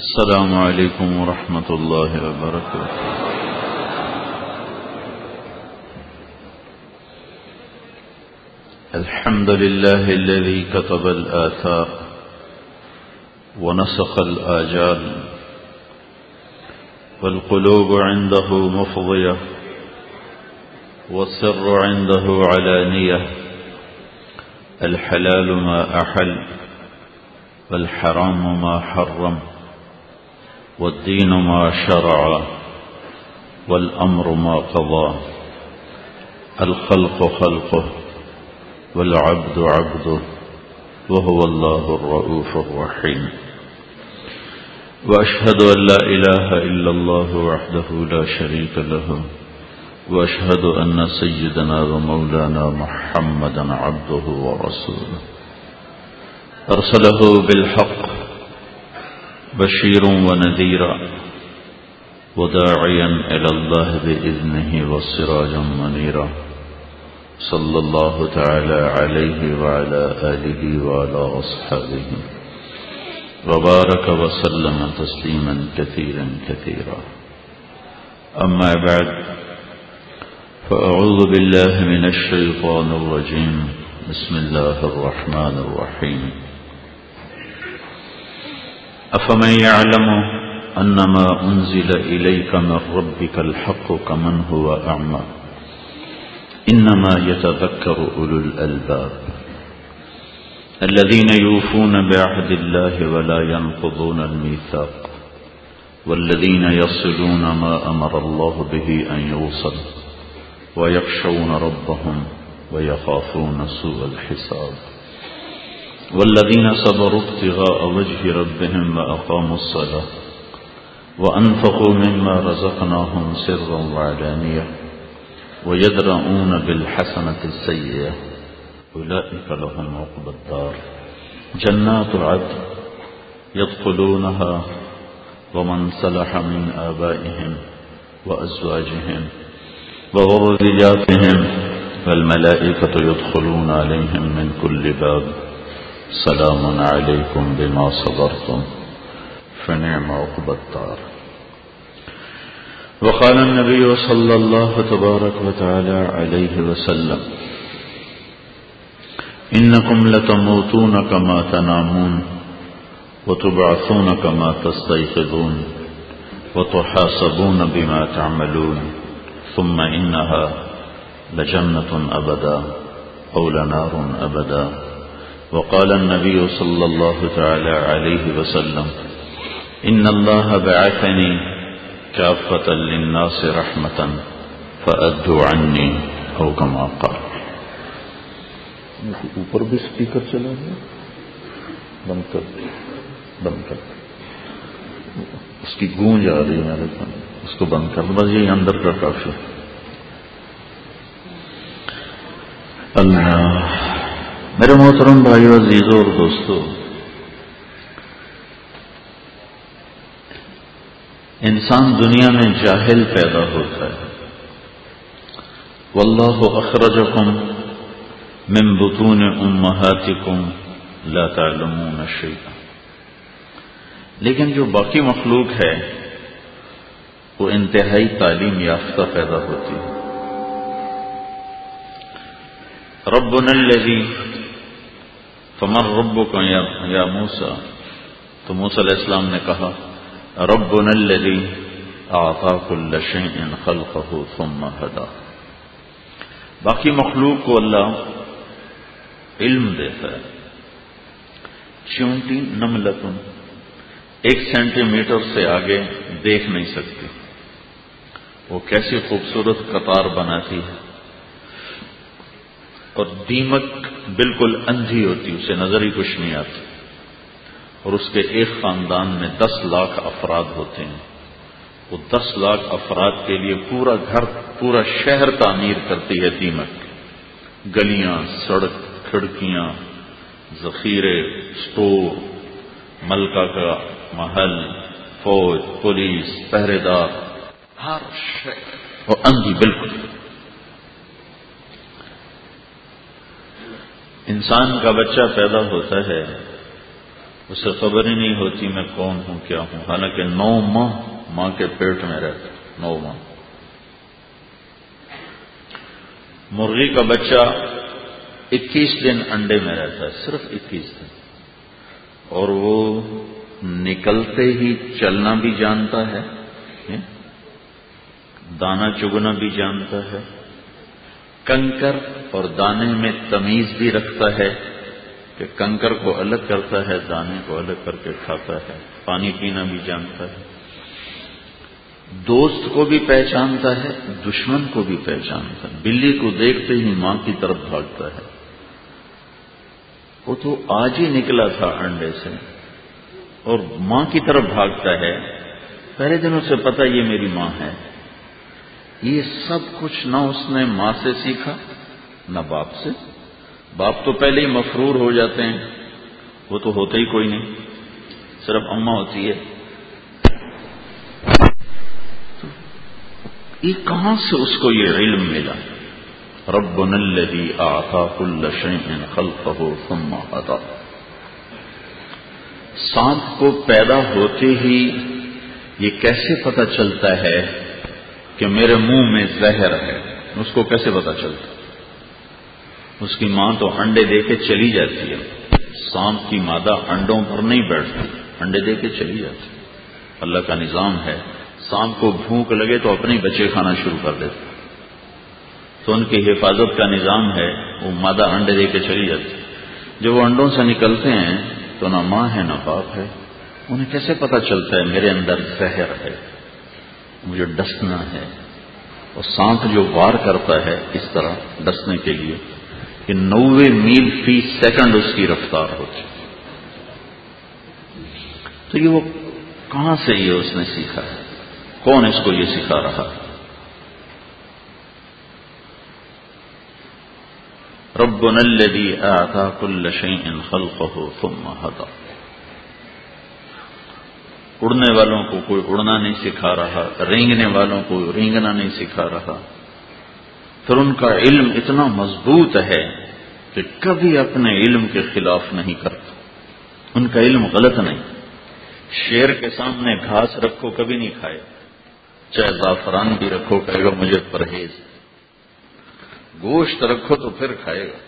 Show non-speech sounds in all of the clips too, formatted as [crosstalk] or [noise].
السلام عليكم ورحمة الله وبركاته. الحمد لله الذي كتب الآثار ونسخ الآجال والقلوب عنده مفضية والسر عنده علانية. الحلال ما أحل والحرام ما حرم. والدين ما شرع والأمر ما قضى الخلق خلقه والعبد عبده وهو الله الرؤوف الرحيم وأشهد أن لا إله إلا الله وحده لا شريك له وأشهد أن سيدنا ومولانا محمدا عبده ورسوله أرسله بالحق بشير ونذيرا وداعيا إلى الله بإذنه والسراجا منيرا صلى الله تعالى عليه وعلى آله وعلى أصحابه وبارك وسلم تسليما كثيرا كثيرا أما بعد فأعوذ بالله من الشيطان الرجيم بسم الله الرحمن الرحيم أفمن يعلم أنما أنزل إليك من ربك الحق كمن هو أعمى؟ إنما يتذكر أولو الألباب. الذين يوفون بعهد الله ولا ينقضون الميثاق والذين يصلون ما أمر الله به أن يوصل ويخشون ربهم ويخافون سوء الحساب. والذين صبروا ابتغاء وجه ربهم وأقاموا الصلاة وأنفقوا مما رزقناهم سرا وعلانية ويدرؤون بالحسنة السيئة. أولئك لهم عقب الدار. جنات عدن يدخلونها ومن صلح من آبائهم وأزواجهم وذرياتهم فالملائكة يدخلون عليهم من كل باب. سلام عليكم بما صبرتم فنعم عقب الدار. وقال النبي صلى الله تبارك وتعالى عليه وسلم إنكم لتموتون كما تنامون وتبعثون كما تستيقظون وتحاسبون بما تعملون ثم إنها لجنة أبدا أو لنار أبدا. وقال النبي صلى الله تعالى عليه وسلم، إن الله بعثني كافة للناس رحمة فأدوا عني، أو كما قال. اوپر بھی اسپیکر چلا گیا بند کر بند کر اس کی گونج آ رہی ہے میرے اس کو بند کر بس یہ اندر کا کافی۔ اللہ میرے محترم بھائیو عزیزوں اور دوستو، انسان دنیا میں جاہل پیدا ہوتا ہے۔ واللہ اخرجکم من بطون امہاتکم لا تعلمون شیئا۔ لیکن جو باقی مخلوق ہے، وہ انتہائی تعلیم یافتہ پیدا ہوتی ہے۔ ربنا الذي فمن ربك یا موسا تو موسیٰ علیہ السلام نے کہا، ربنا الذي اعطى كل شيء خلقه ثم هدى۔ باقی مخلوق کو اللہ علم دیتا ہے۔ چونٹی نملتن۔ ایک سینٹی میٹر سے آگے دیکھ نہیں سکتی وہ کیسی خوبصورت قطار بناتی ہے۔ اور دیمک بالکل اندھی ہوتی اسے نظر ہی کچھ نہیں آتی۔ اور اس کے ایک خاندان میں دس لاکھ افراد ہوتے ہیں۔ وہ دس لاکھ افراد کے لیے پورا گھر پورا شہر تعمیر کرتی ہے دیمک۔ گلیاں سڑک کھڑکیاں ذخیرے اسٹور ملکہ کا محل فوج پولیس پہرے دار۔ ہر شہر۔ اور اندھی بالکل۔ انسان کا بچہ پیدا ہوتا ہے، اسے خبر ہی نہیں ہوتی میں کون ہوں، کیا ہوں۔ حالانکہ نو ماہ ماں کے پیٹ میں رہتا نو ماہ۔ مرغی کا بچہ اکیس دن انڈے میں رہتا ہے، صرف اکیس دن۔ اور وہ نکلتے ہی چلنا بھی جانتا ہے دانا چگنا بھی جانتا ہے۔ کنکر اور دانے میں تمیز بھی رکھتا ہے کہ کنکر کو الگ کرتا ہے، دانے کو الگ کر کے کھاتا ہے، پانی پینا بھی جانتا ہے۔ دوست کو بھی پہچانتا ہے، دشمن کو بھی پہچانتا ہے۔ بلی کو دیکھتے ہی ماں کی طرف بھاگتا ہے۔ وہ تو آج ہی نکلا تھا انڈے سے۔ اور ماں کی طرف بھاگتا ہے۔ پہلے دنوں سے پتا یہ میری ماں ہے۔ یہ سب کچھ نہ اس نے ماں سے سیکھا، نہ باپ سے۔ باپ تو پہلے ہی مفرور ہو جاتے ہیں، وہ تو ہوتا ہی کوئی نہیں، صرف اما ہوتی ہے۔ یہ کہاں سے اس کو یہ علم ملا؟ رب الذي آتا كل شيء خلقه ثم ہدا سانپ کو پیدا ہوتے ہی یہ کیسے پتا چلتا ہے کہ میرے منہ میں زہر ہے۔ اس کو کیسے پتا چلتا؟ اس کی ماں تو انڈے دے کے چلی جاتی ہے۔ سانپ کی مادہ انڈوں پر نہیں بیٹھتی، انڈے دے کے چلی جاتی اللہ کا نظام ہے، سانپ کو بھوک لگے تو اپنے بچے کھانا شروع کر دیتے تو ان کی حفاظت کا نظام ہے، وہ مادہ انڈے دے کے چلی جاتی جب وہ انڈوں سے نکلتے ہیں تو نہ ماں ہے نہ باپ ہے۔ انہیں کیسے پتا چلتا ہے میرے اندر زہر ہے؟ مجھے ڈسنا ہے اور سانپ جو وار کرتا ہے اس طرح ڈسنے کے لیے کہ نوے میل فی سیکنڈ اس کی رفتار ہوتی تو یہ وہ کہاں سے یہ اس نے سیکھا ہے؟ کون اس کو یہ سکھا رہا رب الذي آتا كل شيء خلقه ثم هدى۔ اڑنے والوں کو کوئی اڑنا نہیں سکھا رہا، رینگنے والوں کو رینگنا نہیں سکھا رہا۔ پھر ان کا علم اتنا مضبوط ہے کہ کبھی اپنے علم کے خلاف نہیں کرتا۔ ان کا علم غلط نہیں۔ شیر کے سامنے گھاس رکھو، کبھی نہیں کھائے۔ چاہے زعفران بھی رکھو، کہے گا مجھے پرہیز۔ گوشت رکھو تو پھر کھائے گا۔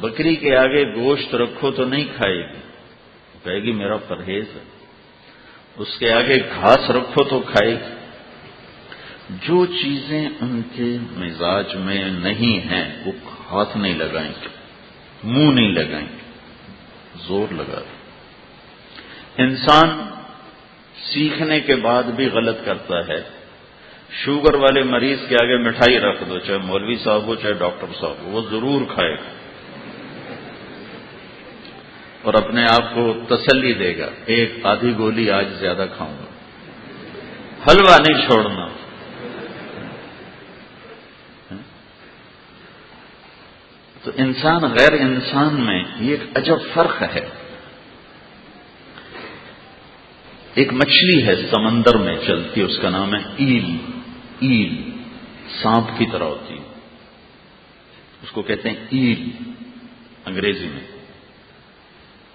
بکری کے آگے گوشت رکھو تو نہیں کھائے گی۔ کہے گی میرا پرہیز ہے۔ اس کے آگے گھاس رکھو تو کھائے۔ گی جو چیزیں ان کے مزاج میں نہیں ہیں، وہ ہاتھ نہیں لگائیں۔ گے منہ نہیں لگائیں۔ گے زور لگا دیں انسان سیکھنے کے بعد بھی غلط کرتا ہے۔ شوگر والے مریض کے آگے مٹھائی رکھ دو، چاہے مولوی صاحب ہو، چاہے ڈاکٹر صاحب ہو، وہ ضرور کھائے۔ گا اور اپنے آپ کو تسلی دے گا۔ ایک آدھی گولی آج زیادہ کھاؤں گا۔ حلوہ نہیں چھوڑنا۔ تو انسان غیر انسان میں یہ ایک عجب فرق ہے۔ ایک مچھلی ہے سمندر میں چلتی، اس کا نام ہے ایل۔ ایل سانپ کی طرح ہوتی۔ ہے اس کو کہتے ہیں ایل انگریزی میں۔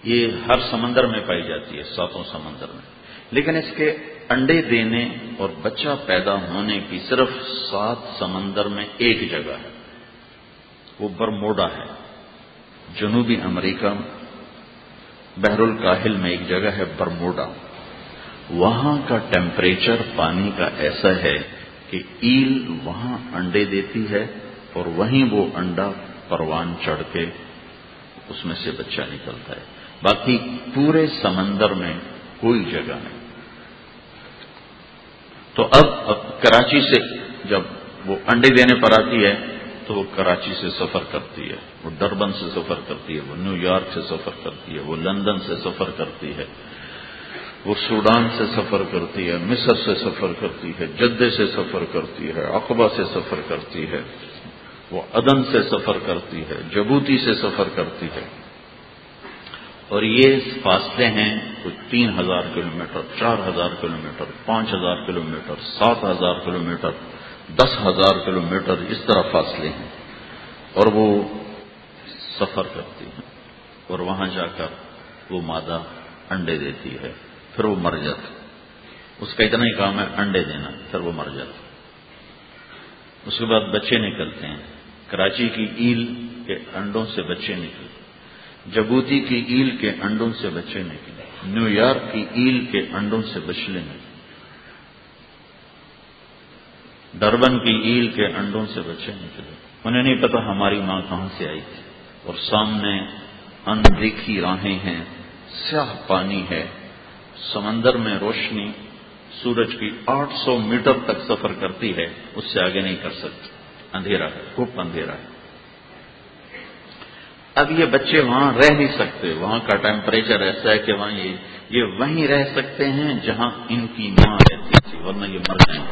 یہ ہر سمندر میں پائی جاتی ہے، ساتوں سمندر میں۔ لیکن اس کے انڈے دینے اور بچہ پیدا ہونے کی صرف سات سمندر میں ایک جگہ ہے۔ وہ برموڈا ہے۔ جنوبی امریکہ، بحر الکاہل میں ایک جگہ ہے برموڈا۔ وہاں کا ٹیمپریچر پانی کا ایسا ہے کہ ایل وہاں انڈے دیتی ہے اور وہیں وہ انڈا پروان چڑھ کے اس میں سے بچہ نکلتا ہے۔ باقی پورے سمندر میں کوئی جگہ نہیں تو اب اب کراچی سے جب وہ انڈے دینے پر آتی ہے تو وہ کراچی سے سفر کرتی ہے وہ ڈربن سے سفر کرتی ہے وہ نیو یارک سے سفر کرتی ہے وہ لندن سے سفر کرتی ہے وہ سوڈان سے سفر کرتی ہے مصر سے سفر کرتی ہے جدے سے سفر کرتی ہے اقبا سے سفر کرتی ہے وہ ادن سے سفر کرتی ہے جبوتی سے سفر کرتی ہے اور یہ فاصلے ہیں کچھ تین ہزار کلو میٹر چار ہزار کلو میٹر پانچ ہزار کلو میٹر سات ہزار کلو میٹر دس ہزار کلو میٹر اس طرح فاصلے ہیں۔ اور وہ سفر کرتی ہیں اور وہاں جا کر وہ مادہ انڈے دیتی ہے، پھر وہ مر جاتی۔ اس کا اتنا ہی کام ہے انڈے دینا، پھر وہ مر جاتی۔ اس کے بعد بچے نکلتے ہیں۔ کراچی کی ایل کے انڈوں سے بچے نکلے جبوتی کی ایل کے انڈوں سے بچے نکلے نیو یارک کی ایل کے انڈوں سے بچلے نکلے ڈربن کی ایل کے انڈوں سے بچے نکلے انہیں نہیں پتا ہماری ماں کہاں سے آئی تھی۔ اور سامنے اندیکھی راہیں ہیں، سیاہ پانی ہے، سمندر میں روشنی سورج کی آٹھ سو میٹر تک سفر کرتی ہے، اس سے آگے نہیں کر سکتی۔ اندھیرا ہے، خوب اندھیرا ہے۔ اب یہ بچے وہاں رہ نہیں سکتے، وہاں کا ٹیمپریچر ایسا ہے کہ وہاں یہ یہ وہیں رہ سکتے ہیں جہاں ان کی ماں رہتی تھی، ورنہ یہ مر جائیں۔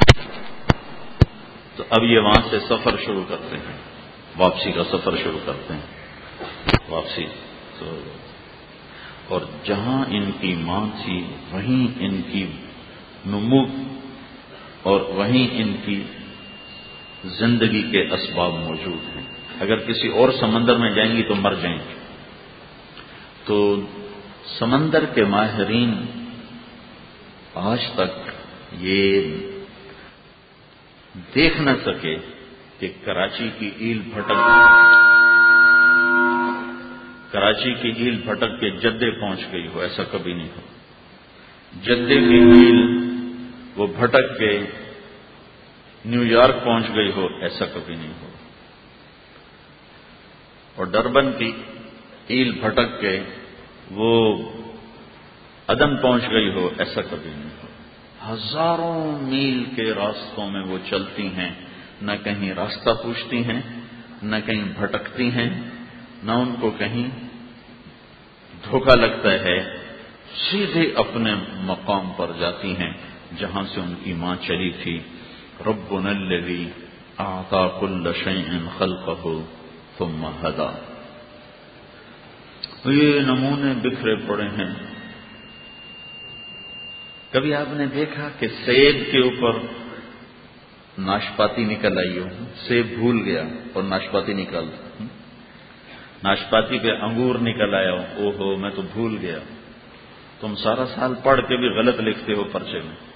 تو اب یہ وہاں سے سفر شروع کرتے ہیں۔ واپسی کا سفر شروع کرتے ہیں۔ واپسی۔ تو اور جہاں ان کی ماں تھی، وہیں ان کی نمو اور وہیں ان کی زندگی کے اسباب موجود ہیں۔ اگر کسی اور سمندر میں جائیں گی تو مر جائیں گی۔ تو سمندر کے ماہرین آج تک یہ دیکھ نہ سکے کہ کراچی کی ایل بھٹک کراچی کی ایل بھٹک کے جدے پہنچ گئی ہو، ایسا کبھی نہیں ہو۔ جدے کی ایل وہ بھٹک کے نیو یارک پہنچ گئی ہو، ایسا کبھی نہیں ہو۔ اور ڈربن کی ایل بھٹک کے وہ عدم پہنچ گئی ہو، ایسا کبھی نہیں ہو۔ ہزاروں میل کے راستوں میں وہ چلتی ہیں، نہ کہیں راستہ پوچھتی ہیں، نہ کہیں بھٹکتی ہیں، نہ ان کو کہیں دھوکہ لگتا ہے۔ سیدھے اپنے مقام پر جاتی ہیں، جہاں سے ان کی ماں چلی تھی۔ رب نلوی آتا کل شعین خلق ہو ثم ہدا۔ یہ نمونے بکھرے پڑے ہیں۔ کبھی آپ نے دیکھا کہ سیب کے اوپر ناشپاتی نکل آئی ہو؟ سیب بھول گیا اور ناشپاتی نکل۔ ناشپاتی پہ انگور نکل آیا ہو؟ او ہو میں تو بھول گیا۔ تم سارا سال پڑھ کے بھی غلط لکھتے ہو پرچے میں۔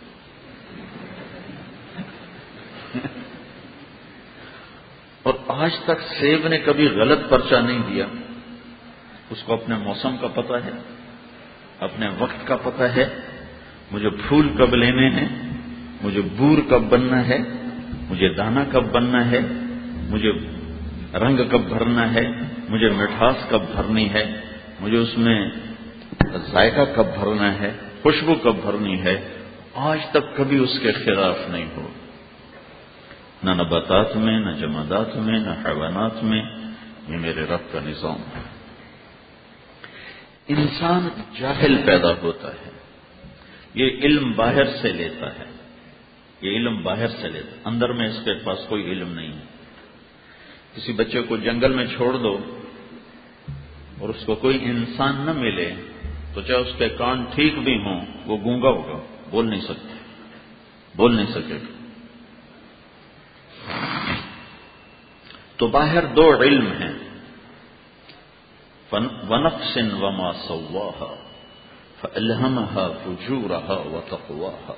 اور آج تک سیب نے کبھی غلط پرچہ نہیں دیا۔ اس کو اپنے موسم کا پتہ ہے، اپنے وقت کا پتہ ہے۔ مجھے پھول کب لینے ہیں، مجھے بور کب بننا ہے، مجھے دانا کب بننا ہے، مجھے رنگ کب بھرنا ہے، مجھے مٹھاس کب بھرنی ہے، مجھے اس میں ذائقہ کب بھرنا ہے، خوشبو کب بھرنی ہے۔ آج تک کبھی اس کے خلاف نہیں ہو نہ نباتات میں، نہ جمادات میں، نہ حیوانات میں، یہ میرے رب کا نظام ہے۔ انسان جاہل پیدا ہوتا ہے۔ یہ علم باہر سے لیتا ہے۔ یہ علم باہر سے لیتا ہے۔ اندر میں اس کے پاس کوئی علم نہیں ہے۔ کسی بچے کو جنگل میں چھوڑ دو اور اس کو کوئی انسان نہ ملے، تو چاہے اس کے کان ٹھیک بھی ہوں، وہ گونگا ہوگا۔ بول نہیں سکتے۔ بول نہیں سکے۔ گا تو باہر دو علم ہیں۔ ونفسن وما سواها، فألهمها فجورها وتقواها۔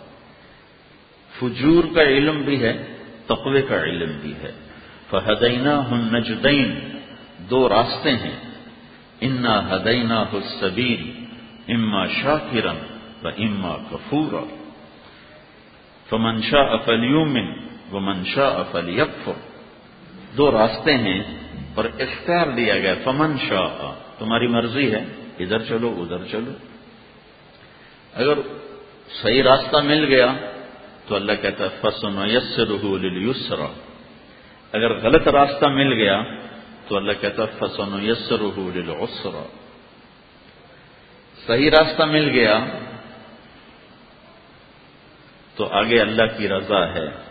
فجور کا علم بھی ہے، تقوی کا علم بھی ہے۔ فہدینہ النجدین دو راستے ہیں۔ انا ہدینہ السبیل اما شاکرا و اما کفورا فمنشا افلیومن و منشا افلیکفر دو راستے ہیں اور اختیار دیا گیا، فمن شاہ تمہاری مرضی ہے، ادھر چلو ادھر چلو۔ اگر صحیح راستہ مل گیا تو اللہ کہتا ہے فسن یس رحو اگر غلط راستہ مل گیا تو اللہ کہتا ہے فسن یس رحو صحیح راستہ مل گیا تو آگے اللہ کی رضا ہے۔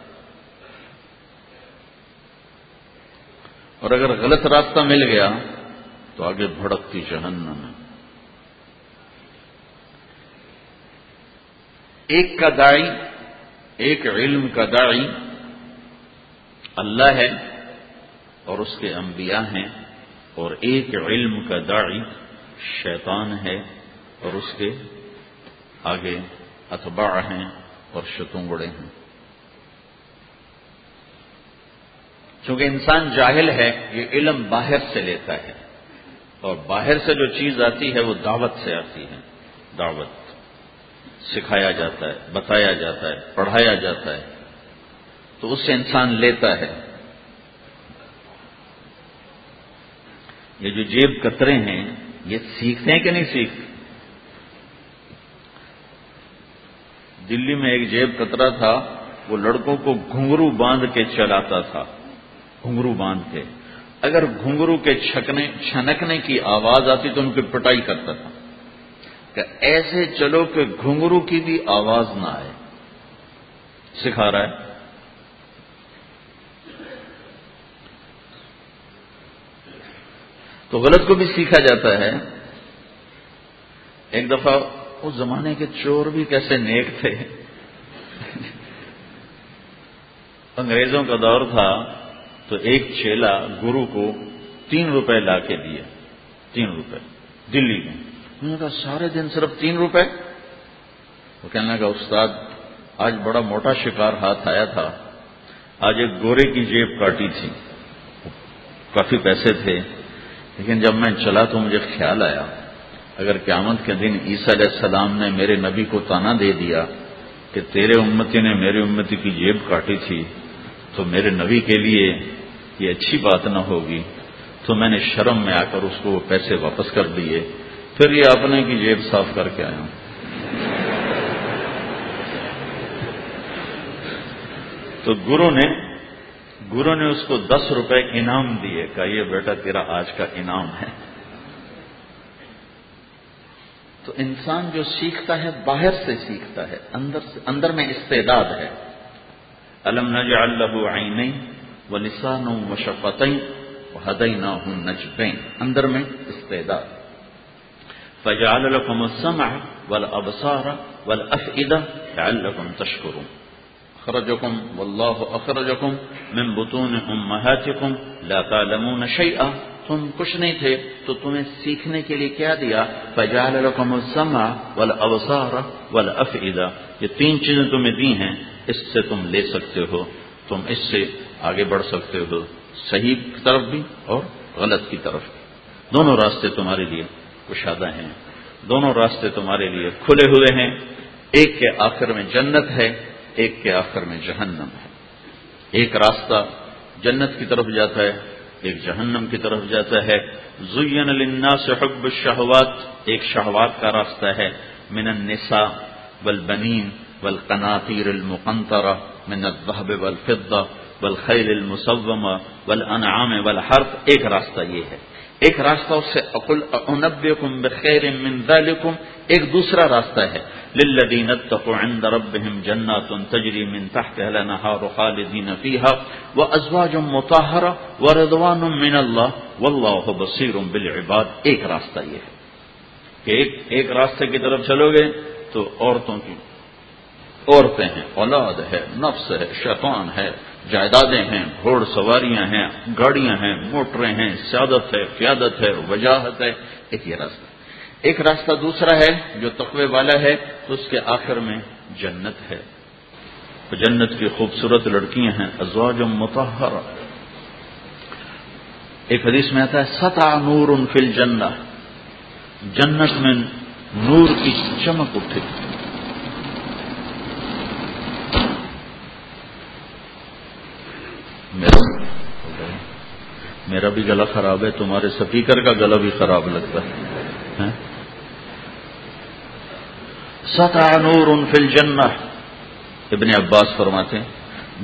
اور اگر غلط راستہ مل گیا تو آگے بھڑکتی جہنم ہے۔ ایک کا دائی ایک علم کا دائی اللہ ہے اور اس کے انبیاء ہیں اور ایک علم کا داعی شیطان ہے اور اس کے آگے اتباع ہیں اور شتونگڑے ہیں۔ چونکہ انسان جاہل ہے، یہ علم باہر سے لیتا ہے۔ اور باہر سے جو چیز آتی ہے، وہ دعوت سے آتی ہے۔ دعوت سکھایا جاتا ہے، بتایا جاتا ہے، پڑھایا جاتا ہے۔ تو اس سے انسان لیتا ہے۔ یہ جو جیب کترے ہیں، یہ سیکھتے ہیں کہ نہیں سیکھتے دلی میں ایک جیب کترا تھا، وہ لڑکوں کو گھنگرو باندھ کے چلاتا تھا۔ گھنگرو باندھ کے۔ اگر گھنگرو کے چھکنے، چھنکنے کی آواز آتی تو ان کی پٹائی کرتا تھا۔ کہ ایسے چلو کہ گھنگرو کی بھی آواز نہ آئے۔ سکھا رہا ہے۔ تو غلط کو بھی سیکھا جاتا ہے۔ ایک دفعہ اس زمانے کے چور بھی کیسے نیک تھے۔ انگریزوں کا دور تھا۔ تو ایک چیلا گرو کو تین روپے لا کے دیے تین روپے، دلی میں۔ انہوں نے کہا، سارے دن صرف تین روپے؟ وہ کہنے لگا، استاد، آج بڑا موٹا شکار ہاتھ آیا تھا۔ آج ایک گورے کی جیب کاٹی تھی۔ کافی پیسے تھے، لیکن جب میں چلا تو مجھے خیال آیا۔ اگر قیامت کے دن عیسیٰ علیہ السلام نے میرے نبی کو تانا دے دیا کہ تیرے امتی نے میرے امتی کی جیب کاٹی تھی، تو میرے نبی کے لیے یہ اچھی بات نہ ہوگی تو میں نے شرم میں آ کر اس کو وہ پیسے واپس کر دیے۔ پھر یہ اپنے کی جیب صاف کر کے آیا۔ تو گرو نے گرو نے اس کو دس روپے انعام دیے کہ یہ بیٹا تیرا آج کا انعام ہے۔ تو انسان جو سیکھتا ہے، باہر سے سیکھتا ہے، اندر سے، اندر میں استعداد ہے۔ الم نج اللہ ولسان و شفتیں ہدینا ہوں نجبین اندر میں استعداد. فجعل لكم السمع والأبصار والأفئدة لعلكم تشكرون. أخرجكم والله أخرجكم من بطون أمهاتكم. لا تعلمون شيئا. تم کچھ نہیں تھے تو فجعل لكم السمع والأبصار والأفئدة. یہ تین چیزیں اس تم لے سکتے تم اس آگے بڑھ سکتے ہو صحیح کی طرف بھی اور غلط کی طرف بھی۔ دونوں راستے تمہارے لیے کشادہ ہیں۔ دونوں راستے تمہارے لیے کھلے ہوئے ہیں۔ ایک کے آخر میں جنت ہے، ایک کے آخر میں جہنم ہے۔ ایک راستہ جنت کی طرف جاتا ہے، ایک جہنم کی طرف جاتا ہے۔ زین للناس حب الشہوات ایک شہوات کا راستہ ہے۔ من النساء والبنین والقناطیر المقنطرہ من الذهب والفضہ والخیل المصومہ والانعام والحرف ایک راستہ یہ ہے. ایک راستہ اس سے اقل انبئکم بخیر من ذالکم ایک دوسرا راستہ ہے. للذین اتقوا عند ربهم جنات تجری من تحتها الانهار خالدین فيها وازواج مطهره ورضوان من الله والله بصیر بالعباد. ایک راستہ یہ ہے. کہ ایک ایک راستے کی طرف چلو گے تو عورتوں کی، عورتیں ہیں، اولاد ہے، نفس ہے، شیطان ہے جائیدادیں ہیں، گھوڑ سواریاں ہیں، گاڑیاں ہیں، موٹریں ہیں، سیادت ہے، قیادت ہے، وجاہت ہے، ایک یہ راستہ۔ ایک راستہ دوسرا ہے، جو تقوی والا ہے تو اس کے آخر میں جنت ہے۔ جنت کی خوبصورت لڑکیاں ہیں، ازواج متحر ایک حدیث میں آتا ہے ستا نور ان فل جنہ جنت میں نور کی چمک اٹھے میرا بھی گلا خراب ہے، تمہارے سپیکر کا گلا بھی خراب لگتا ہے۔ ستا نور ان فل جنہ ابن عباس فرماتے ہیں،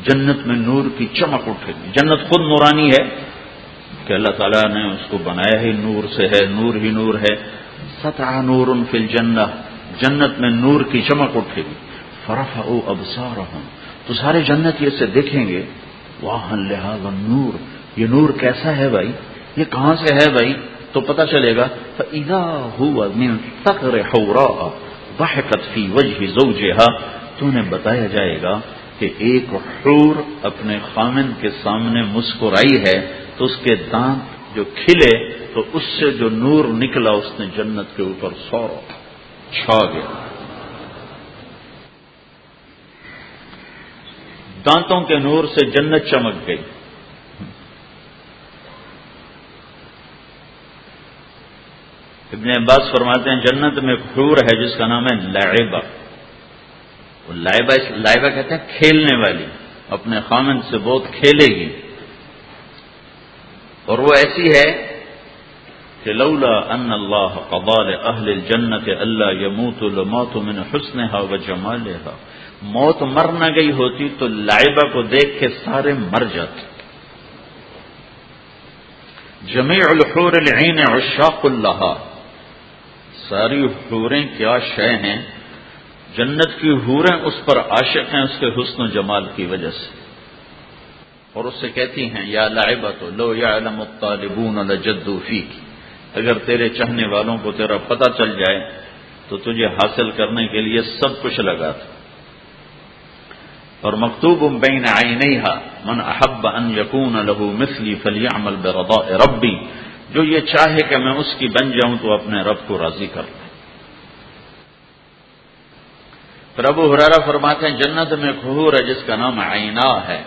جنت میں نور کی چمک اٹھے گی۔ جنت خود نورانی ہے، کہ اللہ تعالیٰ نے اس کو بنایا ہی نور سے ہے، نور ہی نور ہے۔ ستا نور ان فل جنہ جنت میں نور کی چمک اٹھے گی۔ فرف او ابسار تو سارے جنت یہ سے دیکھیں گے واہ لہٰذا نور یہ نور کیسا ہے بھائی؟ یہ کہاں سے ہے بھائی؟ تو پتا چلے گا۔ ہوا من تقر حورا ضحكت في وجه زوجها، تو انہیں بتایا جائے گا کہ ایک حور اپنے خامن کے سامنے مسکرائی ہے، تو اس کے دانت جو کھلے، تو اس سے جو نور نکلا، اس نے جنت کے اوپر سورا چھا گیا۔ دانتوں کے نور سے جنت چمک گئی۔ ابن عباس فرماتے ہیں جنت میں خور ہے جس کا نام ہے لائبہ لائبہ لائبہ کہتے ہیں کھیلنے والی۔ اپنے خامن سے بہت کھیلے گی۔ اور وہ ایسی ہے کہ لولا ان اللہ قبال اہل جنت اللہ یموت الموت من حسن ہا و جمال موت مر نہ گئی ہوتی تو لائبہ کو دیکھ کے سارے مر جاتے۔ جمیع الحور العین عشاق اللہ ساری حوریں کیا شے ہیں؟ جنت کی حوریں اس پر عاشق ہیں، اس کے حسن و جمال کی وجہ سے۔ اور اس سے کہتی ہیں، یا لائبہ تو لو یا علم الطالبون لجدو فیک۔ اگر تیرے چاہنے والوں کو تیرا پتہ چل جائے، تو تجھے حاصل کرنے کے لیے سب کچھ لگا تھا۔ اور مکتوب بین عینیہا، من احب ان یکون له مثلی فلیعمل برضاء ربی۔ جو یہ چاہے کہ میں اس کی بن جاؤں تو اپنے رب کو راضی کر لوں۔ ابو حرارا فرماتے ہیں، جنت میں کھور ہے جس کا نام آئینہ ہے۔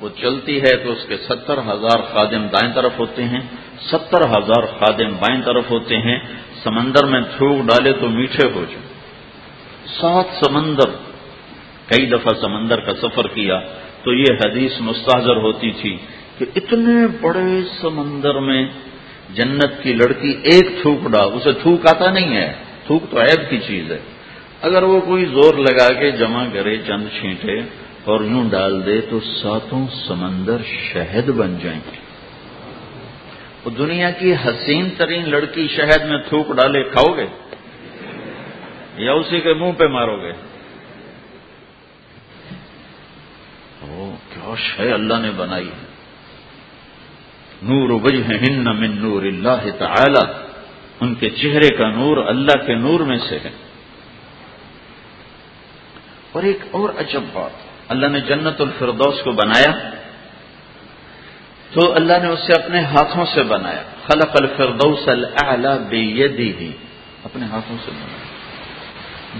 وہ چلتی ہے تو اس کے ستر ہزار خادم دائیں طرف ہوتے ہیں۔ ستر ہزار خادم بائیں طرف ہوتے ہیں۔ سمندر میں تھوک ڈالے تو میٹھے ہو جائیں۔ سات سمندر، کئی دفعہ سمندر کا سفر کیا تو یہ حدیث مستحضر ہوتی تھی۔ کہ اتنے بڑے سمندر میں جنت کی لڑکی ایک تھوک ڈال، اسے تھوک آتا نہیں ہے، تھوک تو عیب کی چیز ہے۔ اگر وہ کوئی زور لگا کے جمع کرے، چند چھینٹے اور یوں ڈال دے تو ساتوں سمندر شہد بن جائیں گے۔ وہ دنیا کی حسین ترین لڑکی شہد میں تھوک ڈالے کھاؤ گے یا اسی کے منہ پہ مارو گے۔ کیا شہ اللہ نے بنائی ہے۔ نور وجہ ہن من نور اللہ تعالی۔ ان کے چہرے کا نور اللہ کے نور میں سے ہے۔ اور ایک اور عجب بات، اللہ نے جنت الفردوس کو بنایا۔ تو اللہ نے اسے اپنے ہاتھوں سے بنایا۔ خلق الفردوس الاعلی بیدی اپنے ہاتھوں سے بنایا۔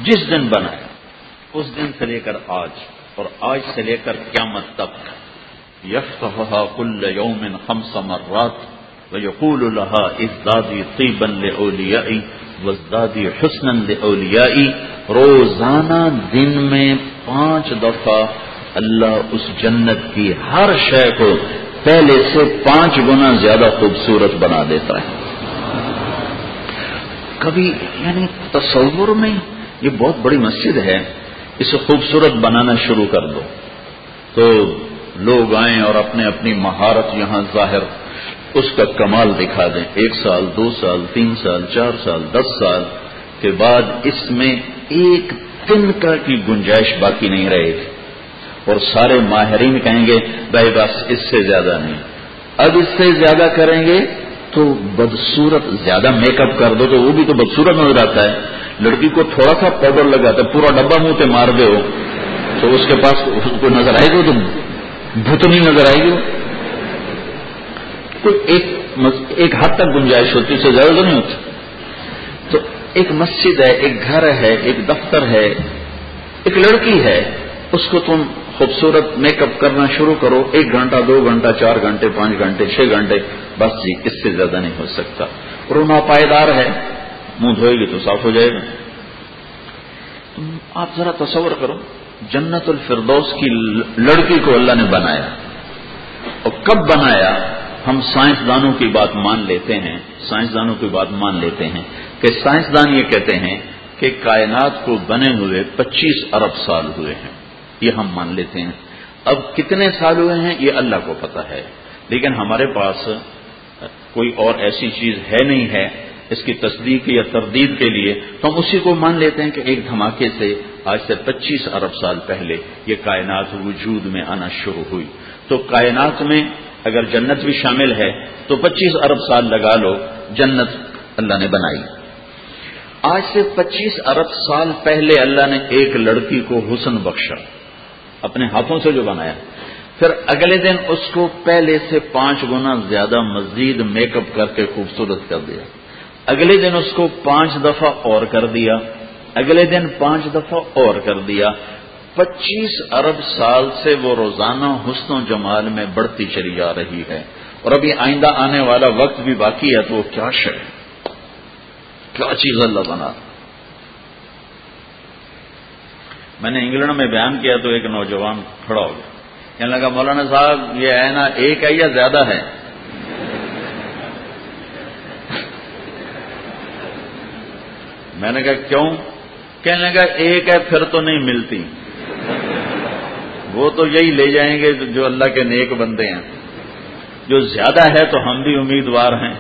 جس دن بنایا، اس دن سے لے کر آج، اور آج سے لے کر قیامت تک۔ یفتحها كل يوم خمس مرات ويقول لها ازدادي طيبا لاوليائي وازدادي حسنا لاوليائي روزانہ دن میں پانچ دفعہ اللہ اس جنت کی ہر شے کو پہلے سے پانچ گنا زیادہ خوبصورت بنا دیتا ہے۔ کبھی یعنی تصور میں یہ بہت بڑی مسجد ہے، اسے خوبصورت بنانا شروع کر دو۔ تو لوگ آئیں اور اپنے اپنی مہارت یہاں ظاہر، اس کا کمال دکھا دیں۔ ایک سال، دو سال، تین سال، چار سال، دس سال کے بعد اس میں ایک دن کا کی گنجائش باقی نہیں رہے گی۔ اور سارے ماہرین کہیں گے، بھائی بس اس سے زیادہ نہیں۔ اب اس سے زیادہ کریں گے تو بدسورت زیادہ میک اپ کر دو تو وہ بھی تو بدسورت نظر آتا ہے۔ لڑکی کو تھوڑا سا پاؤڈر لگاتا ہے، پورا ڈبا منہ پہ مار دے ہو تو اس کے پاس کو نظر آئے گا تو بھتنی نظر آئے گی کوئی ایک ایک حد تک گنجائش ہوتی، اسے زیادہ تو نہیں ہوتی۔ تو ایک مسجد ہے، ایک گھر ہے، ایک دفتر ہے، ایک لڑکی ہے، اس کو تم خوبصورت میک اپ کرنا شروع کرو۔ ایک گھنٹہ، دو گھنٹہ، چار گھنٹے، پانچ گھنٹے، چھ گھنٹے، بس جی اس سے زیادہ نہیں ہو سکتا۔ اور وہ ناپائیدار ہے، منہ دھوئے گی تو صاف ہو جائے گا۔ آپ ذرا تصور کرو۔ جنت الفردوس کی لڑکی کو اللہ نے بنایا۔ اور کب بنایا؟ ہم سائنسدانوں کی بات مان لیتے ہیں، سائنسدانوں کی بات مان لیتے ہیں کہ سائنسدان یہ کہتے ہیں کہ کائنات کو بنے ہوئے پچیس ارب سال ہوئے ہیں۔ یہ ہم مان لیتے ہیں۔ اب کتنے سال ہوئے ہیں؟ یہ اللہ کو پتا ہے۔ لیکن ہمارے پاس کوئی اور ایسی چیز ہے نہیں ہے اس کی تصدیق یا تردید کے لیے تو ہم اسی کو مان لیتے ہیں کہ ایک دھماکے سے آج سے پچیس ارب سال پہلے یہ کائنات وجود میں آنا شروع ہوئی۔ تو کائنات میں اگر جنت بھی شامل ہے تو پچیس ارب سال لگا لو، جنت اللہ نے بنائی۔ آج سے پچیس ارب سال پہلے اللہ نے ایک لڑکی کو حسن بخشا، اپنے ہاتھوں سے جو بنایا۔ پھر اگلے دن اس کو پہلے سے پانچ گنا زیادہ مزید میک اپ کر کے خوبصورت کر دیا۔ اگلے دن اس کو پانچ دفعہ اور کر دیا۔ اگلے دن پانچ دفعہ اور کر دیا۔ پچیس ارب سال سے وہ روزانہ حسن و جمال میں بڑھتی چلی جا رہی ہے۔ اور ابھی آئندہ آنے والا وقت بھی باقی ہے تو وہ کیا شے؟ کیا چیز اللہ بنا۔ میں نے انگلینڈ میں بیان کیا تو ایک نوجوان کھڑا ہو گیا۔ کہنے لگا مولانا صاحب، یہ ہے نا، ایک ہے یا زیادہ ہے؟ میں نے کہا، کیوں؟ کہنے لگا، ایک ہے پھر تو نہیں ملتی. وہ تو یہی لے جائیں گے جو اللہ کے نیک بندے ہیں۔ جو زیادہ ہے تو ہم بھی امیدوار ہیں۔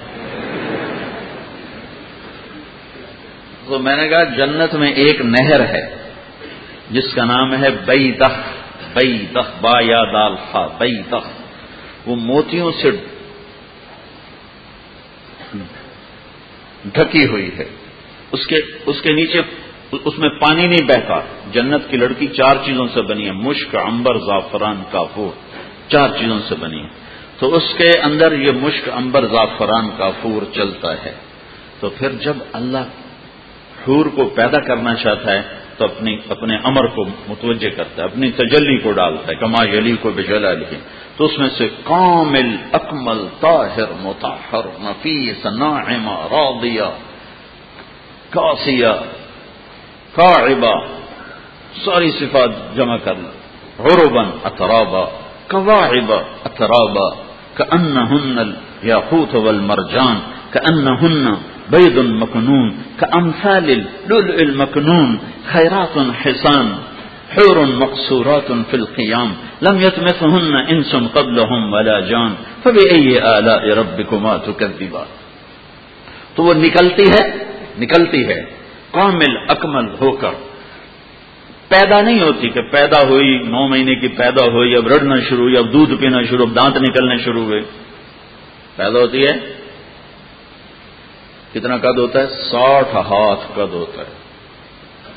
تو میں نے کہا، جنت میں ایک نہر ہے، جس کا نام ہے بئی دخ بئی دخ با یا دال خا بئی دخ وہ موتیوں سے ڈھکی ہوئی ہے۔ اس کے اس کے نیچے اس میں پانی نہیں بہتا۔ جنت کی لڑکی چار چیزوں سے بنی ہے۔ مشک امبر زعفران، کافور۔ چار چیزوں سے بنی ہے۔ تو اس کے اندر یہ مشک امبر زعفران، کافور چلتا ہے۔ تو پھر جب اللہ حور کو پیدا کرنا چاہتا ہے، تو اپنی، اپنے امر کو متوجہ کرتا ہے، اپنی تجلی کو ڈالتا ہے، کما یلی کو بجلا لکھے تو اس میں سے کامل، اکمل، طاہر متاحر نفیس، ناعمہ، راضیہ۔ کاسیہ قاعبہ ساری صفات جمع کر لیں غربن أترابا قواعب أترابا كأنهن الياقوت والمرجان كأنهن بيض مكنون كأمثال اللؤلؤ المكنون خيرات حسان حور مقصورات في القيام لم يتمثهن إنس قبلهم ولا جان فبأي آلاء ربكما تكذبان؟ تو وہ نکلتی ہے نکلتی ہے۔ کامل اکمل ہو کر۔ پیدا نہیں ہوتی کہ پیدا ہوئی، نو مہینے کی پیدا ہوئی، اب رڑنا شروع ہوئی، اب دودھ پینا شروع، اب دانت نکلنے شروع ہوئے۔ پیدا ہوتی ہے۔ کتنا قد ہوتا ہے؟ ساٹھ ہاتھ قد ہوتا ہے۔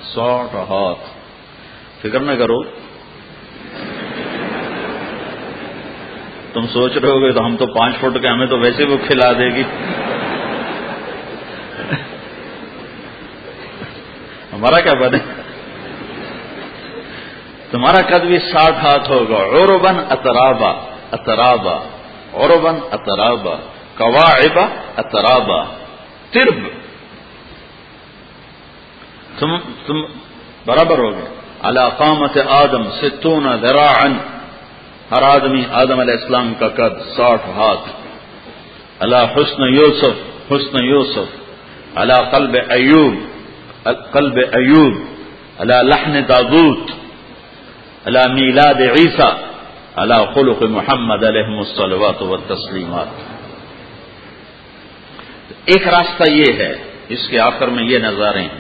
ساٹھ ہاتھ۔ فکر نہ کرو۔ تم سوچ رہے ہو گے تو ہم تو پانچ فٹ کے، ہمیں تو ویسے وہ کھلا دے گی۔ ہمارا کیا بنے؟ تمہارا قد بھی ساٹھ ہاتھ ہوگا۔ عربن اترابا اترابا عربن اترابا قواعبا اترابا ترب۔ تم تم برابر ہو گئے۔ قامت آدم ستون ذراعا۔ ہر آدمی آدم علیہ السلام کا قد ساٹھ ہاتھ۔ اللہ حسن یوسف حسن یوسف۔ اللہ قلب ایوب۔ قلب ایوب اللہ لحن دادوت اللہ میلاد عیسیٰ اللہ خلق محمد علیہ السلوات و تسلیمات ایک راستہ یہ ہے، اس کے آخر میں یہ نظارے ہیں۔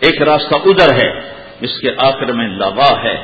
ایک راستہ ادھر ہے، اس کے آخر میں لوا ہے۔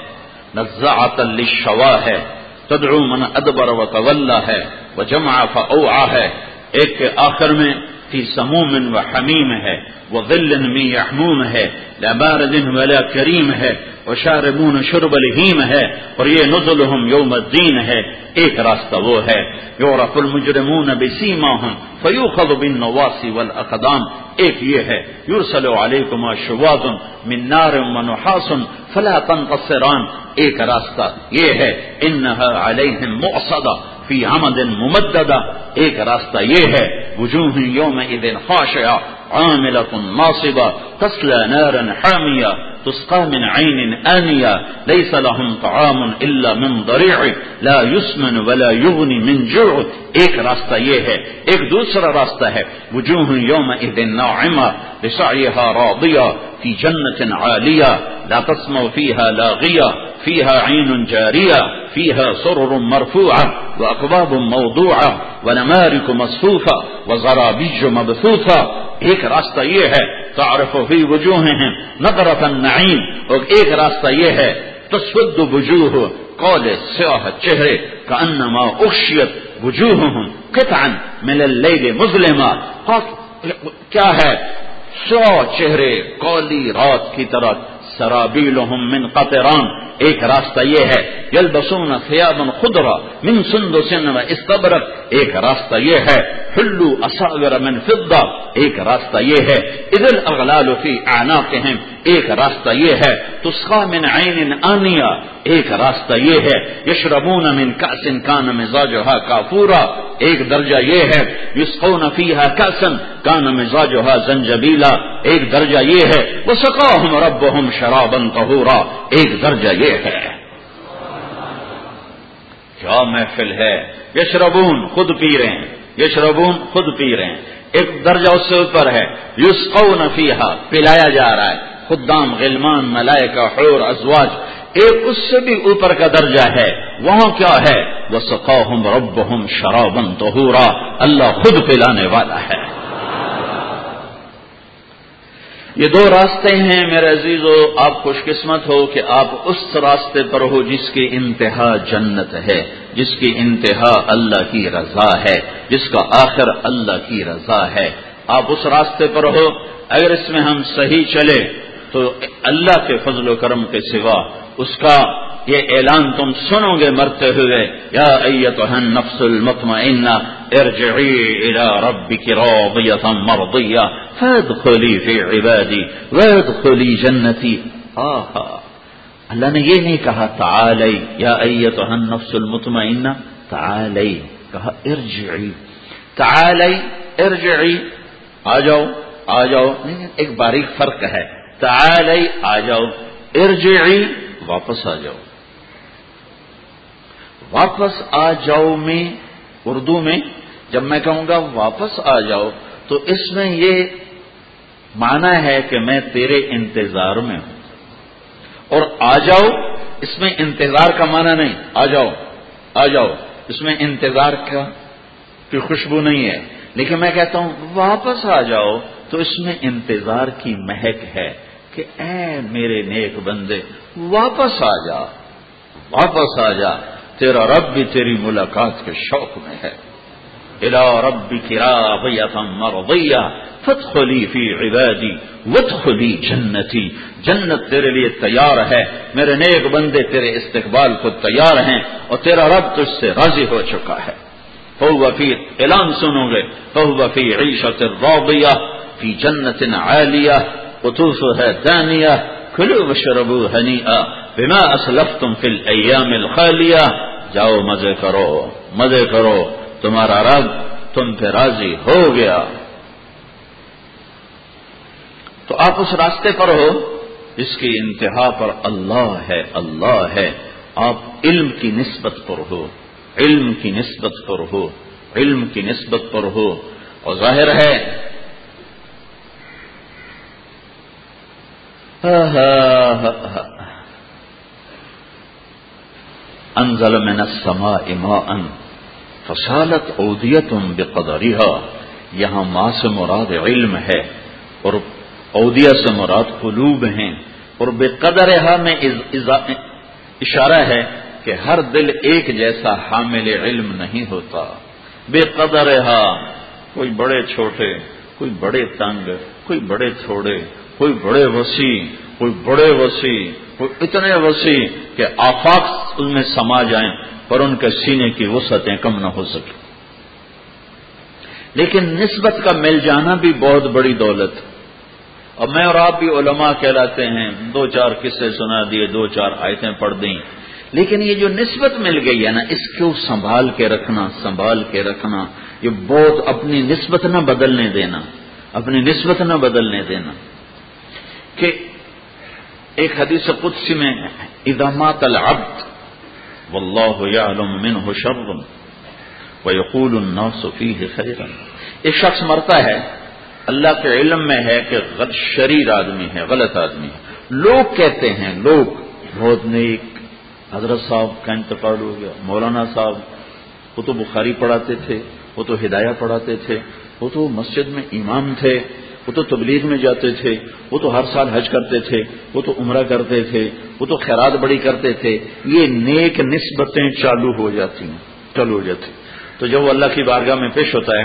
نزاعت للشوا ہے، تدعو من ادبر و طلّہ ہے وہ جمع فا ہے۔ ایک کے آخر میں فی سموم و حمیم ہے وہ غلن می یحموم ہے لبار دن ولا کریم ہے وہ شاربون شرب الحیم ہے، اور یہ نزلہم یوم الدین ہے، ایک راستہ وہ ہے۔ یورف المجرمون بسیما ہم فیوخذ بالنواسی والاقدام۔ ایک یہ ہے، یرسل علیکما شواظ من نار و نحاس فلا تنقصران۔ ایک راستہ یہ ہے، انہا علیہم مؤصدہ۔ فی عمد ممددہ۔ ایک راستہ یہ ہے، وجوہ یوم اذن خاشعہ عاملة ناصبة تسلى نارا حامية تسقى من عين آنية ليس لهم طعام إلا من ضريع لا يسمن ولا يغني من جوع۔ ایک راستہ یہ ہے، ایک دوسرا راستہ ہے، وجوہ یوم اذن ناعمة لسعيها راضية في جنة عالية لا تسمع فيها لاغية فيها عين جارية فيها سرر مرفوعة وأكباب موضوعة ونمارك مصفوفة وزرابيج مبثوثة. ایک راستہ یہ ہے تعرف فی وجوہہم نظرت النعیم اور ایک راستہ یہ ہے تسود وجوہ قول سیاہ چہرے کانما اخشیت وجوہہم قطعا من اللیل مظلمہ کیا ہے سو چہرے کولی رات کی طرح سرابیلہم من قطران۔ ایک راستہ یہ ہے یل بسون خیابن خدرا من سند سن و استبرک ایک راستہ یہ ہے فلو اصاگر من فضہ ایک راستہ یہ ہے ادل اغلال فی اعناقہم۔ ایک راستہ یہ ہے، تسخا من عین آنیا، ایک راستہ یہ ہے، یشربون من کأس کان مزاجها کافورا، ایک درجہ یہ ہے، یسقون فیہا کأسا کان مزاجها زنجبیلا، ایک درجہ یہ ہے، وسقاہم ربهم شرابا طہورا، ایک درجہ یہ ہے۔ کیا محفل ہے؟ یشربون خود پی رہے ہیں، یشربون خود پی رہے ہیں۔ ایک درجہ اس سے اوپر ہے، یسقون فیہا، پلایا جا رہا ہے۔ خدام، غلمان، ملائکہ، حور، ازواج، ایک اس سے بھی اوپر کا درجہ ہے، وہاں کیا ہے؟ وہ سقاہم ربہم شرابن طہورا اللہ خود پلانے والا ہے۔ یہ دو راستے ہیں میرے عزیزو، آپ خوش قسمت ہو کہ آپ اس راستے پر ہو جس کی انتہا جنت ہے، جس کی انتہا اللہ کی رضا ہے، جس کا آخر اللہ کی رضا ہے۔ آپ اس راستے پر ہو، اگر اس میں ہم صحیح چلے تو اللہ کے فضل و کرم کے سوا اس کا یہ اعلان تم سنو گے مرتے ہوئے، یا ایتها النفس المطمئنہ، ارجعی الى ربك راضیتا مرضیہ، فادخلی فی عبادی، وادخلی جنتی۔ آہا، اللہ نے یہ نہیں کہا تعالی، یا ایتها النفس المطمئنہ، تعالی، کہا ارجعی۔ تعالی، ارجعی، آ جاؤ آ جاؤ۔ نہیں، ایک باریک فرق ہے۔ تعالی آ جاؤ، ارجعی واپس آ جاؤ۔ واپس آ جاؤ میں، اردو میں جب میں کہوں گا واپس آ جاؤ، تو اس میں یہ مانا ہے کہ میں تیرے انتظار میں ہوں۔ اور آ جاؤ، اس میں انتظار کا مانا نہیں، آ جاؤ آ جاؤ، اس میں انتظار کا کی خوشبو نہیں ہے۔ لیکن میں کہتا ہوں، واپس آ جاؤ، تو اس میں انتظار کی مہک ہے۔ کہ اے میرے نیک بندے، واپس آ جا، واپس آ جا، تیرا رب بھی تیری ملاقات کے شوق میں ہے۔ الا رب کرا بھیا مر بھیا فت خلی فی عبادی وت خلی جنتی۔ جنت تیرے لیے تیار ہے، میرے نیک بندے تیرے استقبال کو تیار ہیں اور تیرا رب تجھ سے راضی ہو چکا ہے۔ ہو وفی اعلان سنو گے ہو وفی عیشت روبیہ فی جنت عالیہ۔ قطوف ہے دانیہ کلو بشربو ہنی بما اسلفتم فی الايام الخالیہ۔ جاؤ مزے کرو مزے کرو، تمہارا رب تم پہ راضی ہو گیا۔ تو آپ اس راستے پر ہو، اس کی انتہا پر اللہ ہے اللہ ہے۔ آپ علم کی نسبت پر ہو، علم کی نسبت پر ہو، علم کی نسبت پر ہو۔ اور ظاہر ہے انزل من السماء ماء فصالت اودیت بقدرها، یہاں ماں سے مراد علم ہے اور اودیا سے مراد قلوب ہیں، اور بے قدر میں اشارہ ہے کہ ہر دل ایک جیسا حامل علم نہیں ہوتا۔ بے قدر کوئی بڑے چھوٹے، کوئی بڑے تنگ، کوئی بڑے تھوڑے کوئی بڑے وسیع، کوئی بڑے وسیع، کوئی اتنے وسیع کہ آفاق ان میں سما جائیں پر ان کے سینے کی وسعتیں کم نہ ہو سکیں۔ لیکن نسبت کا مل جانا بھی بہت بڑی دولت۔ اور میں اور آپ بھی علماء کہلاتے ہیں، دو چار قصے سنا دیے، دو چار آیتیں پڑھ دیں۔ لیکن یہ جو نسبت مل گئی ہے نا، اس کو سنبھال کے رکھنا، سنبھال کے رکھنا، یہ بہت اپنی نسبت نہ بدلنے دینا، اپنی نسبت نہ بدلنے دینا۔ کہ ایک حدیث قدسی میں ادامات العبد واللہ یعلم منہ شر ویقول الناس فیہ خیرا۔ ایک شخص مرتا ہے، اللہ کے علم میں ہے کہ شریر آدمی ہے، غلط آدمی ہے۔ لوگ کہتے ہیں، لوگ بہت نیک۔ حضرت صاحب کا انتقال ہو گیا، مولانا صاحب۔ وہ تو بخاری پڑھاتے تھے، وہ تو ہدایہ پڑھاتے تھے۔ وہ تو مسجد میں امام تھے۔ وہ تو تبلیغ میں جاتے تھے، وہ تو ہر سال حج کرتے تھے، وہ تو عمرہ کرتے تھے، وہ تو خیرات بڑی کرتے تھے، یہ نیک نسبتیں چالو ہو جاتی ہیں، چالو ہو جاتی تو جب وہ اللہ کی بارگاہ میں پیش ہوتا ہے،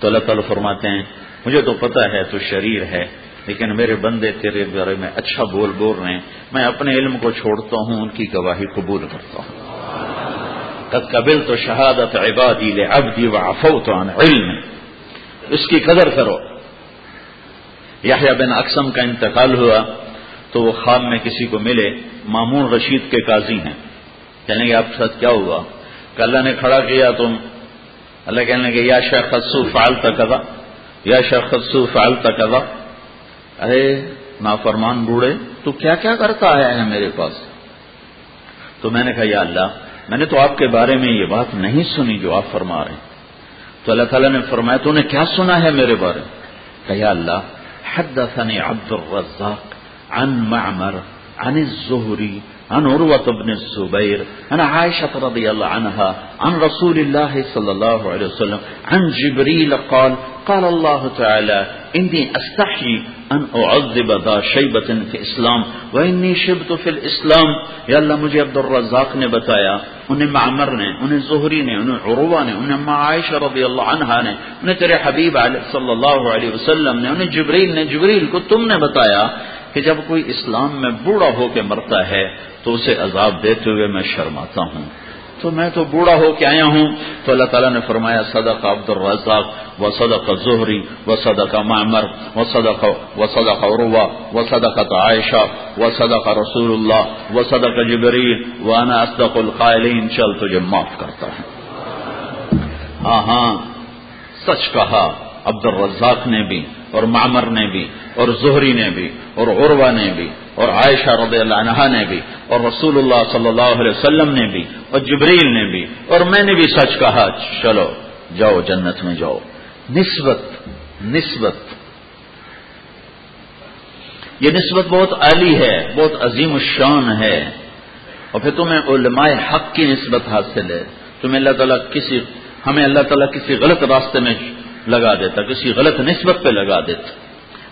تو اللہ تعالیٰ فرماتے ہیں، مجھے تو پتا ہے تو شریر ہے، لیکن میرے بندے تیرے بارے میں اچھا بول بول رہے ہیں، میں اپنے علم کو چھوڑتا ہوں، ان کی گواہی قبول کرتا ہوں۔ قد قبل تو شہادت عبادی لے ابدی و افوت عن علم۔ اس کی قدر کرو۔ یحییٰ بن اقسم کا انتقال ہوا تو وہ خواب میں کسی کو ملے، مامون رشید کے قاضی ہیں۔ کہنے گے آپ کے ساتھ کیا ہوا؟ کہ اللہ نے کھڑا کیا، تم اللہ کہنے لگے، یا شیخ خدسو فعال تقدا یا شیخ خدسو فعال تقدا ارے، نافرمان بوڑھے، تو کیا کیا کرتا آیا ہے میرے پاس؟ تو میں نے کہا، یا اللہ، میں نے تو آپ کے بارے میں یہ بات نہیں سنی جو آپ فرما رہے ہیں۔ تو اللہ تعالیٰ نے فرمایا، تو نے کیا سنا ہے میرے بارے میں؟ کہ یا اللہ حدثني عبد الرزاق عن معمر عن الزهري عن عروة بن الزبير عن عائشة رضي الله عنها عن رسول الله صلى الله عليه وسلم عن جبريل قال قال الله تعالى إني أستحي أن أعذب ذا شیبت فی إسلام و انی شبت فی الإسلام. اللہ مجھے عبد الرزاق نے بتایا انہیں معمر نے انہیں زہری نے انہیں عروہ نے انہیں عائشہ رضی اللہ عنہا نے انہیں تیرے حبیب صلی اللہ علیہ وسلم نے انہیں جبریل نے جبریل کو تم نے بتایا کہ جب کوئی اسلام میں بوڑھا ہو کے مرتا ہے تو اسے عذاب دیتے ہوئے میں شرماتا ہوں۔ تو میں تو بوڑھا ہو کے آیا ہوں۔ تو اللہ تعالیٰ نے فرمایا صدق عبد الرزاق و صدق ظہری و صدق معمر و صدق و صدق عروہ و صدق عائشہ و صدق رسول اللہ و صدق جبریل و انا اصدق القائلین۔ چل تجھے معاف کرتا ہے ہاں ہاں سچ کہا۔ عبد الرزاق نے بھی، اور معمر نے بھی، اور زہری نے بھی، اور عروا نے بھی، اور عائشہ رضی اللہ عنہ نے بھی، اور رسول اللہ صلی اللہ علیہ وسلم نے بھی، اور جبریل نے بھی، اور میں نے بھی سچ کہا، چلو، جاؤ جنت میں جاؤ۔ نسبت نسبت۔ یہ نسبت بہت عالی ہے، بہت عظیم الشان ہے۔ اور پھر تمہیں علماء حق کی نسبت حاصل ہے۔ تمہیں اللہ تعالیٰ کسی، ہمیں اللہ تعالیٰ کسی غلط راستے میں لگا دیتا، کسی غلط نسبت پہ لگا دیتا۔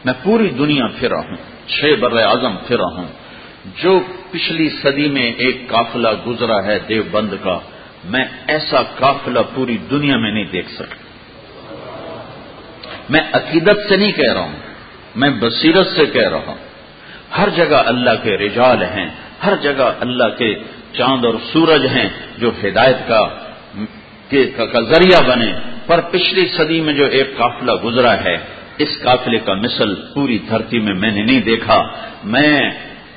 میں پوری دنیا پھرا ہوں، چھ بر اعظم پھرا ہوں۔ جو پچھلی صدی میں ایک قافلہ گزرا ہے دیو بند کا، میں ایسا قافلہ پوری دنیا میں نہیں دیکھ سکتا۔ میں عقیدت سے نہیں کہہ رہا ہوں، میں بصیرت سے کہہ رہا ہوں۔ ہر جگہ اللہ کے رجال ہیں، ہر جگہ اللہ کے چاند اور سورج ہیں جو ہدایت کا کا ذریعہ بنے۔ پر پچھلی صدی میں جو ایک قافلہ گزرا ہے، اس قافلے کا مثل پوری دھرتی میں میں نے نہیں دیکھا۔ میں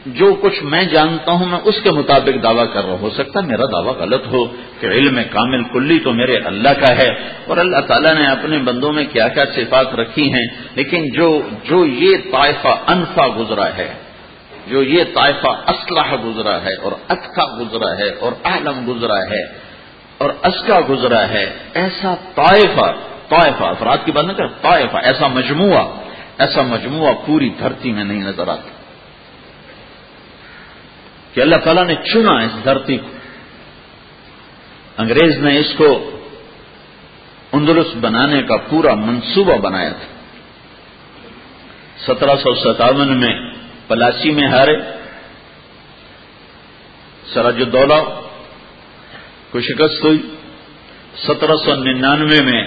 جو کچھ میں جانتا ہوں، میں اس کے مطابق دعویٰ کر رہا ہو سکتا میرا دعویٰ غلط ہو کہ علم کامل کلی تو میرے اللہ کا ہے اور اللہ تعالیٰ نے اپنے بندوں میں کیا کیا صفات رکھی ہیں۔ لیکن جو جو یہ طائفہ انفا گزرا ہے، جو یہ طائفہ اسلحہ گزرا ہے اور اتکا گزرا ہے اور عالم گزرا ہے اور اسکا گزرا ہے ایسا طائفہ طائفہ، افراد کی بات نہ کر طائفہ، ایسا مجموعہ ایسا مجموعہ پوری دھرتی میں نہیں نظر آتا۔ کہ اللہ تعالیٰ نے چنا اس دھرتی کو۔ انگریز نے اس کو اندرست بنانے کا پورا منصوبہ بنایا تھا۔ سترہ سو ستاون میں پلاسی میں ہارے، سراج الدولہ کو شکست ہوئی؟ سترہ سو ننانوے میں،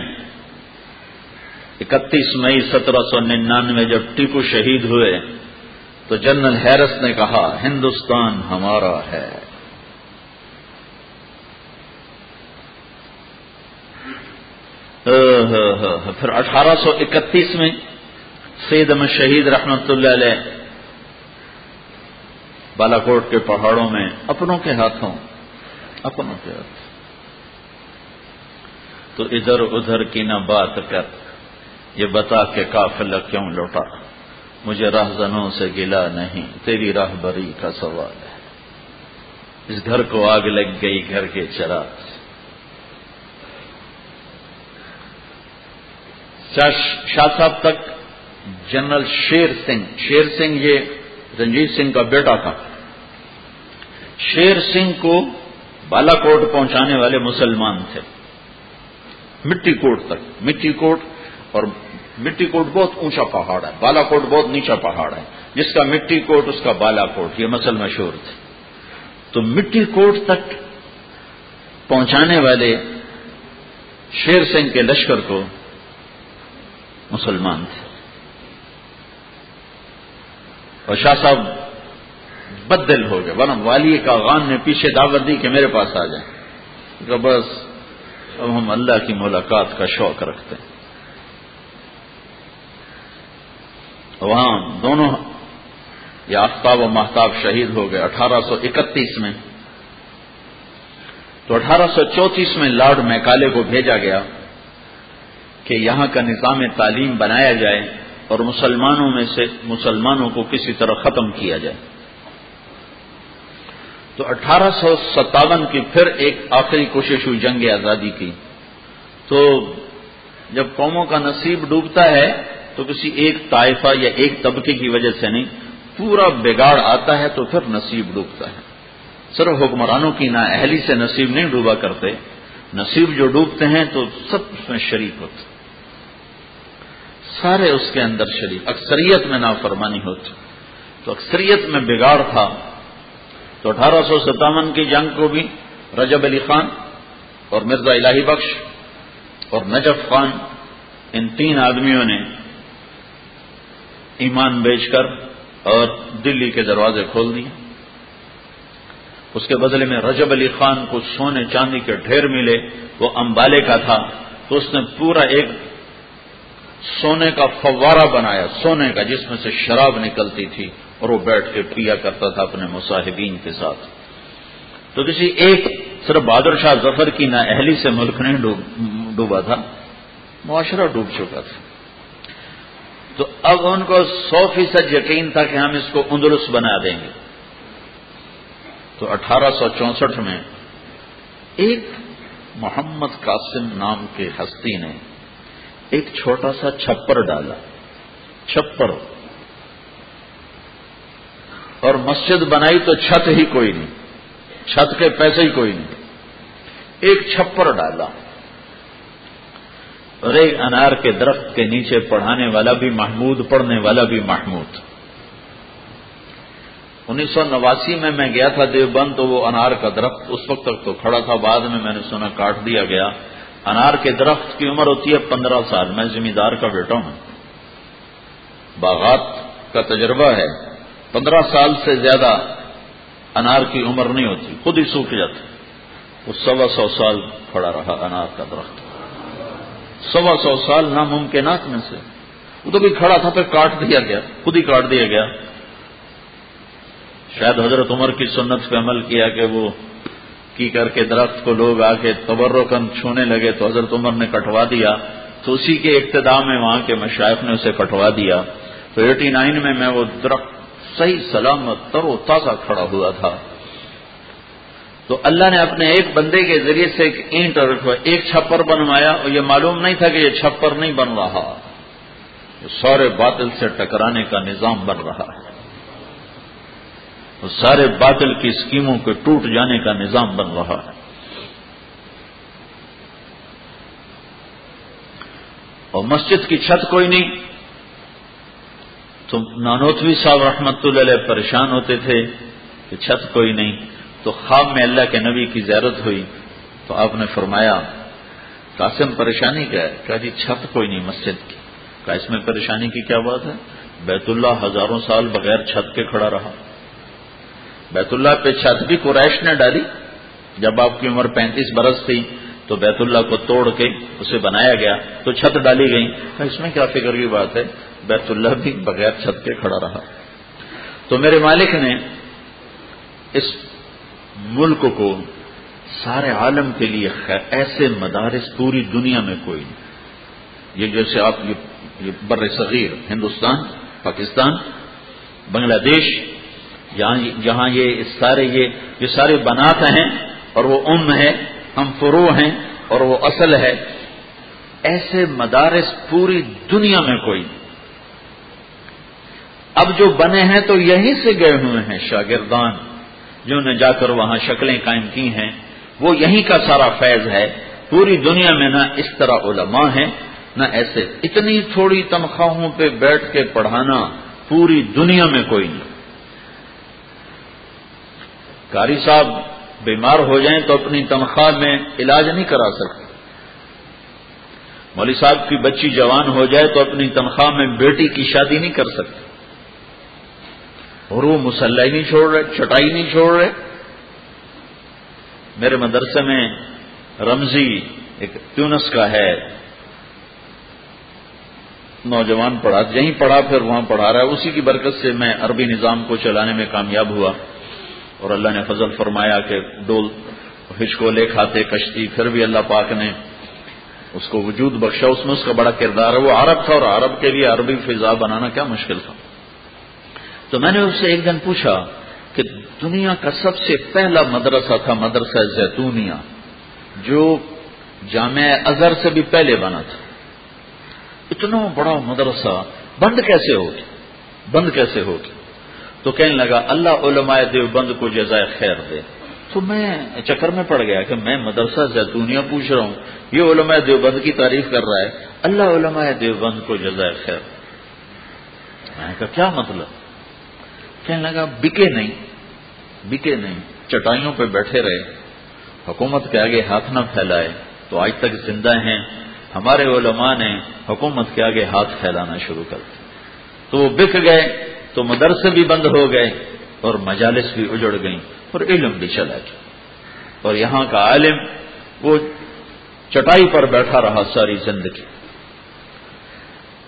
اکتیس مئی سترہ سو ننانوے جب ٹیپو شہید ہوئے، تو جنرل ہیرس نے کہا، ہندوستان ہمارا ہے. پھر اٹھارہ سو اکتیس میں سید احمد شہید رحمت اللہ علیہ بالاکوٹ کے پہاڑوں میں اپنوں کے ہاتھوں اپنوں کے تو ادھر ادھر کی نہ بات کر، یہ بتا کہ قافلہ کیوں لوٹا؟ مجھے راہ زنوں سے گلا نہیں، تیری راہ بری کا سوال ہے۔ اس گھر کو آگ لگ گئی، گھر کے چرا شاہ صاحب تک جنرل شیر سنگھ شیر سنگھ یہ رنجیت سنگھ کا بیٹا تھا۔ شیر سنگھ کو بالا کوٹ پہنچانے والے مسلمان تھے۔ مٹی کوٹ تک۔ مٹی کوٹ اور مٹی کوٹ بہت اونچا پہاڑ ہے۔ بالا کوٹ بہت نیچا پہاڑ ہے۔ جس کا مٹی کوٹ، اس کا بالا کوٹ یہ مسل مشہور تھے۔ تو مٹی کوٹ تک پہنچانے والے شیر سنگھ کے لشکر کو مسلمان تھے۔ اور شاہ صاحب بدل ہو گئے۔ ورنہ والی کا غان نے پیچھے دعوت دی کہ میرے پاس آ جائیں کہ بس، اب ہم اللہ کی ملاقات کا شوق رکھتے ہیں۔ وہاں دونوں یہ آفتاب و محتاب شہید ہو گئے۔ اٹھارہ سو اکتیس میں۔ تو اٹھارہ سو چونتیس میں لارڈ میکالے کو بھیجا گیا کہ یہاں کا نظام تعلیم بنایا جائے اور مسلمانوں میں سے مسلمانوں کو کسی طرح ختم کیا جائے۔ تو اٹھارہ سو ستاون کی پھر ایک آخری کوشش ہوئی جنگ آزادی کی۔ تو جب قوموں کا نصیب ڈوبتا ہے تو کسی ایک طائفہ یا ایک طبقے کی وجہ سے نہیں، پورا بگاڑ آتا ہے تو پھر نصیب ڈوبتا ہے۔ صرف حکمرانوں کی نا اہلی سے نصیب نہیں ڈوبا کرتے، نصیب جو ڈوبتے ہیں تو سب اس میں شریک ہوتے۔ سارے اس کے اندر شریک، اکثریت میں نافرمانی ہوتی۔ تو اکثریت میں بگاڑ تھا۔ تو اٹھارہ سو ستاون کی جنگ کو بھی رجب علی خان اور مرزا الہی بخش اور نجف خان، ان تین آدمیوں نے ایمان بیچ کر اور دلی کے دروازے کھول دیے۔ اس کے بدلے میں رجب علی خان کو سونے چاندی کے ڈھیر ملے، وہ امبالے کا تھا۔ تو اس نے پورا ایک سونے کا فوارہ بنایا، سونے کا جس میں سے شراب نکلتی تھی۔ اور وہ بیٹھ کے پیا کرتا تھا اپنے مصاحبین کے ساتھ۔ تو کسی ایک صرف بہادر شاہ ظفر کی نا اہلی سے ملک نہیں ڈوبا تھا، معاشرہ ڈوب چکا تھا۔ تو اب ان کو سو فیصد یقین تھا کہ ہم اس کو اندرس بنا دیں گے۔ تو اٹھارہ سو چونسٹھ میں ایک محمد قاسم نام کے ہستی نے ایک چھوٹا سا چھپر ڈالا۔ چھپر۔ اور مسجد بنائی تو چھت ہی کوئی نہیں، چھت کے پیسے ہی کوئی نہیں۔ ایک چھپر ڈالا۔ اور ایک انار کے درخت کے نیچے پڑھانے والا بھی محمود، پڑھنے والا بھی محمود۔ انیس سو نواسی میں میں گیا تھا دیوبند، تو وہ انار کا درخت اس وقت تک تو کھڑا تھا، بعد میں میں نے سنا کاٹ دیا گیا۔ انار کے درخت کی عمر ہوتی ہے پندرہ سال۔ میں ذمہ دار کا بیٹا ہوں۔ باغات کا تجربہ ہے۔ پندرہ سال سے زیادہ انار کی عمر نہیں ہوتی، خود ہی سوکھ جاتی وہ سوا سو سال کھڑا رہا انار کا درخت۔ سوا سو سال ناممکنات میں سے وہ تو بھی کھڑا تھا پھر کاٹ دیا گیا، خود ہی کاٹ دیا گیا۔ شاید حضرت عمر کی سنت پہ عمل کیا کہ وہ کی کر کے درخت کو لوگ آ کے تبرکن چھونے لگے تو حضرت عمر نے کٹوا دیا۔ تو اسی کے ابتدا میں وہاں کے مشائف نے اسے کٹوا دیا۔ تو ایٹی نائن میں میں وہ درخت صحیح سلامت تر و تازہ کھڑا ہوا تھا۔ تو اللہ نے اپنے ایک بندے کے ذریعے سے ایک اینٹ اور ایک چھپر بنوایا اور یہ معلوم نہیں تھا کہ یہ چھپر نہیں بن رہا۔ سارے باطل سے ٹکرانے کا نظام بن رہا۔ ہے سارے باطل کی اسکیموں کے ٹوٹ جانے کا نظام بن رہا۔ ہے اور مسجد کی چھت کوئی نہیں۔ تو نانوتوی صاحب رحمت اللہ علیہ پریشان ہوتے تھے کہ چھت کوئی نہیں۔ تو خواب میں اللہ کے نبی کی زیارت ہوئی۔ تو آپ نے فرمایا، قاسم پریشانی کیا ہے؟ کہا جی چھت کوئی نہیں، مسجد کی۔ کہا، اس میں پریشانی کی کیا بات ہے؟ بیت اللہ ہزاروں سال بغیر چھت کے کھڑا رہا۔ بیت اللہ پہ چھت بھی قریش نے ڈالی۔ جب آپ کی عمر پینتیس برس تھی تو بیت اللہ کو توڑ کے اسے بنایا گیا تو چھت ڈالی گئی اس میں کیا فکر کی بات ہے؟ بیت اللہ بھی بغیر چھت کے کھڑا رہا۔ تو میرے مالک نے اس ملک کو سارے عالم کے لیے ایسے مدارس پوری دنیا میں کوئی نہیں۔ یہ جیسے آپ، یہ بر صغیر ہندوستان، پاکستان، بنگلہ دیش جہاں یہ سارے، یہ یہ سارے بنات ہیں اور وہ ام ہے ہم فرو ہیں اور وہ اصل ہے۔ ایسے مدارس پوری دنیا میں کوئی۔ اب جو بنے ہیں تو یہیں سے گئے ہوئے ہیں شاگردان۔ جنہوں نے جا کر وہاں شکلیں قائم کی ہیں، وہ یہیں کا سارا فیض ہے۔ پوری دنیا میں نہ اس طرح علماء ہیں، نہ ایسے اتنی تھوڑی تنخواہوں پہ بیٹھ کے پڑھانا پوری دنیا میں کوئی نہیں۔ قاری صاحب بیمار ہو جائیں تو اپنی تنخواہ میں علاج نہیں کرا سکتے۔ مولوی صاحب کی بچی جوان ہو جائے تو اپنی تنخواہ میں بیٹی کی شادی نہیں کر سکتے۔ اور وہ مسلح نہیں چھوڑ رہے چٹائی نہیں چھوڑ رہے۔ میرے مدرسے میں رمزی ایک تیونس کا ہے۔ نوجوان پڑھا، یہیں پڑھا، پھر وہاں پڑھا رہا ہے۔ اسی کی برکت سے میں عربی نظام کو چلانے میں کامیاب ہوا۔ اور اللہ نے فضل فرمایا کہ ڈول ہچکو لے کھاتے کشتی، پھر بھی اللہ پاک نے اس کو وجود بخشا۔ اس میں اس کا بڑا کردار ہے۔ وہ عرب تھا اور عرب کے لیے عربی فضا بنانا کیا مشکل تھا۔ تو میں نے اس سے ایک دن پوچھا کہ دنیا کا سب سے پہلا مدرسہ تھا مدرسہ زیتونیا جو جامع اظہر سے بھی پہلے بنا تھا۔ اتنا بڑا مدرسہ، بند کیسے ہوگی بند کیسے ہوگی تو کہنے لگا، اللہ علماء دیوبند کو جزائے خیر دے۔ تو میں چکر میں پڑ گیا کہ میں مدرسہ زیتونیا پوچھ رہا ہوں۔ یہ علماء دیوبند کی تعریف کر رہا ہے۔ اللہ علماء دیوبند کو جزائے خیر۔ میں کہا، کیا مطلب؟ کہنے لگا، بکے نہیں بکے نہیں، چٹائیوں پہ بیٹھے رہے۔ حکومت کے آگے ہاتھ نہ پھیلائے۔ تو آج تک زندہ ہیں۔ ہمارے علماء نے حکومت کے آگے ہاتھ پھیلانا شروع کر دیا۔ تو وہ بک گئے۔ تو مدرسے بھی بند ہو گئے اور مجالس بھی اجڑ گئیں اور علم بھی چلا گیا۔ اور یہاں کا عالم وہ چٹائی پر بیٹھا رہا ساری زندگی۔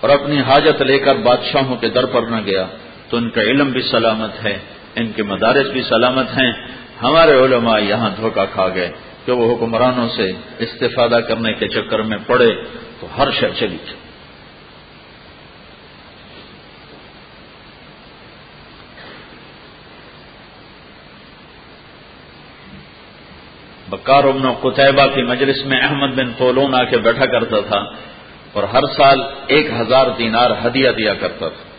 اور اپنی حاجت لے کر بادشاہوں کے در پر نہ گیا تو ان کا علم بھی سلامت ہے، ان کے مدارس بھی سلامت ہیں۔ ہمارے علماء یہاں دھوکہ کھا گئے کہ وہ حکمرانوں سے استفادہ کرنے کے چکر میں پڑے تو ہر شہ چلی تھی بکار ابن قطعبہ کی مجلس میں احمد بن طولون آ کے بیٹھا کرتا تھا اور ہر سال ایک ہزار دینار ہدیہ دیا کرتا تھا۔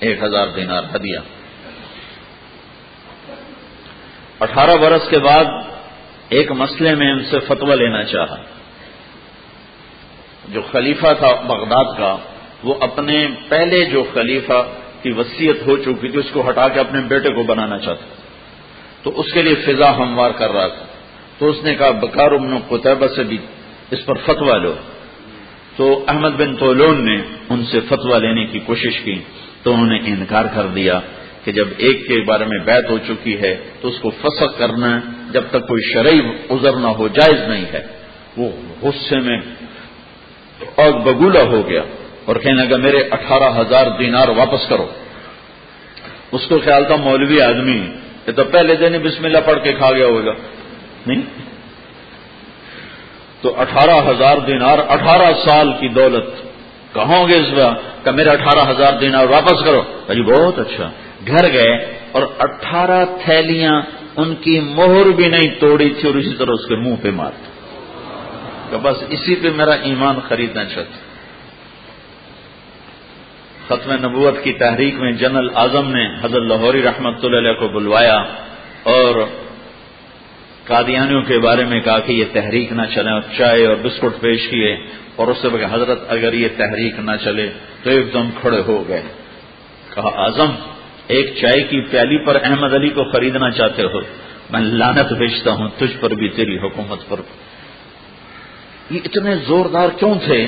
ایک ہزار دینار ہدیہ۔ اٹھارہ برس کے بعد ایک مسئلے میں ان سے فتویٰ لینا چاہا۔ جو خلیفہ تھا بغداد کا، وہ اپنے پہلے جو خلیفہ کی وصیت ہو چکی تھی، اس کو ہٹا کے اپنے بیٹے کو بنانا چاہتا۔ تو اس کے لیے فضا ہموار کر رہا تھا۔ تو اس نے کہا، بکار امن قطبہ سے بھی اس پر فتوا لو. تو احمد بن طولون نے ان سے فتوا لینے کی کوشش کی تو انہوں نے انکار کر دیا کہ جب ایک کے بارے میں بیت ہو چکی ہے تو اس کو فسق کرنا جب تک کوئی شرعی ازر نہ ہو، جائز نہیں ہے۔ وہ غصے میں اور بگولا ہو گیا اور کہنے لگا، میرے اٹھارہ ہزار دینار واپس کرو۔ اس کو خیال تھا مولوی آدمی یہ تو پہلے دن بسم اللہ پڑھ کے کھا گیا ہوگا۔ نہیں۔ تو اٹھارہ ہزار دینار، اٹھارہ سال کی دولت کہوں گے اس بار؟ کہ میرے اٹھارہ ہزار دینار واپس کرو۔ جی بہت اچھا۔ گھر گئے اور اٹھارہ تھیلیاں ان کی مہر بھی نہیں توڑی تھی اور اسی طرح اس کے منہ پہ مارتے کہ بس اسی پہ میرا ایمان خریدنا چاہتا۔ ختم نبوت کی تحریک میں جنرل اعظم نے حضرت لاہوری رحمت اللہ علیہ کو بلوایا اور قادیانیوں کے بارے میں کہا کہ یہ تحریک نہ چلے اور چائے اور بسکٹ پیش کیے اور اس سے حضرت اگر یہ تحریک نہ چلے تو ایک دم کھڑے ہو گئے۔ کہا، اعظم، ایک چائے کی پیالی پر احمد علی کو خریدنا چاہتے ہو۔ میں لانت بھیجتا ہوں تجھ پر بھی، تیری حکومت پر۔ یہ اتنے زوردار کیوں تھے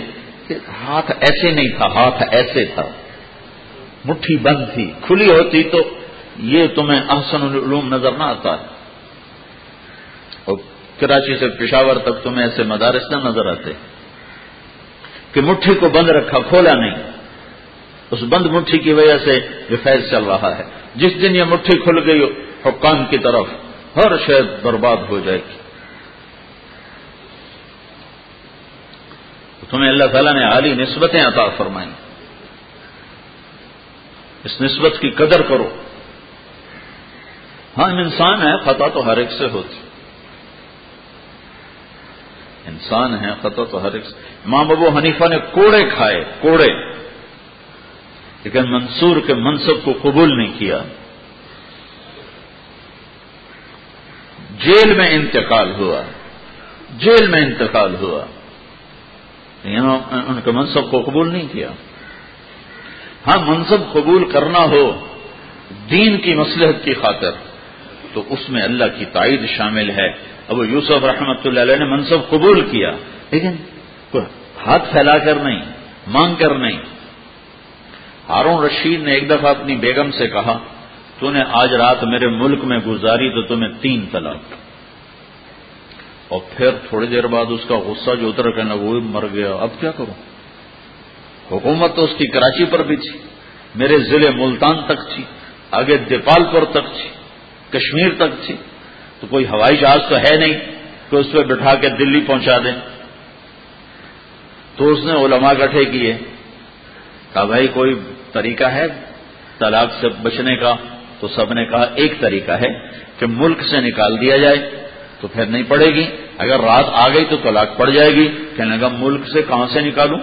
کہ ہاتھ ایسے نہیں تھا، ہاتھ ایسے تھا۔ مٹھی بند تھی، کھلی ہوتی تو یہ تمہیں احسن العلوم نظر نہ آتا۔ ہے کراچی سے پشاور تک تمہیں ایسے مدارس نہ نظر آتے کہ مٹھی کو بند رکھا، کھولا نہیں۔ اس بند مٹھی کی وجہ سے یہ فیض چل رہا ہے۔ جس دن یہ مٹھی کھل گئی، حکام کی طرف ہر شہر برباد ہو جائے گی۔ تمہیں اللہ تعالیٰ نے عالی نسبتیں عطا فرمائیں۔ اس نسبت کی قدر کرو۔ ہاں انسان ہے، خطا تو ہر ایک سے ہوتی۔ انسان ہے خطا تو ہر ایک سے۔ ماں حنیفہ نے کوڑے کھائے، کوڑے۔ لیکن منصور کے منصب کو قبول نہیں کیا۔ جیل میں انتقال ہوا۔ جیل میں انتقال ہوا۔ ان کے منصب کو قبول نہیں کیا۔ ہاں منصب قبول کرنا ہو، دین کی مسلحت کی خاطر۔ تو اس میں اللہ کی تائید شامل ہے۔ اب یوسف رحمت اللہ علیہ نے منصب قبول کیا۔ لیکن ہاتھ پھیلا کر نہیں، مانگ کر نہیں۔ ہارون رشید نے ایک دفعہ اپنی بیگم سے کہا، تو نے آج رات میرے ملک میں گزاری تو تمہیں تین طلاق۔ اور پھر تھوڑی دیر بعد اس کا غصہ جو اتر کہنے وہ مر گیا۔ اب کیا کروں؟ حکومت تو اس کی کراچی پر بھی تھی، میرے ضلع ملتان تک تھی، آگے دیپال پور تک تھی۔ کشمیر تک تھی، تو کوئی ہوائی جہاز تو ہے نہیں کہ اس پہ بٹھا کے دلی پہنچا دیں۔ تو اس نے علماء گٹھے کیے۔ کہا، بھائی، کوئی طریقہ ہے طلاق سے بچنے کا؟ تو سب نے کہا، ایک طریقہ ہے کہ ملک سے نکال دیا جائے، تو پھر نہیں پڑے گی۔ اگر رات آ گئی تو طلاق پڑ جائے گی۔ کہنے لگا، ملک سے کہاں سے نکالوں؟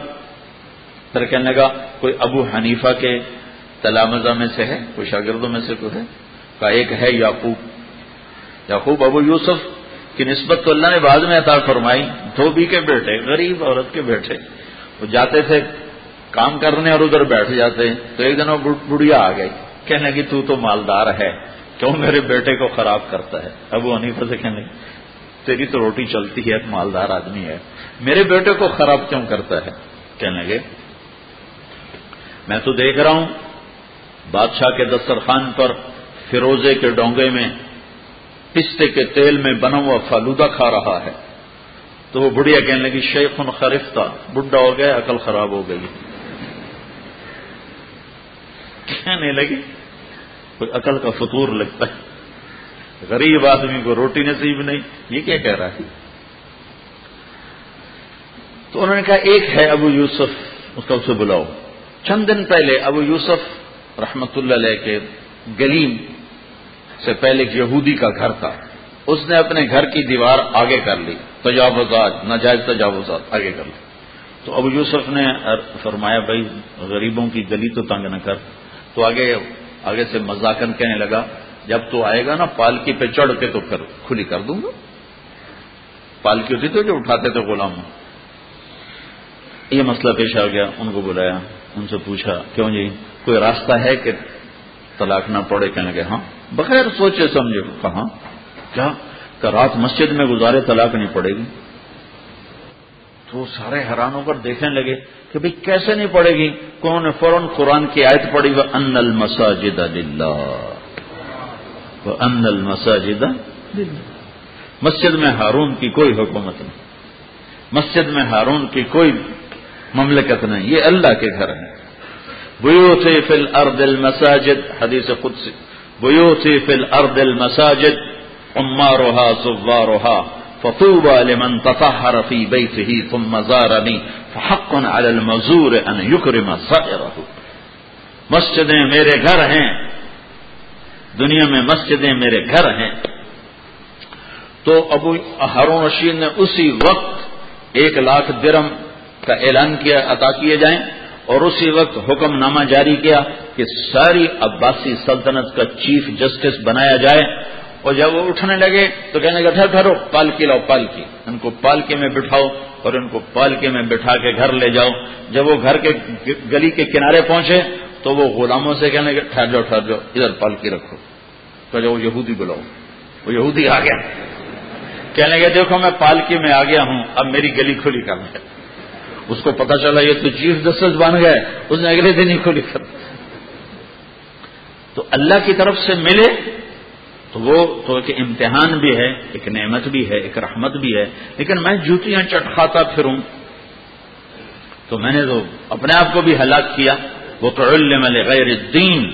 پھر کہنے لگا، کوئی ابو حنیفہ کے تلامزہ میں سے ہے؟ کوئی شاگردوں میں سے کوئی ہے؟ کا ایک ہے یعقوب۔ یعقوب ابو یوسف کی نسبت تو اللہ نے بعد میں عطا فرمائی، دھوبی کے بیٹے، غریب عورت کے بیٹے۔ وہ جاتے تھے کام کرنے اور ادھر بیٹھ جاتے تو ایک دن وہ بڑھیا آ گئی، کہنے کی تو تو مالدار ہے، کیوں میرے بیٹے کو خراب کرتا ہے؟ ابو حنیفہ سے کہنے تیری تو روٹی چلتی ہے ایک مالدار آدمی ہے۔ میرے بیٹے کو خراب کیوں کرتا ہے؟ کہنے لگے، میں تو دیکھ رہا ہوں، بادشاہ کے دسترخوان پر فیروزے کے ڈونگے میں پستے کے تیل میں بنا ہوا فالودہ کھا رہا ہے۔ تو وہ بڑھیا کہنے لگی، شیخ ان خریفتا بڈھا ہو گیا، عقل خراب ہو گئی۔ کہنے لگی، کوئی عقل کا فطور لگتا ہے۔ غریب آدمی کو روٹی نصیب نہیں، یہ کیا کہہ رہا ہے؟ تو انہوں نے کہا، ایک ہے ابو یوسف، اس کا اسے بلاؤ۔ چند دن پہلے ابو یوسف رحمت اللہ علیہ کے گلیم سے پہلے ایک یہودی کا گھر تھا۔ اس نے اپنے گھر کی دیوار آگے کر لی۔ تجاوزات، ناجائز تجاوزات آگے کر لی۔ تو ابو یوسف نے فرمایا، بھائی، غریبوں کی گلی تو تنگ نہ کر۔ تو آگے آگے سے مزاکن کہنے لگا، جب تو آئے گا نا پالکی پہ چڑھ کے تو پھر کھلی کر دوں گا۔ پالکی ہوتی تو جو اٹھاتے تھے غلام۔ یہ مسئلہ پیش آ گیا۔ ان کو بلایا، ان سے پوچھا، کیوں جی کوئی راستہ ہے کہ طلاق نہ پڑے؟ کہنے لگے ہاں بغیر سوچے سمجھے کہاں؟ کیا کہ رات مسجد میں گزارے طلاق نہیں پڑے گی؟ تو سارے حیران ہو کر دیکھنے لگے کہ بھئی کیسے نہیں پڑے گی؟ کون نے فوراً قرآن کی آیت پڑی وہ ان المساجد وہ ان المساجد مسجد میں ہارون کی کوئی حکومت نہیں، مسجد میں ہارون کی کوئی مملکت نہیں، یہ اللہ کے گھر ہیں۔ بيوتي في الأرض المساجد حديث قدسي بيوتي في الأرض المساجد، عمارها زوارها، فطوبى لمن تطهر في بيته ثم زارني، فحق على المزور أن يكرم صائره مسجدیں میرے گھر ہیں، دنیا میں مسجدیں میرے گھر ہیں۔ تو ابو ہارون رشید نے اسی وقت ایک لاکھ درم کا اعلان کیا، عطا کیے جائیں۔ اور اسی وقت حکم نامہ جاری کیا کہ ساری عباسی سلطنت کا چیف جسٹس بنایا جائے۔ اور جب وہ اٹھنے لگے تو کہنے لگا ٹھہر ٹھہرو پالکی لاؤ، پالکی۔ ان کو پالکی میں بٹھاؤ اور ان کو پالکی میں بٹھا کے گھر لے جاؤ۔ جب وہ گھر کے گلی کے کنارے پہنچے تو وہ غلاموں سے کہنے لگے، ٹھہر جاؤ ٹھہر جاؤ، ادھر پالکی رکھو۔ تو جب وہ یہودی بلاؤ، وہ یہودی آ گیا۔ کہنے لگے، دیکھو، میں پالکی میں آ گیا ہوں، اب میری گلی کھلی کرنا ہے اس کو پتا چلا یہ تو چیف جسٹس بن گئے، اس نے اگلے دن ہی کو لکھا تو اللہ کی طرف سے ملے تو وہ تو ایک امتحان بھی ہے، ایک نعمت بھی ہے، ایک رحمت بھی ہے۔ لیکن میں جوتیاں چٹکھاتا پھروں۔ تو میں نے تو اپنے آپ کو بھی ہلاک کیا۔ وہ تو علم غیر الدین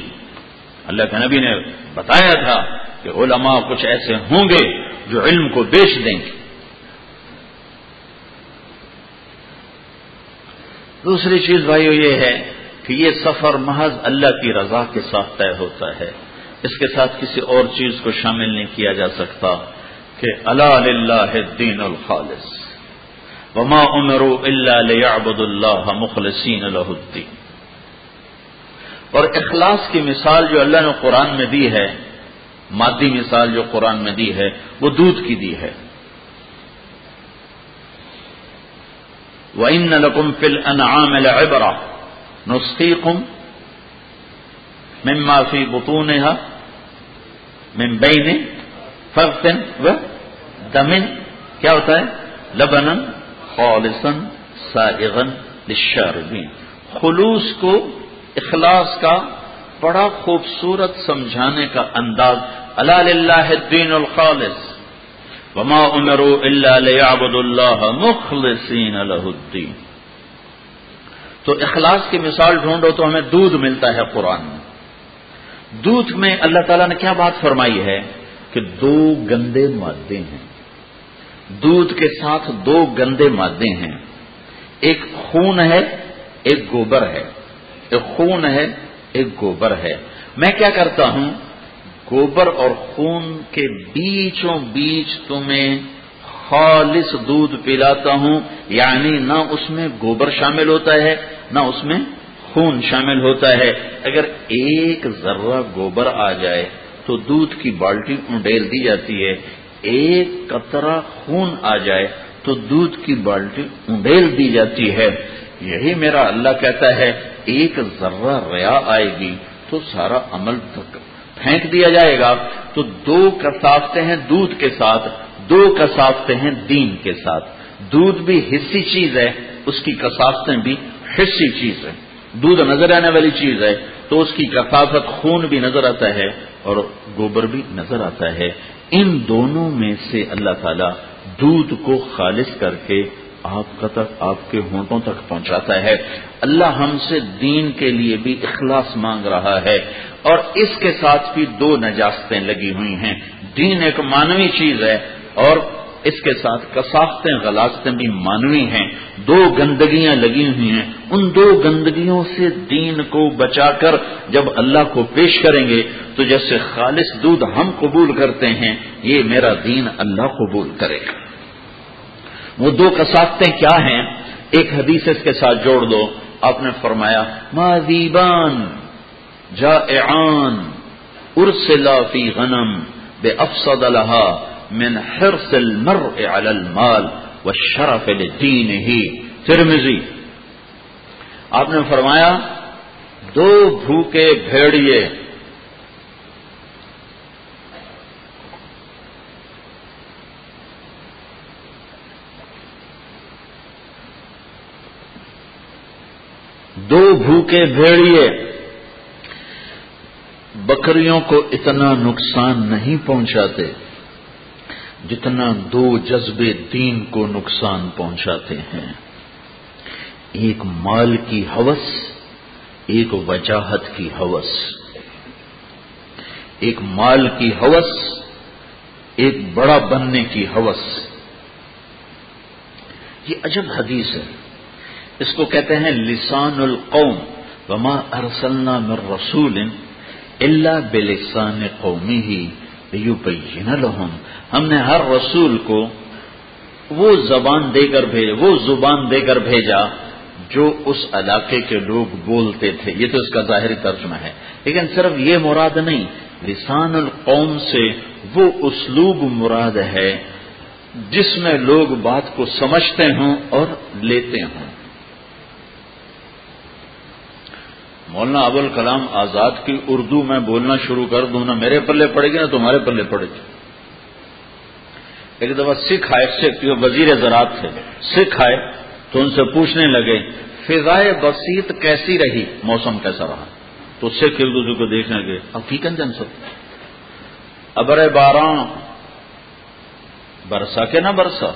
اللہ کے نبی نے بتایا تھا کہ علماء کچھ ایسے ہوں گے جو علم کو بیچ دیں گے۔ دوسری چیز بھائیو یہ ہے کہ یہ سفر محض اللہ کی رضا کے ساتھ طے ہوتا ہے۔ اس کے ساتھ کسی اور چیز کو شامل نہیں کیا جا سکتا کہ اللہ دین الخالص۔ وما عمر اللہ اللہ مخلصین الدین۔ اور اخلاص کی مثال جو اللہ نے قرآن میں دی ہے، مادی مثال جو قرآن میں دی ہے، وہ دودھ کی دی ہے۔ وَإِنَّ لَكُمْ فِي الْأَنْعَامِ لَعِبْرَةً نُسْقِيكُمْ مِمَّا فِي بُطُونِهَا من بین فرق و دمن کیا ہوتا ہے؟ لبنن خالصن سائغن للشاربین۔ خلوص کو اخلاص کا بڑا خوبصورت سمجھانے کا انداز۔ اللہ الدین الخالص۔ وما عمرو اللہ ابد اللہ مخلصین الدین تو اخلاص کی مثال ڈھونڈو تو ہمیں دودھ ملتا ہے قرآن میں. دودھ میں اللہ تعالیٰ نے کیا بات فرمائی ہے کہ دو گندے مادے ہیں. دودھ کے ساتھ دو گندے مادے ہیں. ایک خون ہے، ایک گوبر ہے. ایک خون ہے، ایک گوبر ہے. میں کیا کرتا ہوں؟ گوبر اور خون کے بیچوں بیچ تمہیں خالص دودھ پلاتا ہوں یعنی نہ اس میں گوبر شامل ہوتا ہے، نہ اس میں خون شامل ہوتا ہے۔ اگر ایک ذرہ گوبر آ جائے تو دودھ کی بالٹی انڈیل دی جاتی ہے۔ ایک قطرہ خون آ جائے تو دودھ کی بالٹی انڈیل دی جاتی ہے۔ یہی میرا اللہ کہتا ہے، ایک ذرہ ریا آئے گی تو سارا عمل پھینک دیا جائے گا، تو دو کسافتے ہیں دودھ کے ساتھ، دو کسافتے ہیں دین کے ساتھ۔ دودھ بھی حصی چیز ہے، اس کی کسافتیں بھی حصی چیز ہے دودھ نظر آنے والی چیز ہے، تو اس کی کثافت خون بھی نظر آتا ہے اور گوبر بھی نظر آتا ہے۔ ان دونوں میں سے اللہ تعالی دودھ کو خالص کر کے آپ کا تک آپ کے ہونٹوں تک پہنچاتا ہے۔ اللہ ہم سے دین کے لیے بھی اخلاص مانگ رہا ہے اور اس کے ساتھ بھی دو نجاستیں لگی ہوئی ہیں۔ دین ایک مانوی چیز ہے اور اس کے ساتھ کساختیں، غلاستیں بھی مانوی ہیں۔ دو گندگیاں لگی ہوئی ہیں۔ ان دو گندگیوں سے دین کو بچا کر جب اللہ کو پیش کریں گے تو جیسے خالص دودھ ہم قبول کرتے ہیں، یہ میرا دین اللہ قبول کرے گا۔ وہ دو کساختیں کیا ہیں؟ ایک حدیث اس کے ساتھ جوڑ دو۔ آپ نے فرمایا مادیبان جا ارسلا فی غنم بے افسد اللہ من حرص المرء على المال والشرف لدينه۔ ترمزی آپ نے فرمایا، دو بھوکے بھیڑیے دو بھوکے بھیڑیے۔ بکریوں کو اتنا نقصان نہیں پہنچاتے جتنا دو جذبے دین کو نقصان پہنچاتے ہیں۔ ایک مال کی حوث، ایک وجاہت کی حوث۔ ایک مال کی حوث، ایک بڑا بننے کی حوث۔ یہ عجب حدیث ہے۔ اس کو کہتے ہیں لسان القوم، وما ارسلنا من رسول اللہ بلسان قومی ہی لهم۔ ہم نے ہر رسول کو وہ زبان دے کر بھیجا وہ زبان دے کر بھیجا جو اس علاقے کے لوگ بولتے تھے۔ یہ تو اس کا ظاہری ترجمہ ہے۔ لیکن صرف یہ مراد نہیں، لسان القوم سے وہ اسلوب مراد ہے جس میں لوگ بات کو سمجھتے ہوں اور لیتے ہوں۔ مولانا ابوال کلام آزاد کی اردو میں بولنا شروع کر دوں، نہ میرے پلے پڑے گی، نہ تمہارے پلے پڑے گی۔ ایک دفعہ سکھ آئے، سکھ وزیر زراعت تھے، سکھ آئے تو ان سے پوچھنے لگے، فضائے بسیط کیسی رہی؟ موسم کیسا رہا؟ تو سکھ ایک دوسرے کو دیکھنے گئے حقیقت جن سب ابر بارہ، برسا کے نہ برسا؟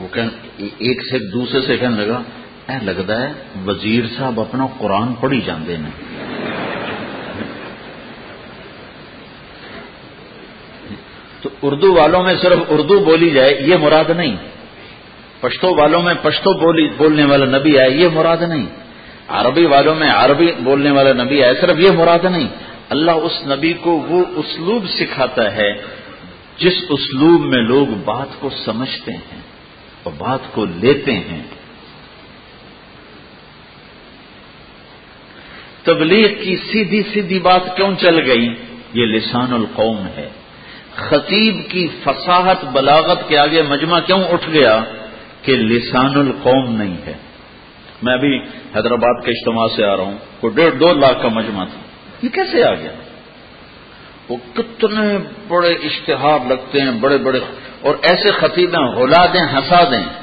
وہ ایک سے دوسرے سے کہنے لگا اے لگتا ہے وزیر صاحب اپنا قرآن پڑھی جاندے ہیں تو اردو والوں میں صرف اردو بولی جائے، یہ مراد نہیں۔ پشتو والوں میں پشتو بولی، بولنے والا نبی آئے، یہ مراد نہیں۔ عربی والوں میں عربی بولنے والا نبی آئے، صرف یہ مراد نہیں۔ اللہ اس نبی کو وہ اسلوب سکھاتا ہے جس اسلوب میں لوگ بات کو سمجھتے ہیں اور بات کو لیتے ہیں۔ تبلیغ کی سیدھی سیدھی بات کیوں چل گئی؟ یہ لسان القوم ہے۔ خطیب کی فصاحت بلاغت کے آگے مجمع کیوں اٹھ گیا؟ کہ لسان القوم نہیں ہے۔ میں ابھی حیدرآباد کے اجتماع سے آ رہا ہوں۔ وہ ڈیڑھ دو لاکھ کا مجمع تھا۔ یہ کیسے آ گیا؟ وہ کتنے بڑے اشتہار لگتے ہیں، بڑے بڑے، اور ایسے خطیبیں غلا دیں ہنسا دیں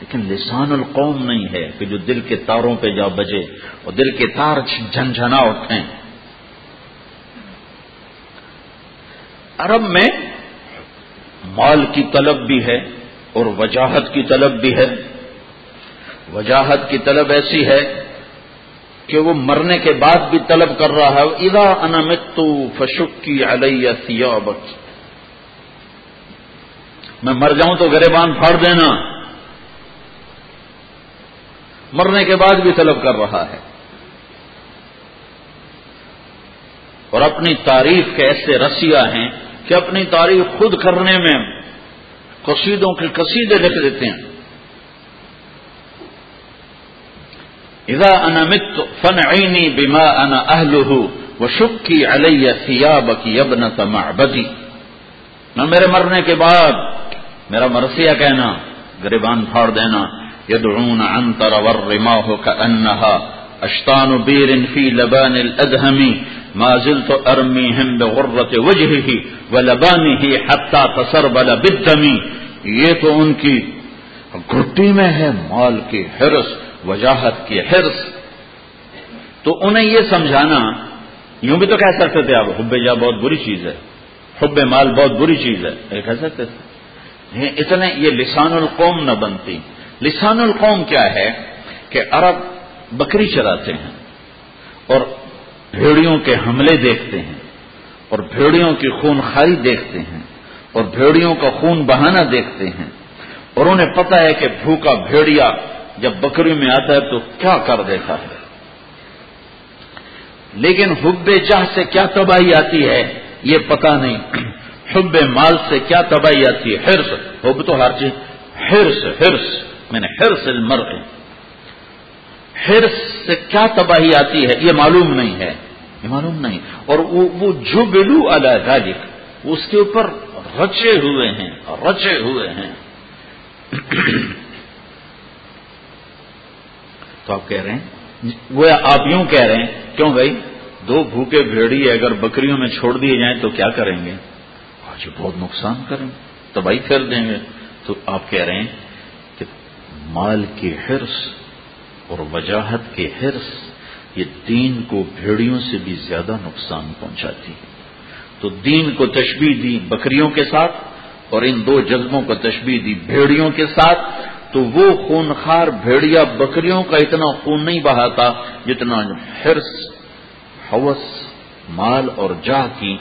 لیکن لسان القوم نہیں ہے کہ جو دل کے تاروں پہ جا بجے اور دل کے تار جھنجھنا اٹھیں۔ عرب میں مال کی طلب بھی ہے اور وجاہت کی طلب بھی ہے۔ وجاہت کی طلب ایسی ہے کہ وہ مرنے کے بعد بھی طلب کر رہا ہے۔ ادا انمتو فشکی علیہ سیابت میں مر جاؤں تو گریبان پھاڑ دینا۔ مرنے کے بعد بھی طلب کر رہا ہے۔ اور اپنی تعریف کے ایسے رسیا ہیں کہ اپنی تعریف خود کرنے میں قصیدوں کے قصیدے لکھ دیتے ہیں۔ اذا انا مت فنعینی بما انا اہلہ وشکی علیہ ثیابکی ابنت معبدی۔ نہ میرے مرنے کے بعد میرا مرثیہ کہنا، گریبان پھاڑ دینا یدعون عنتر والرماح كأنها اشتان بیر فی لبان الادہمی ما زلت ارمیہم بغرت وجہه ولبانه حتی تسربل بالدمی یہ تو ان کی گھٹی میں ہے، مال کی حرس وجاہت کی حرص۔ تو انہیں یہ سمجھانا، یوں بھی تو کہہ سکتے تھے آپ، حب جا بہت بری چیز ہے، حب مال بہت بری چیز ہے۔ یہ کہہ سکتے تھے۔ اتنے، یہ لسان القوم نہ بنتی۔ لسان القوم کیا ہے کہ عرب بکری چراتے ہیں اور بھیڑیوں کے حملے دیکھتے ہیں اور بھیڑیوں کی خون خاری دیکھتے ہیں اور بھیڑیوں کا خون بہانا دیکھتے ہیں اور انہیں پتا ہے کہ بھوکا بھیڑیا جب بکری میں آتا ہے تو کیا کر دیتا ہے۔ لیکن حب جہ سے کیا تباہی آتی ہے یہ پتا نہیں۔ [clears throat] حب مال سے کیا تباہی آتی ہے؟ ہرس حب تو ہر چیز۔ ہرس ہرس میں نے ہرس مر ہرس سے کیا تباہی آتی ہے؟ یہ معلوم نہیں ہے. یہ معلوم نہیں. اور وہ جو بلو غالب اس کے اوپر رچے ہوئے ہیں. رچے ہوئے ہیں. [coughs] تو آپ کہہ رہے ہیں؟ وہ آپ یوں کہہ رہے ہیں، کیوں بھائی؟ دو بھوکے بھیڑی اگر بکریوں میں چھوڑ دیے جائیں تو کیا کریں گے؟ آج بہت نقصان کریں تباہی پھیر دیں گے. تو آپ کہہ رہے ہیں مال کی حرص اور وجاہت کے حرص یہ دین کو بھیڑیوں سے بھی زیادہ نقصان پہنچاتی ہے۔ تو دین کو تشبیح دی بکریوں کے ساتھ اور ان دو جذبوں کو تشبیح دی بھیڑیوں کے ساتھ، تو وہ خونخار بھیڑیا بکریوں کا اتنا خون نہیں بہاتا جتنا حرص، حوث، مال اور جا کی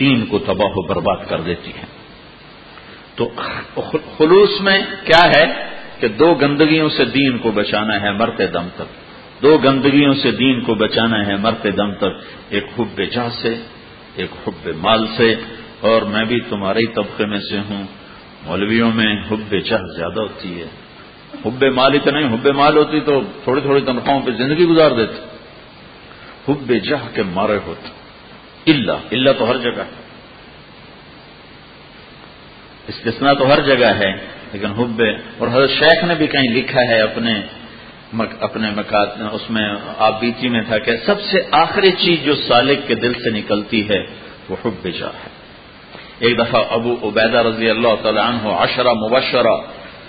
دین کو تباہ و برباد کر دیتی ہے۔ تو خلوص میں کیا ہے؟ کہ دو گندگیوں سے دین کو بچانا ہے مرتے دم تک۔ دو گندگیوں سے دین کو بچانا ہے مرتے دم تک۔ ایک حب جا سے، ایک حب مال سے۔ اور میں بھی تمہارے طبقے میں سے ہوں۔ مولویوں میں حب چہ زیادہ ہوتی ہے۔ حب مال تو نہیں حب مال ہوتی تو تھوڑی تھوڑی تنخواہوں پہ زندگی گزار دیتے۔ حب جہ کے مارے ہوتے۔ اللہ اللہ تو ہر جگہ۔ ہے استثنا تو ہر جگہ ہے۔ لیکن حب اور حضرت شیخ نے بھی کہیں لکھا ہے اپنے اپنے مکات، اس میں آپ بیتی میں تھا کہ سب سے آخری چیز جو سالک کے دل سے نکلتی ہے وہ حب جا ہے۔ ایک دفعہ ابو عبیدہ رضی اللہ تعالیٰ عنہ عشرہ مبشرہ،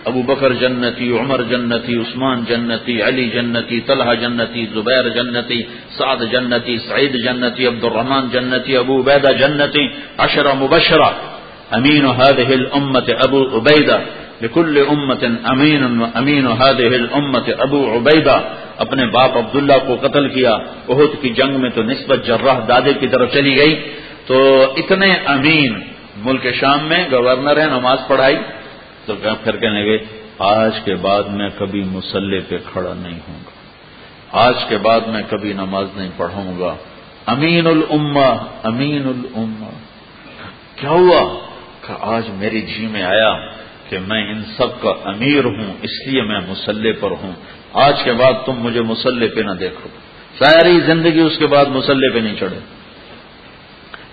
ابو بکر جنتی، عمر جنتی، عثمان جنتی، علی جنتی، طلحہ جنتی، زبیر جنتی، سعد جنتی، سعید جنتی عبد الرحمان جنتی، ابو عبیدہ جنتی اشرا مبشرہ، امین هذه الامت ابو عبیدہ۔ لكل امت امین امین هذه الامت ابو عبیدہ۔ اپنے باپ عبداللہ کو قتل کیا۔ عہد کی جنگ میں تو نسبت جرح دادے کی طرف چلی گئی۔ تو اتنے امین۔ ملک شام میں گورنر ہیں، نماز پڑھائی۔ تو پھر کہنے لگے، آج کے بعد میں کبھی مسلح پہ کھڑا نہیں ہوں گا۔ آج کے بعد میں کبھی نماز نہیں پڑھوں گا۔ امین الما امین الما کیا ہوا کہ آج میری جی میں آیا؟ کہ میں ان سب کا امیر ہوں، اس لیے میں مسلح پر ہوں۔ آج کے بعد تم مجھے مسلح پہ نہ دیکھو۔ ساری زندگی اس کے بعد مسلح پہ نہیں چڑھے۔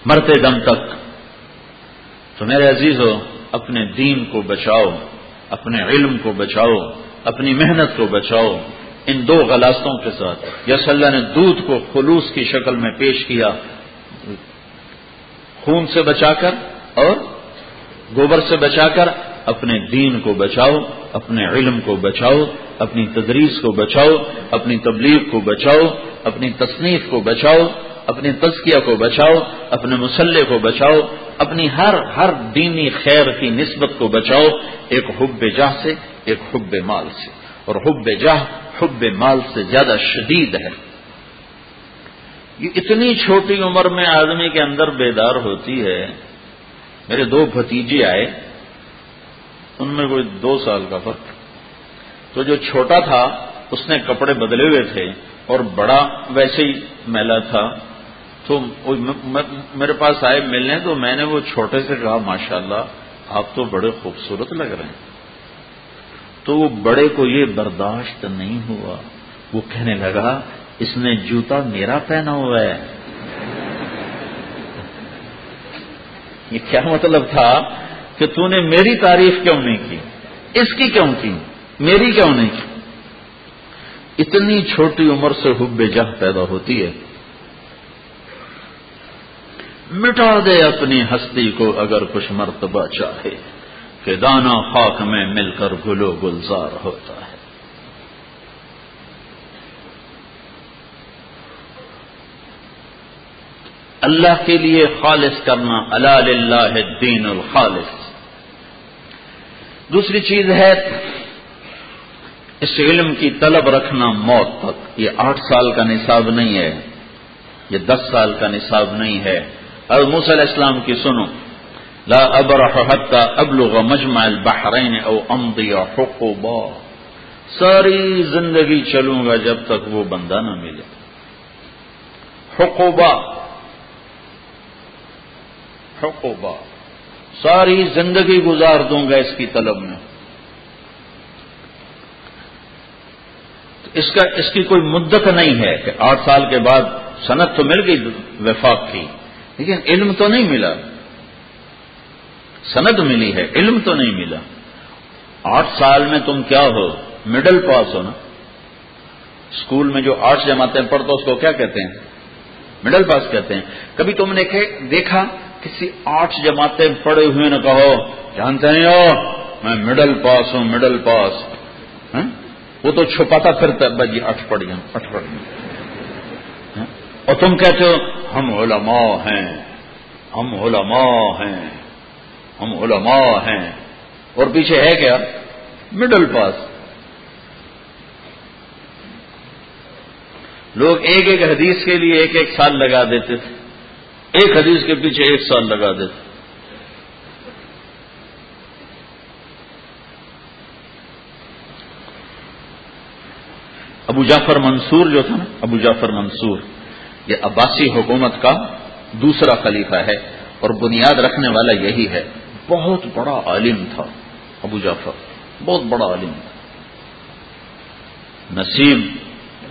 مرتے دم تک۔ تو میرے عزیز ہو، اپنے دین کو بچاؤ، اپنے علم کو بچاؤ، اپنی محنت کو بچاؤ۔ ان دو غلاستوں کے ساتھ۔ یس اللہ نے دودھ کو خلوص کی شکل میں پیش کیا۔ خون سے بچا کر اور گوبر سے بچا کر اپنے دین کو بچاؤ، اپنے علم کو بچاؤ، اپنی تدریس کو بچاؤ، اپنی تبلیغ کو بچاؤ، اپنی تصنیف کو بچاؤ اپنی تزکیہ کو بچاؤ، اپنے مسلح کو بچاؤ، اپنی ہر ہر دینی خیر کی نسبت کو بچاؤ، ایک حب جاہ سے، ایک حب مال سے۔ اور حب جاہ، حب مال سے زیادہ شدید ہے۔ یہ اتنی چھوٹی عمر میں آدمی کے اندر بیدار ہوتی ہے۔ میرے دو بھتیجے آئے۔ ان میں کوئی دو سال کا فرق۔ تو جو چھوٹا تھا، اس نے کپڑے بدلے ہوئے تھے اور بڑا ویسے ہی میلا تھا۔ تو میرے پاس آئے ملنے تو میں نے وہ چھوٹے سے کہا ماشاء اللہ آپ تو بڑے خوبصورت لگ رہے ہیں۔ تو وہ بڑے کو یہ برداشت نہیں ہوا۔ وہ کہنے لگا، اس نے جوتا میرا پہنا ہوا ہے۔ یہ کیا مطلب تھا؟ کہ تو نے میری تعریف کیوں نہیں کی؟ اس کی کیوں کی؟ میری کیوں نہیں کی؟ اتنی چھوٹی عمر سے حب جہ پیدا ہوتی ہے۔ مٹا دے اپنی ہستی کو اگر کچھ مرتبہ چاہے۔ کہ دانا خاک میں مل کر گلو گلزار ہوتا ہے۔ اللہ کے لیے خالص کرنا اللہ دین الخالص۔ دوسری چیز ہے اس علم کی طلب رکھنا موت تک۔ یہ آٹھ سال کا نصاب نہیں ہے، یہ دس سال کا نصاب نہیں ہے۔ اور علیہ السلام کی سنو، لا ابرح حتى ابلغ مجمع البحرين او امضي حقوبا ساری زندگی چلوں گا جب تک وہ بندہ نہ ملے۔ حقوبا حقوبا ساری زندگی گزار دوں گا اس کی طلب میں۔ اس کا اس کی کوئی مدت نہیں ہے کہ آٹھ سال کے بعد صنعت تو مل گئی، وفاق کی، لیکن علم تو نہیں ملا۔ سند ملی ہے، علم تو نہیں ملا۔ آٹھ سال میں تم کیا ہو مڈل پاس ہو نا۔ اسکول میں جو آٹھ جماعتیں پڑھتا اس کو کیا کہتے ہیں؟ مڈل پاس کہتے ہیں۔ کبھی تم نے دیکھا کسی آٹھ جماعتیں پڑے ہوئے نہ کہو، جانتے نہیں ہو؟ میں مڈل پاس ہوں مڈل پاس ہاں؟ وہ تو چھپاتا پھرتا بھائی اٹھ پڑ گیا اٹھ پڑ گیا ہاں؟ اور تم کہتے ہو، ہم علماء ہیں، ہم علماء ہیں، ہم علماء ہیں۔ اور پیچھے ہے کیا؟ مڈل پاس لوگ ایک ایک حدیث کے لیے ایک ایک سال لگا دیتے تھے۔ ایک حدیث کے پیچھے ایک سال لگا دیتے ابو جعفر منصور جو تھا نا، ابو جعفر منصور، یہ عباسی حکومت کا دوسرا خلیفہ ہے اور بنیاد رکھنے والا یہی ہے۔ بہت بڑا عالم تھا ابو جعفر، بہت بڑا عالم تھا۔ نصیب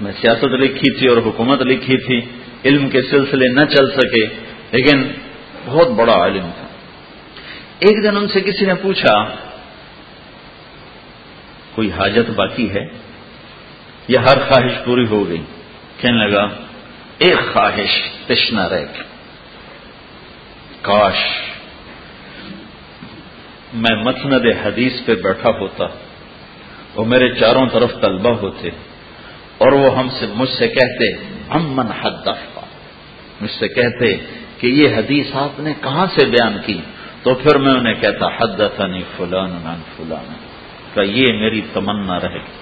میں سیاست لکھی تھی اور حکومت لکھی تھی۔ علم کے سلسلے نہ چل سکے، لیکن بہت بڑا عالم تھا۔ ایک دن ان سے کسی نے پوچھا، کوئی حاجت باقی ہے؟ یا ہر خواہش پوری ہو گئی؟ کہنے لگا، ایک خواہش تشنا رہ کاش میں مسند حدیث پہ بیٹھا ہوتا وہ میرے چاروں طرف طلبہ ہوتے۔ اور وہ ہم سے مجھ سے کہتے امن حد دفعہ مجھ سے کہتے کہ یہ حدیث آپ نے کہاں سے بیان کی؟ تو پھر میں انہیں کہتا حد فلان فلان فلان. کا یہ میری تمنا رہے گی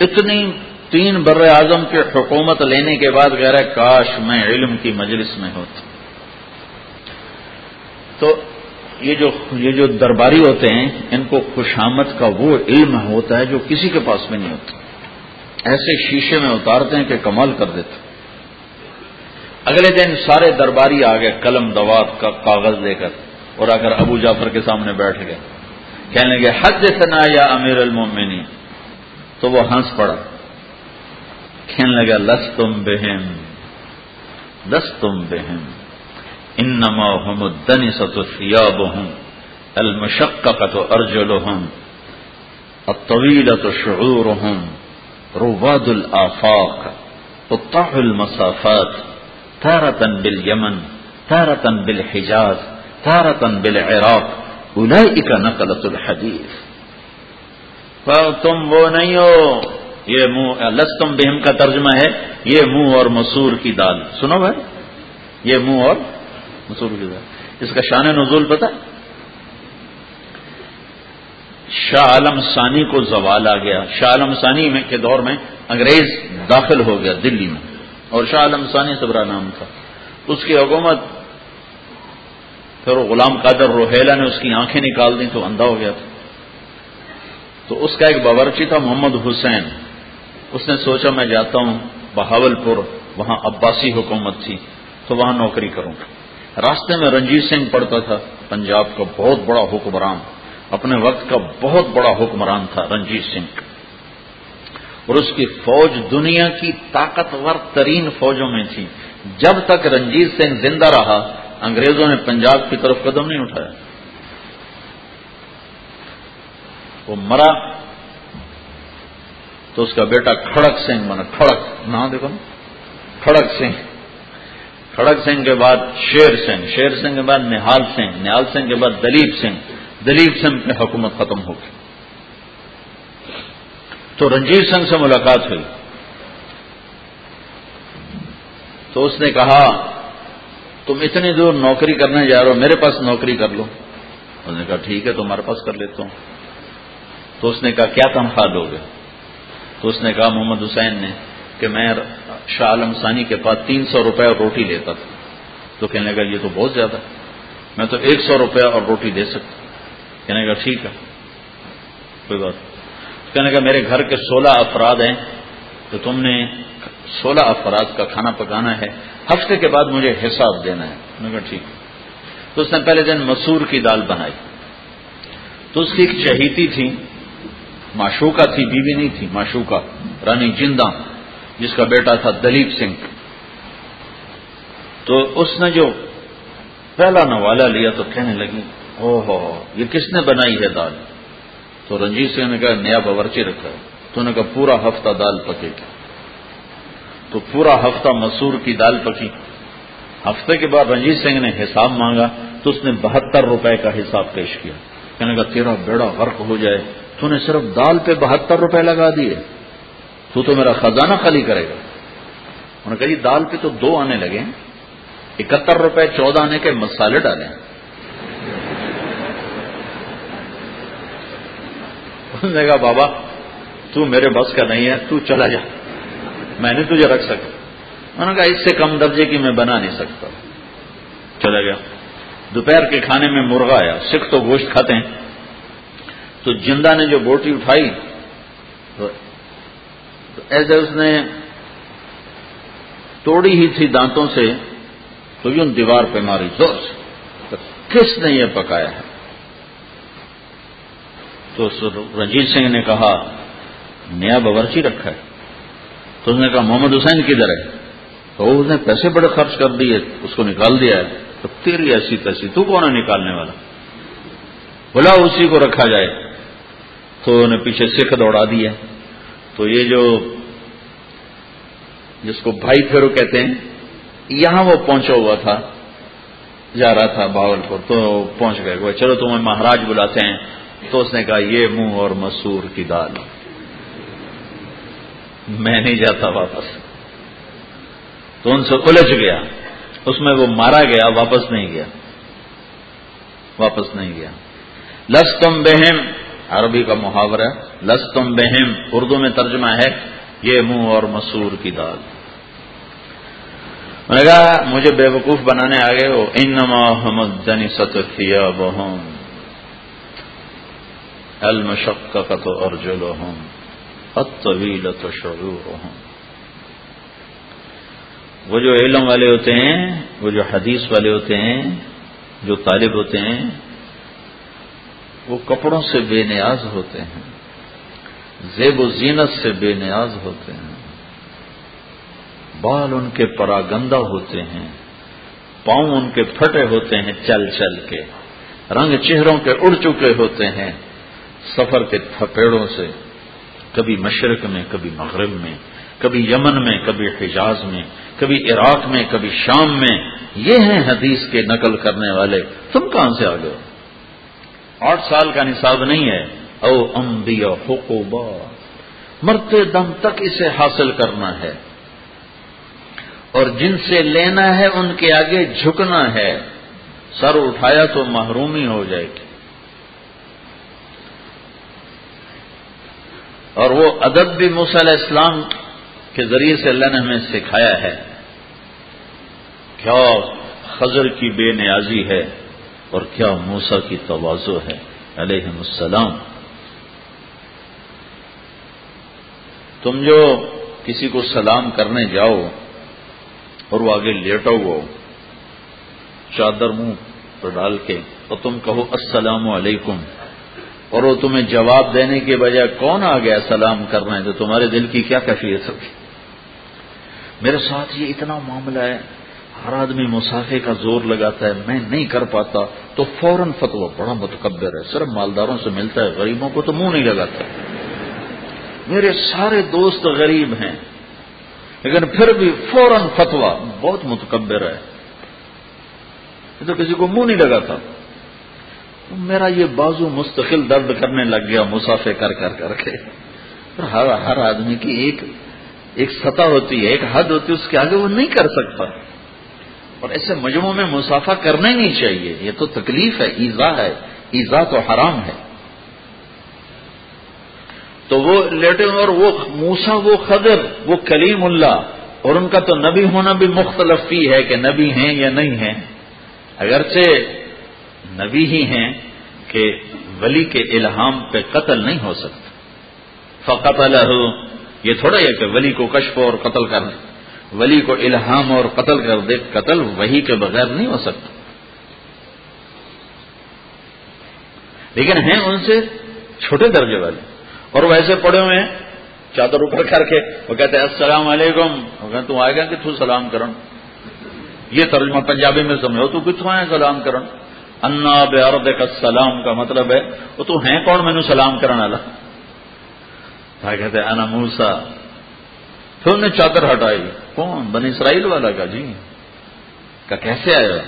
اتنی تین بر اعظم کے حکومت لینے کے بعد کہہ کاش میں علم کی مجلس میں ہوتا تو یہ جو یہ جو درباری ہوتے ہیں، ان کو خوشامد کا وہ علم ہوتا ہے جو کسی کے پاس میں نہیں ہوتا۔ ایسے شیشے میں اتارتے ہیں کہ کمال کر دیتے اگلے دن سارے درباری آ گئے قلم دوات کا کاغذ لے کر اور اگر ابو جعفر کے سامنے بیٹھ گئے، کہنے لگے حد سنا یا امیر المومنی تو وہ ہنس پڑا۔ کہنے لگا لس تم بہن لس تم بہن انما هم الدنسة ثيابهم، المشققة أرجلهم، الطويلة شعورهم، رواد الآفاق، قطاع المسافات، تارة باليمن، تارة بالحجاز، تارة بالعراق، أولئك نقلة الحديث. فتم وہ نہیں ہو، یہ منہ لستم بہم کا ترجمہ ہے، یہ منہ اور مسور کی دال، سنو بھائی، یہ منہ اور مسور کی اس کا شان نزول پتہ؟ شاہ عالم ثانی کو زوال آ گیا۔ شاہ عالم ثانی میں کے دور میں انگریز داخل ہو گیا دلی میں۔ اور شاہ عالم ثانی سبرا نام تھا۔ اس کی حکومت، پھر غلام قادر روہیلا نے اس کی آنکھیں نکال دی تو اندھا ہو گیا تھا۔ تو اس کا ایک باورچی تھا، محمد حسین۔ اس نے سوچا، میں جاتا ہوں بہاول پور وہاں عباسی حکومت تھی، تو وہاں نوکری کروں راستے میں رنجیت سنگھ پڑتا تھا، پنجاب کا بہت بڑا حکمران، اپنے وقت کا بہت بڑا حکمران تھا رنجیت سنگھ۔ اور اس کی فوج دنیا کی طاقتور ترین فوجوں میں تھی۔ جب تک رنجیت سنگھ زندہ رہا، انگریزوں نے پنجاب کی طرف قدم نہیں اٹھایا۔ وہ مرا، تو اس کا بیٹا کھڑک سنگھ بنا، کھڑک نہ دیکھو نا، کھڑک سنگھ۔ کھڑک سنگھ کے بعد شیر سنگھ شیر سنگھ کے بعد نہال سنگھ نہال سنگھ کے بعد دلیپ سنگھ دلیپ سنگھ میں حکومت ختم ہو گئی۔ تو رنجیت سنگھ سے ملاقات ہوئی۔ تو اس نے کہا، تم اتنی دور نوکری کرنے جا رہے ہو، میرے پاس نوکری کر لو۔ اس نے کہا، ٹھیک ہے، تمہارے پاس کر لیتا ہوں۔ تو اس نے کہا، کیا تنخواہ دو گے؟ تو اس نے کہا، محمد حسین نے کہ میں شاہ عالم ثانی کے پاس تین سو روپے اور روٹی لیتا تھا۔ تو کہنے لگا، یہ تو بہت زیادہ میں تو ایک سو روپے اور روٹی دے سکتا کہنے کا ٹھیک ہے، کوئی بات کہنے کا میرے گھر کے سولہ افراد ہیں، تو تم نے سولہ افراد کا کھانا پکانا ہے، ہفتے کے بعد مجھے حساب دینا ہے۔ میں کہا، ٹھیک۔ تو اس نے پہلے دن مسور کی دال بنائی۔ تو اس کی ایک چہیتی تھی، معشوقہ تھی، بیوی نہیں تھی، معشوقہ، رانی جندہ۔ جس کا بیٹا تھا دلیپ سنگھ۔ تو اس نے جو پہلا نوالا لیا تو کہنے لگی او ہو یہ کس نے بنائی ہے دال؟ تو رنجیت سنگھ نے کہا، نیا باورچی رکھا ہے۔ تو نے کہا، پورا ہفتہ دال پکے گی۔ تو پورا ہفتہ مسور کی دال پکی۔ ہفتے کے بعد رنجیت سنگھ نے حساب مانگا تو اس نے بہتر روپے کا حساب پیش کیا۔ کہنے کا تیرا بیڑا غرق ہو جائے، تو نے صرف دال پہ بہتر روپے لگا دیے۔ تو تو میرا خزانہ خالی کرے گا۔ انہوں نے کہا جی دال پہ تو دو آنے لگے اکہتر روپے چودہ آنے کے مسالے ڈالے نے کہا، بابا، تو میرے بس کا نہیں ہے، تو چلا جا۔ میں نے تجھے رکھ سکتا۔ انہوں نے کہا، اس سے کم درجے کی میں بنا نہیں سکتا۔ چلا گیا۔ دوپہر کے کھانے میں مرغا آیا۔ سکھ تو گوشت کھاتے ہیں۔ تو جندہ نے جو بوٹی اٹھائی، تو ایسے اس نے توڑی ہی تھی دانتوں سے، تو یوں دیوار پہ ماری زور سے۔ کس نے یہ پکایا ہے؟ تو رنجیت سنگھ نے کہا، نیا باورچی رکھا ہے۔ تو اس نے کہا، محمد حسین کدھر ہے؟ تو اس نے پیسے بڑے خرچ کر دیے، اس کو نکال دیا ہے۔ تو تیری ایسی تیسی تو کون ہے نکالنے والا؟ بلا اسی کو رکھا جائے۔ تو انہیں پیچھے سکھ دوڑا دیا۔ تو یہ جو جس کو بھائی پھیرو کہتے ہیں، یہاں وہ پہنچا ہوا تھا، جا رہا تھا باول پور تو پہنچ گئے چلو تمہیں مہاراج بلاتے ہیں۔ تو اس نے کہا، یہ منہ اور مسور کی دال۔ میں نہیں جاتا واپس۔ تو ان سے الجھ گیا۔ اس میں وہ مارا گیا، واپس نہیں گیا۔ واپس نہیں گیا۔ لس تم بہم، عربی کا محاورہ۔ تم بہم، اردو میں ترجمہ ہے، یہ منہ اور مسور کی دال۔ میں نے کہا، مجھے بے وقوف بنانے آ گئے وہ انما حمد جنی ستیا بہم المشقت ارجلهم الطويلة شعورهم وہ جو علم والے ہوتے ہیں، وہ جو حدیث والے ہوتے ہیں، جو طالب ہوتے ہیں، وہ کپڑوں سے بے نیاز ہوتے ہیں۔ زیب و زینت سے بے نیاز ہوتے ہیں۔ بال ان کے پراگندہ ہوتے ہیں۔ پاؤں ان کے پھٹے ہوتے ہیں چل چل کے۔ رنگ چہروں کے اڑ چکے ہوتے ہیں۔ سفر کے تھپیڑوں سے۔ کبھی مشرق میں، کبھی مغرب میں۔ کبھی یمن میں، کبھی حجاز میں۔ کبھی عراق میں، کبھی شام میں۔ یہ ہیں حدیث کے نقل کرنے والے۔ تم کہاں سے آ گئے؟ آٹھ سال کا نصاب نہیں ہے۔ او انبیاء حقوبا۔ مرتے دم تک اسے حاصل کرنا ہے۔ اور جن سے لینا ہے ان کے آگے جھکنا ہے۔ سر اٹھایا تو محرومی ہو جائے گی۔ اور وہ ادب بھی علیہ السلام کے ذریعے سے اللہ نے ہمیں سکھایا ہے۔ کیا خضر کی بے نیازی ہے اور کیا موسا کی توازو ہے۔ علیہ السلام۔ تم جو کسی کو سلام کرنے جاؤ اور وہ آگے لیٹا ہوا ہو چادر منہ پر ڈال کے، اور تم کہو السلام علیکم، اور وہ تمہیں جواب دینے کے بجائے کون آ گیا سلام کرنا ہے تو تمہارے دل کی کیا کیفیت ہوگی؟ میرے ساتھ یہ اتنا معاملہ ہے، ہر آدمی مسافے کا زور لگاتا ہے، میں نہیں کر پاتا، تو فوراً فتوا بڑا متکبر ہے، صرف مالداروں سے ملتا ہے، غریبوں کو تو منہ نہیں لگاتا۔ میرے سارے دوست غریب ہیں۔ لیکن پھر بھی فوراً فتوا بہت متکبر ہے۔ یہ تو کسی کو منہ نہیں لگاتا میرا یہ بازو مستقل درد کرنے لگ گیا مسافے کر کر کر کے۔ ہر ہر آدمی کی ایک ایک سطح ہوتی ہے، ایک حد ہوتی ہے، اس کے آگے وہ نہیں کر سکتا۔ اور ایسے مجموعوں میں مسافہ کرنا ہی نہیں چاہیے۔ یہ تو تکلیف ہے، ایزا ہے، ایزا تو حرام ہے۔ تو وہ لیٹے اور وہ موسا وہ خضر، وہ کلیم اللہ، اور ان کا تو نبی ہونا بھی مختلف ہی ہے کہ نبی ہیں یا نہیں ہیں۔ اگرچہ نبی ہی ہیں کہ ولی کے الہام پہ قتل نہیں ہو سکتا۔ فقط یہ تھوڑا ہے کہ ولی کو کشف اور قتل کرنے ولی کو الہام اور قتل کر دے، قتل وہی کے بغیر نہیں ہو سکتا۔ لیکن ہیں ان سے چھوٹے درجے والے۔ اور ویسے پڑے ہوئے ہیں، چادر اوپر کر کے، وہ کہتے ہیں، السلام علیکم۔ تو آئے گا کہ تو سلام کرن۔ یہ ترجمہ پنجابی میں سمجھو، تو کتوں آئے سلام کرن؟ انا بے عرد کا سلام کا مطلب ہے، وہ تو ہیں کون؟ مینو سلام کرنے والا۔ کہتے انا موسا پھر انہیں چادر ہٹائی۔ کون؟ بن اسرائیل والا کا جی۔ کا کیسے آیا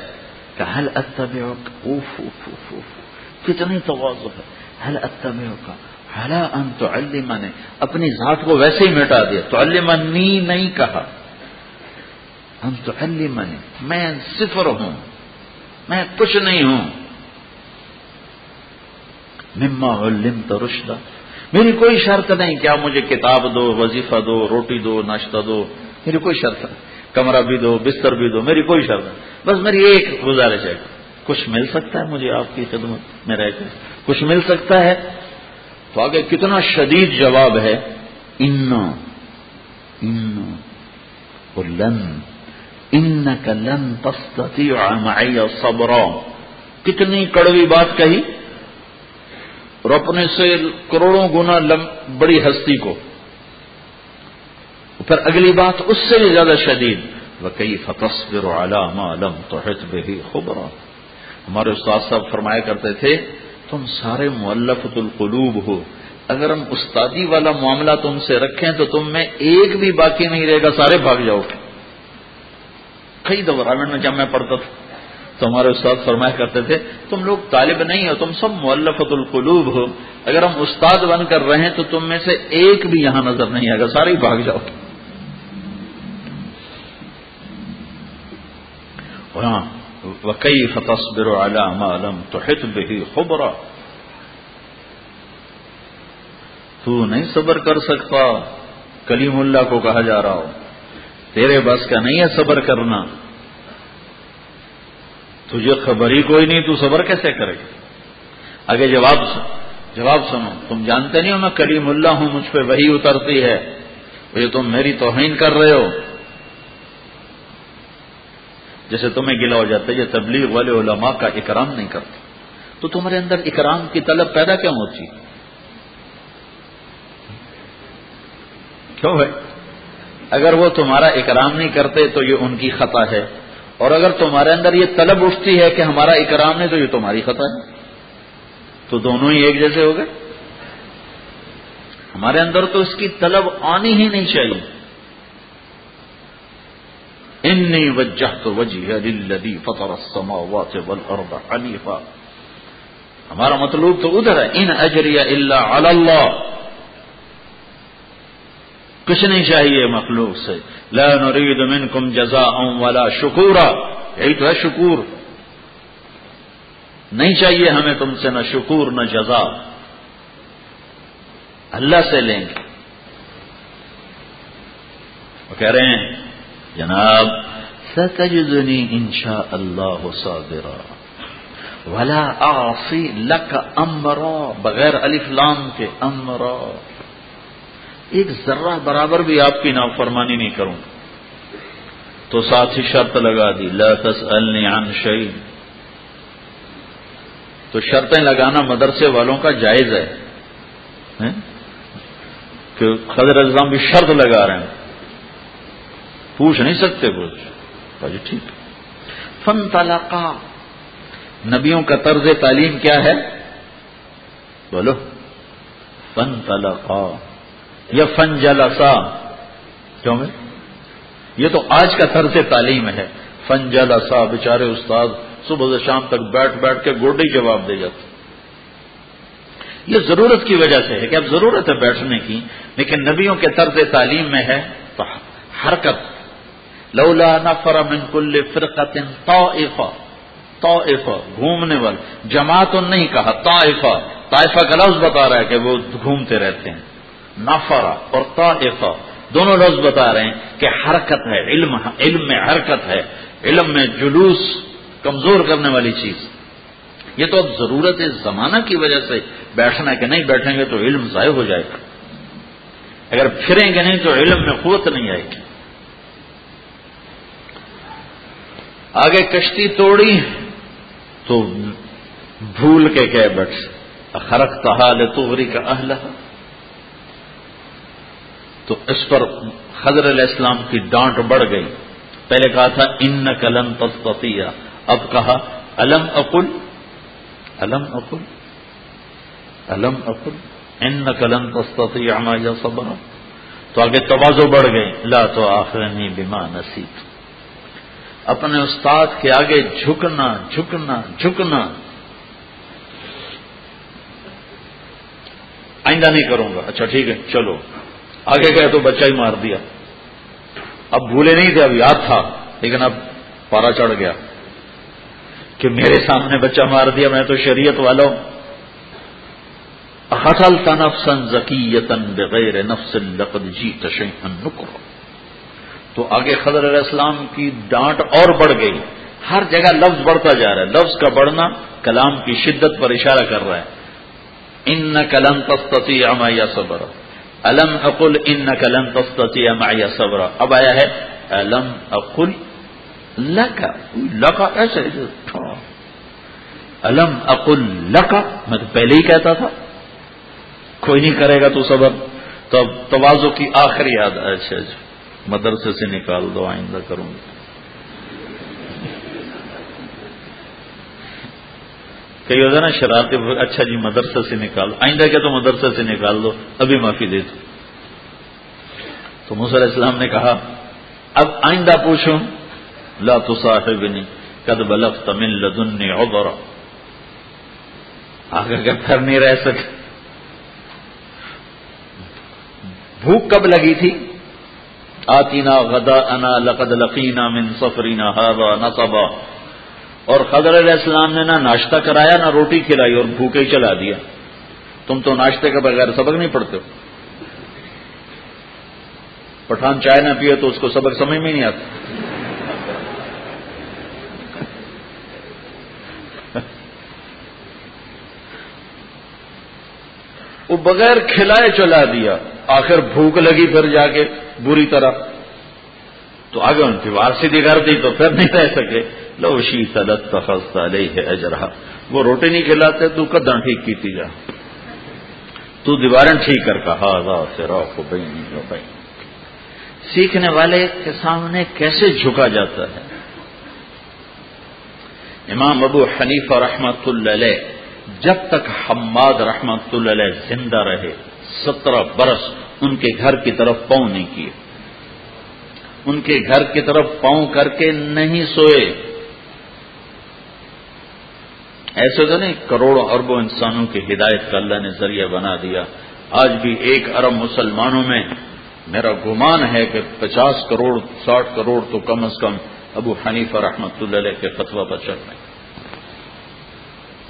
کہ حل اوف اوف اوف کتنی توازو ہے۔ حل اتبعو کا حلا ان تو نے اپنی ذات کو ویسے ہی مٹا دیا تو المنی نہیں کہا۔ ہم تو میں صفر ہوں، میں کچھ نہیں ہوں۔ مما علم تو رشدہ میری کوئی شرط نہیں کیا مجھے کتاب دو، وظیفہ دو، روٹی دو، ناشتہ دو، میری کوئی شرط نہیں۔ کمرہ بھی دو، بستر بھی دو، میری کوئی شرط نہیں۔ بس میری ایک گزارش ہے۔ کچھ مل سکتا ہے مجھے آپ کی خدمت میں رہ کر؟ کچھ مل سکتا ہے؟ تو آگے کتنا شدید جواب ہے ان لن ان کا لن تستی صبر کتنی کڑوی بات کہی؟ اور اپنے سے کروڑوں گنا بڑی ہستی کو۔ پھر اگلی بات اس سے بھی زیادہ شدید وہ کئی فتصبر علام عالم تو حتب ہی خبر ہمارے استاد صاحب فرمایا کرتے تھے تم سارے مولفت القلوب ہو۔ اگر ہم استادی والا معاملہ تم سے رکھیں تو تم میں ایک بھی باقی نہیں رہے گا، سارے بھاگ جاؤ گے۔ کئی دوران میں جب میں پڑھتا تھا۔ تو ہمارے استاد فرمایا کرتے تھے، تم لوگ طالب نہیں ہو، تم سب مولفت القلوب ہو۔ اگر ہم استاد بن کر رہے تو تم میں سے ایک بھی یہاں نظر نہیں آئے گا، سارے ہی بھاگ جاؤ۔ ہاں وکئی فتصبر علام عالم تو ہت بہی خبرا تو نہیں صبر کر سکتا۔ کلیم اللہ کو کہا جا رہا ہو۔ تیرے بس کا نہیں ہے صبر کرنا۔ تجھے خبر ہی کوئی نہیں، تو صبر کیسے کرے؟ آگے جواب جواب سنو۔ تم جانتے نہیں ہو میں کلیم اللہ ہوں، مجھ پہ وہی اترتی ہے۔ یہ تم میری توہین کر رہے ہو۔ جیسے تمہیں گلا ہو جاتا ہے، یہ تبلیغ والے علماء کا اکرام نہیں کرتے۔ تو تمہارے اندر اکرام کی طلب پیدا کیوں ہوتی؟ کیوں ہے اگر وہ تمہارا اکرام نہیں کرتے تو یہ ان کی خطا ہے۔ اور اگر تمہارے اندر یہ طلب اٹھتی ہے کہ ہمارا اکرام نہیں، تو یہ تمہاری خطا ہے۔ تو دونوں ہی ایک جیسے ہو گئے۔ ہمارے اندر تو اس کی طلب آنی ہی نہیں چاہیے۔ انی وجہ تو وجی فطر السماوات والأرض حنیفا ہمارا مطلوب تو ادھر ہے إن اجریہ اللہ اللہ کچھ نہیں چاہیے مخلوق سے۔ لا نريد منكم جزاء ولا شکورا یہی تو ہے شکور۔ نہیں چاہیے ہمیں تم سے نہ شکور نہ جزا اللہ سے لیں گے۔ وہ کہہ رہے ہیں جناب، ستجدنی انشاء اللہ صابرا. ولا آفی لک امرا، بغیر الف لام کے امرا. ایک ذرہ برابر بھی آپ کی نافرمانی نہیں کروں. تو ساتھ ہی شرط لگا دی، لا تسألنی عن شيء تو شرطیں لگانا مدرسے والوں کا جائز ہے کہ خضر الزام بھی شرط لگا رہے ہیں۔ پوچھ نہیں سکتے کچھ جی ٹھیک۔ فن طلاقہ نبیوں کا طرز تعلیم کیا ہے؟ بولو۔ فن طلاقہ یا فن جلسا کیوں میں؟ یہ تو آج کا طرز تعلیم ہے۔ فن جلسا بیچارے استاد صبح سے شام تک بیٹھ بیٹھ کے گوڈی جواب دے جاتے یہ ضرورت کی وجہ سے ہے کہ اب ضرورت ہے بیٹھنے کی، لیکن نبیوں کے طرز تعلیم میں ہے تو حرکت۔ لولا نفر من کل فرقت طائفہ طائفہ، گھومنے والے۔ جماعت نہیں کہا، طائفہ۔ طائفہ کا لفظ بتا رہا ہے کہ وہ گھومتے رہتے ہیں۔ نفرا اور طائفہ، دونوں لفظ بتا رہے ہیں کہ حرکت ہے، علم علم میں حرکت ہے۔ علم میں جلوس، کمزور کرنے والی چیز۔ یہ تو اب ضرورت ہے، زمانہ کی وجہ سے۔ بیٹھنا کہ نہیں بیٹھیں گے تو علم ضائع ہو جائے گا۔ اگر پھریں گے نہیں تو علم میں قوت نہیں آئے گی۔ آگے کشتی توڑی تو بھول کے کہ بٹ خرق تحال توری کا اہل تو اس پر خضر علیہ السلام کی ڈانٹ بڑھ گئی۔ پہلے کہا تھا ان کلم تستطیع۔ اب کہا، الم اقل؟ الم اقل؟ الم اقل؟ ان کلم تستطیع ما یا صبر تو آگے توازو بڑھ گئی۔ لا تو آخرنی بما نصیب اپنے استاد کے آگے جھکنا جھکنا جھکنا۔ آئندہ نہیں کروں گا۔ اچھا ٹھیک ہے، چلو۔ آگے گئے تو بچہ ہی مار دیا۔ اب بھولے نہیں تھے، اب یاد تھا۔ لیکن اب پارا چڑھ گیا۔ کہ میرے سامنے بچہ مار دیا، میں تو شریعت والا ہوں۔ حسل تنفسن ذکیتن بغیر نفس لقد جی تشن نکر تو آگے خضر علیہ السلام کی ڈانٹ اور بڑھ گئی۔ ہر جگہ لفظ بڑھتا جا رہا ہے۔ لفظ کا بڑھنا کلام کی شدت پر اشارہ کر رہا ہے۔ ان نہ کلم تستی امایا صبر۔ الم اقل ان نہ کلم تستی امایا صبر۔ اب آیا ہے۔ الم اقل لکا لکا ایسے الم اقل لکا میں تو پہلے ہی کہتا تھا۔ کوئی نہیں کرے گا تو صبر۔ تو اب توازو کی آخری یاد۔ اچھا جی مدرسے سے نکال دو، آئندہ کروں گی۔ کئی ہوتا نا شرارتی اچھا جی مدرسے سے نکال آئندہ کیا تو مدرسے سے نکال دو، ابھی معافی دے دو۔ تو مصر اسلام نے کہا، اب آئندہ پوچھوں، لا تو صاحب نہیں کد بلف تمل لدن عبر آگے کیا پھر نہیں رہ سکے؟ بھوک کب لگی تھی؟ آتینا غدا انا لقد لقینا من سفرینا ہاضا نصبا۔ اور خضر علیہ السلام نے نہ ناشتہ کرایا، نہ روٹی کھلائی اور بھوکے ہی چلا دیا۔ تم تو ناشتے کے بغیر سبق نہیں پڑھتے ہو۔ پٹھان چائے نہ پیے تو اس کو سبق سمجھ میں نہیں آتا۔ وہ بغیر کھلائے چلا دیا۔ آخر بھوک لگی پھر جا کے بری طرح۔ تو آگے ان کی وار سیدھی کر دی تو پھر نہیں رہ سکے۔ لو شی سدت تفست علیہ اجرا وہ روٹی نہیں کھلاتے، تو قدر ٹھیک کی جا۔ تو دیواریں ٹھیک کر کہا سے رو بھائی سیکھنے والے کے سامنے کیسے جھکا جاتا ہے؟ امام ابو حنیف رحمت اللہ جب تک حماد رحمت اللہ زندہ رہے سترہ برس ان کے گھر کی طرف پاؤں نہیں کیے۔ ان کے گھر کی طرف پاؤں کر کے نہیں سوئے۔ ایسے تو نہیں، کروڑوں اربوں انسانوں کی ہدایت کا اللہ نے ذریعہ بنا دیا۔ آج بھی ایک ارب مسلمانوں میں میرا گمان ہے کہ پچاس کروڑ، ساٹھ کروڑ تو کم از کم ابو حنیفہ رحمت اللہ علیہ کے فتوا پر چل رہے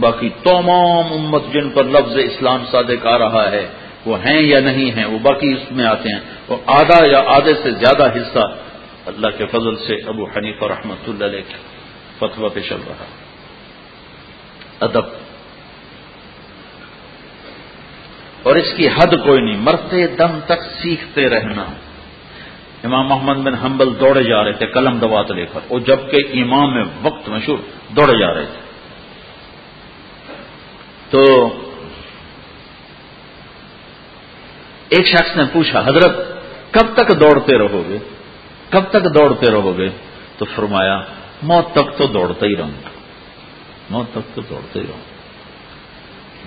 باقی تمام امت جن پر لفظ اسلام صادق آ رہا ہے وہ ہیں یا نہیں ہیں، وہ باقی اس میں آتے ہیں۔ وہ آدھا یا آدھے سے زیادہ حصہ اللہ کے فضل سے ابو حنیف اور رحمت اللہ علیہ کے فتوا پہ چل رہا۔ ادب۔ اور اس کی حد کوئی نہیں، مرتے دم تک سیکھتے رہنا۔ امام محمد بن حنبل دوڑے جا رہے تھے، قلم دوات لے کر۔ اور جبکہ امام میں وقت مشہور دوڑے جا رہے تھے۔ تو ایک شخص نے پوچھا، حضرت، کب تک دوڑتے رہو گے؟ کب تک دوڑتے رہو گے؟ تو فرمایا، موت تک تو دوڑتا ہی رہوں گا۔ موت تک تو دوڑتے ہی رہوں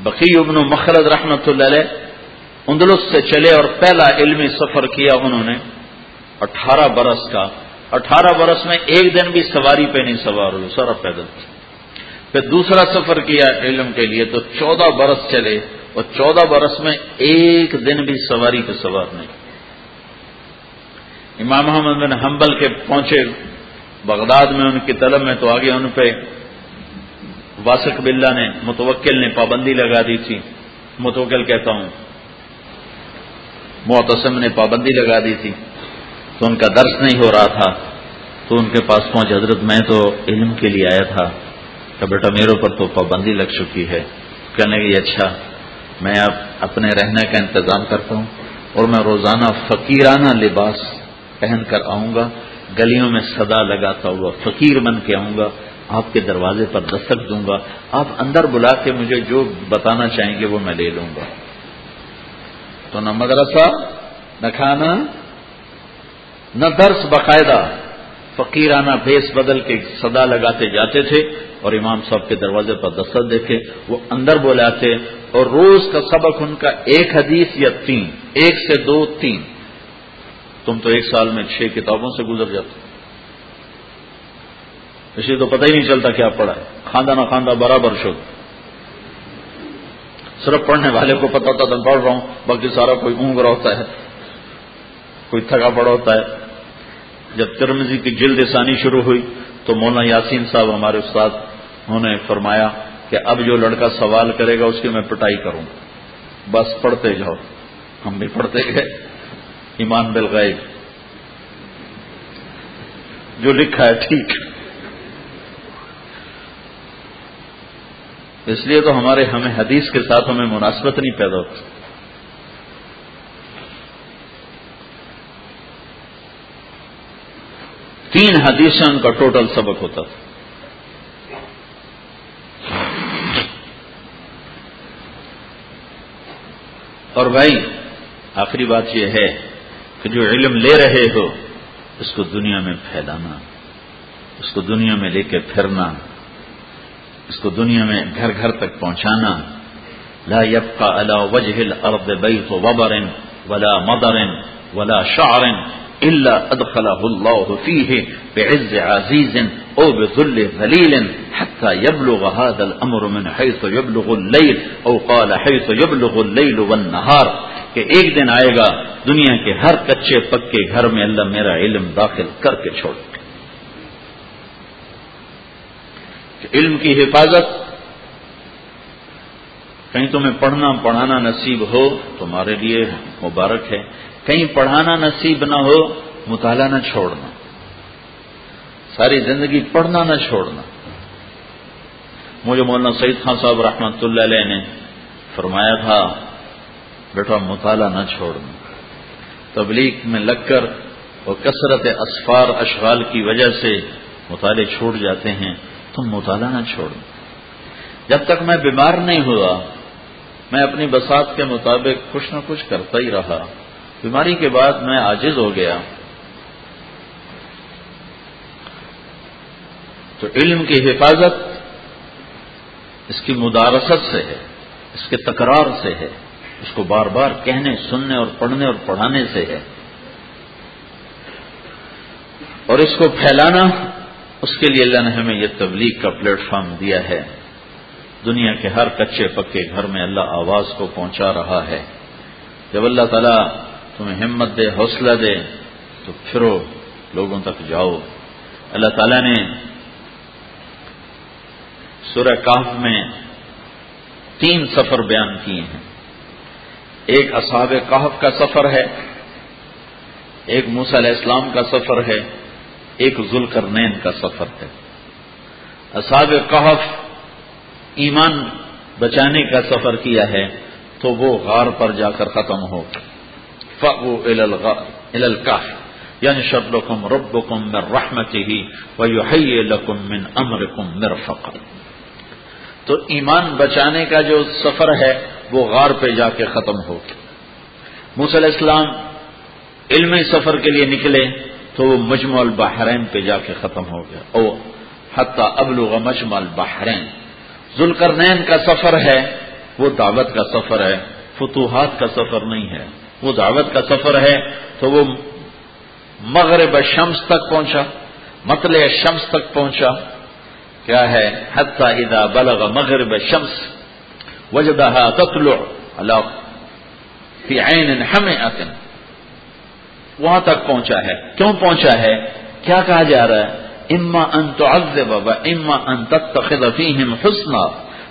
بقی ابن مخرد رحمت اللہ علیہ اندلس سے چلے اور پہلا علمی سفر کیا انہوں نے۔ اٹھارہ برس کا۔ اٹھارہ برس میں ایک دن بھی سواری پہ نہیں سوار ہوئے، سارا پیدل۔ پھر دوسرا سفر کیا علم کے لیے، تو چودہ برس چلے۔ اور چودہ برس میں ایک دن بھی سواری پہ سوار نہیں۔ امام محمد بن حنبل کے پہنچے بغداد میں، ان کی طلب میں تو آگے ان پہ واسق بلّہ نے، متوکل نے پابندی لگا دی تھی۔ متوکل کہتا ہوں، معتصم نے پابندی لگا دی تھی۔ تو ان کا درس نہیں ہو رہا تھا۔ تو ان کے پاس پہنچ، حضرت میں تو علم کے لیے آیا تھا۔ کہ بیٹا، میرے اوپر تو پابندی لگ چکی ہے۔ کہنے کی اچھا۔ میں اب اپنے رہنے کا انتظام کرتا ہوں اور میں روزانہ فقیرانہ لباس پہن کر آؤں گا، گلیوں میں صدا لگاتا ہوا فقیر بن کے آؤں گا، آپ کے دروازے پر دستک دوں گا، آپ اندر بلا کے مجھے جو بتانا چاہیں گے وہ میں لے لوں گا۔ تو نہ مدرسہ، نہ کھانا، نہ درس باقاعدہ فقیرانہ بھیس بدل کے صدا لگاتے جاتے تھے اور امام صاحب کے دروازے پر دستک دیکھے، وہ اندر بلاتے اور روز کا سبق ان کا ایک حدیث یا تین، ایک سے دو تین۔ تم تو ایک سال میں چھ کتابوں سے گزر جاتے اسے تو پتہ ہی نہیں چلتا کیا پڑھا ہے۔ کھاندہ نہ کھاندہ برابر شد صرف پڑھنے والے کو پتا ہوتا تو پڑھ رہا ہوں، باقی سارا کوئی اونگ رہا ہوتا ہے، کوئی تھکا پڑا ہوتا ہے۔ جب ترمزی کی جلد ثانی شروع ہوئی تو مولانا یاسین صاحب ہمارے استاد، انہوں نے فرمایا کہ اب جو لڑکا سوال کرے گا اس کی میں پٹائی کروں۔ بس پڑھتے جاؤ۔ ہم بھی پڑھتے گئے۔ ایمان بالغیب۔ جو لکھا ہے ٹھیک۔ اس لیے تو ہمارے ہمیں حدیث کے ساتھ ہمیں مناسبت نہیں پیدا ہوتی۔ تین حدیثیں ان کا ٹوٹل سبق ہوتا تھا۔ اور بھائی، آخری بات یہ ہے کہ جو علم لے رہے ہو، اس کو دنیا میں پھیلانا، اس کو دنیا میں لے کے پھرنا، اس کو دنیا میں گھر گھر تک پہنچانا۔ لا يبقى على وجه الارض بيت وبر ولا مدر ولا شعر الا ادخله الله فيه بعز عزيز او بذل ذليل حتى يبلغ هذا الامر من حيث يبلغ الليل او قال حيث يبلغ الليل والنهار کہ ایک دن آئے گا، دنیا کے ہر کچے پکے گھر میں اللہ میرا علم داخل کر کے چھوڑ علم کی حفاظت، کہیں تمہیں پڑھنا پڑھانا نصیب ہو، تمہارے لیے مبارک ہے۔ کہیں پڑھانا نصیب نہ ہو، مطالعہ نہ چھوڑنا۔ ساری زندگی پڑھنا نہ چھوڑنا۔ مجھے مولانا سعید خان صاحب رحمۃ اللہ علیہ نے فرمایا تھا، بیٹا، مطالعہ نہ چھوڑنا۔ تبلیغ میں لگ کر اور کثرت اسفار، اشغال کی وجہ سے مطالعے چھوڑ جاتے ہیں، تم مطالعہ نہ چھوڑنا۔ جب تک میں بیمار نہیں ہوا، میں اپنی بسات کے مطابق کچھ نہ کچھ کرتا ہی رہا۔ بیماری کے بعد میں عاجز ہو گیا۔ تو علم کی حفاظت اس کی مدارست سے ہے، اس کے تکرار سے ہے، اس کو بار بار کہنے، سننے اور پڑھنے اور پڑھانے سے ہے۔ اور اس کو پھیلانا، اس کے لیے اللہ نے ہمیں یہ تبلیغ کا پلیٹ فارم دیا ہے۔ دنیا کے ہر کچے پکے گھر میں اللہ آواز کو پہنچا رہا ہے۔ جب اللہ تعالیٰ تمہیں ہمت دے، حوصلہ دے، تو پھرو لوگوں تک جاؤ۔ اللہ تعالیٰ نے سورہ کاف میں تین سفر بیان کیے ہیں۔ ایک اصحاب کہف کا سفر ہے، ایک موس علیہ السلام کا سفر ہے، ایک ذوالکرنین کا سفر ہے۔ اصحاب کہف ایمان بچانے کا سفر کیا ہے، تو وہ غار پر جا کر ختم ہو فو الکاف یعنی شبلکم ربکم من رحمتی ہی ویحیی لکم من امرکم مرفقا تو ایمان بچانے کا جو سفر ہے، وہ غار پہ جا کے ختم ہو موسی علیہ السلام علمی سفر کے لیے نکلے، تو وہ مجموع البحرین پہ جا کے ختم ہو گیا۔ او حتیٰ ابلغ مجمع البحرین۔ ذوالکرنین کا سفر ہے، وہ دعوت کا سفر ہے، فتوحات کا سفر نہیں ہے۔ وہ دعوت کا سفر ہے، تو وہ مغرب شمس تک پہنچا، مطلع شمس تک پہنچا۔ کیا ہے؟ حتیٰ اذا بلغ مغرب شمس وجدها تطلع على في عین حمئة وہاں تک پہنچا ہے۔ کیوں پہنچا ہے؟ کیا کہا جا رہا ہے؟ اما ان تعذب و اما ان تتخذ فيهم حسنا۔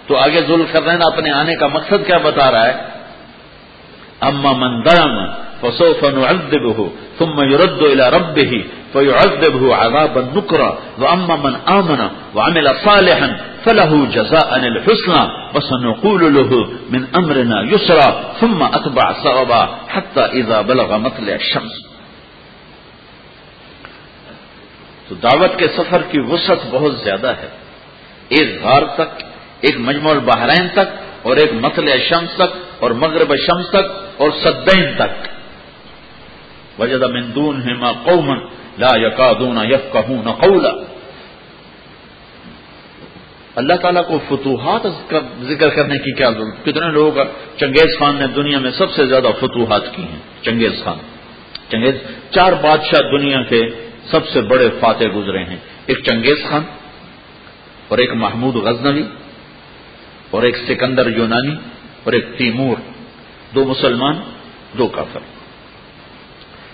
تو آگے ذل کرنے اپنے آنے کا مقصد کیا بتا رہا ہے؟ اما من ظلم فسوف نعذبه، ثم يرد الى ربه فيعذبه عذابا نكرا. واما من امن وعمل صالحا فله جزاء الحسنى، وسنقول له من امرنا يسرا، ثم اتبع سببا حتى اذا بلغ مطلع الشمس. تو دعوت کے سفر کی وسعت بہت زیادہ ہے۔ ایک غار تک، ایک مجموع البحرین تک اور ایک مطلع شمس تک اور مغرب شمس تک اور سدین تک۔ وجد من دونهما قوما لا يكادون يفقهون قولا۔ اللہ تعالیٰ کو فتوحات کا ذکر کرنے کی کیا ضرورت؟ کتنے لوگ چنگیز خان نے دنیا میں سب سے زیادہ فتوحات کی ہیں، چنگیز خان۔ چنگیز، چار بادشاہ دنیا کے سب سے بڑے فاتح گزرے ہیں۔ ایک چنگیز خان اور ایک محمود غزنوی اور ایک سکندر یونانی۔ اور ایک تیمور، دو مسلمان، دو کافر۔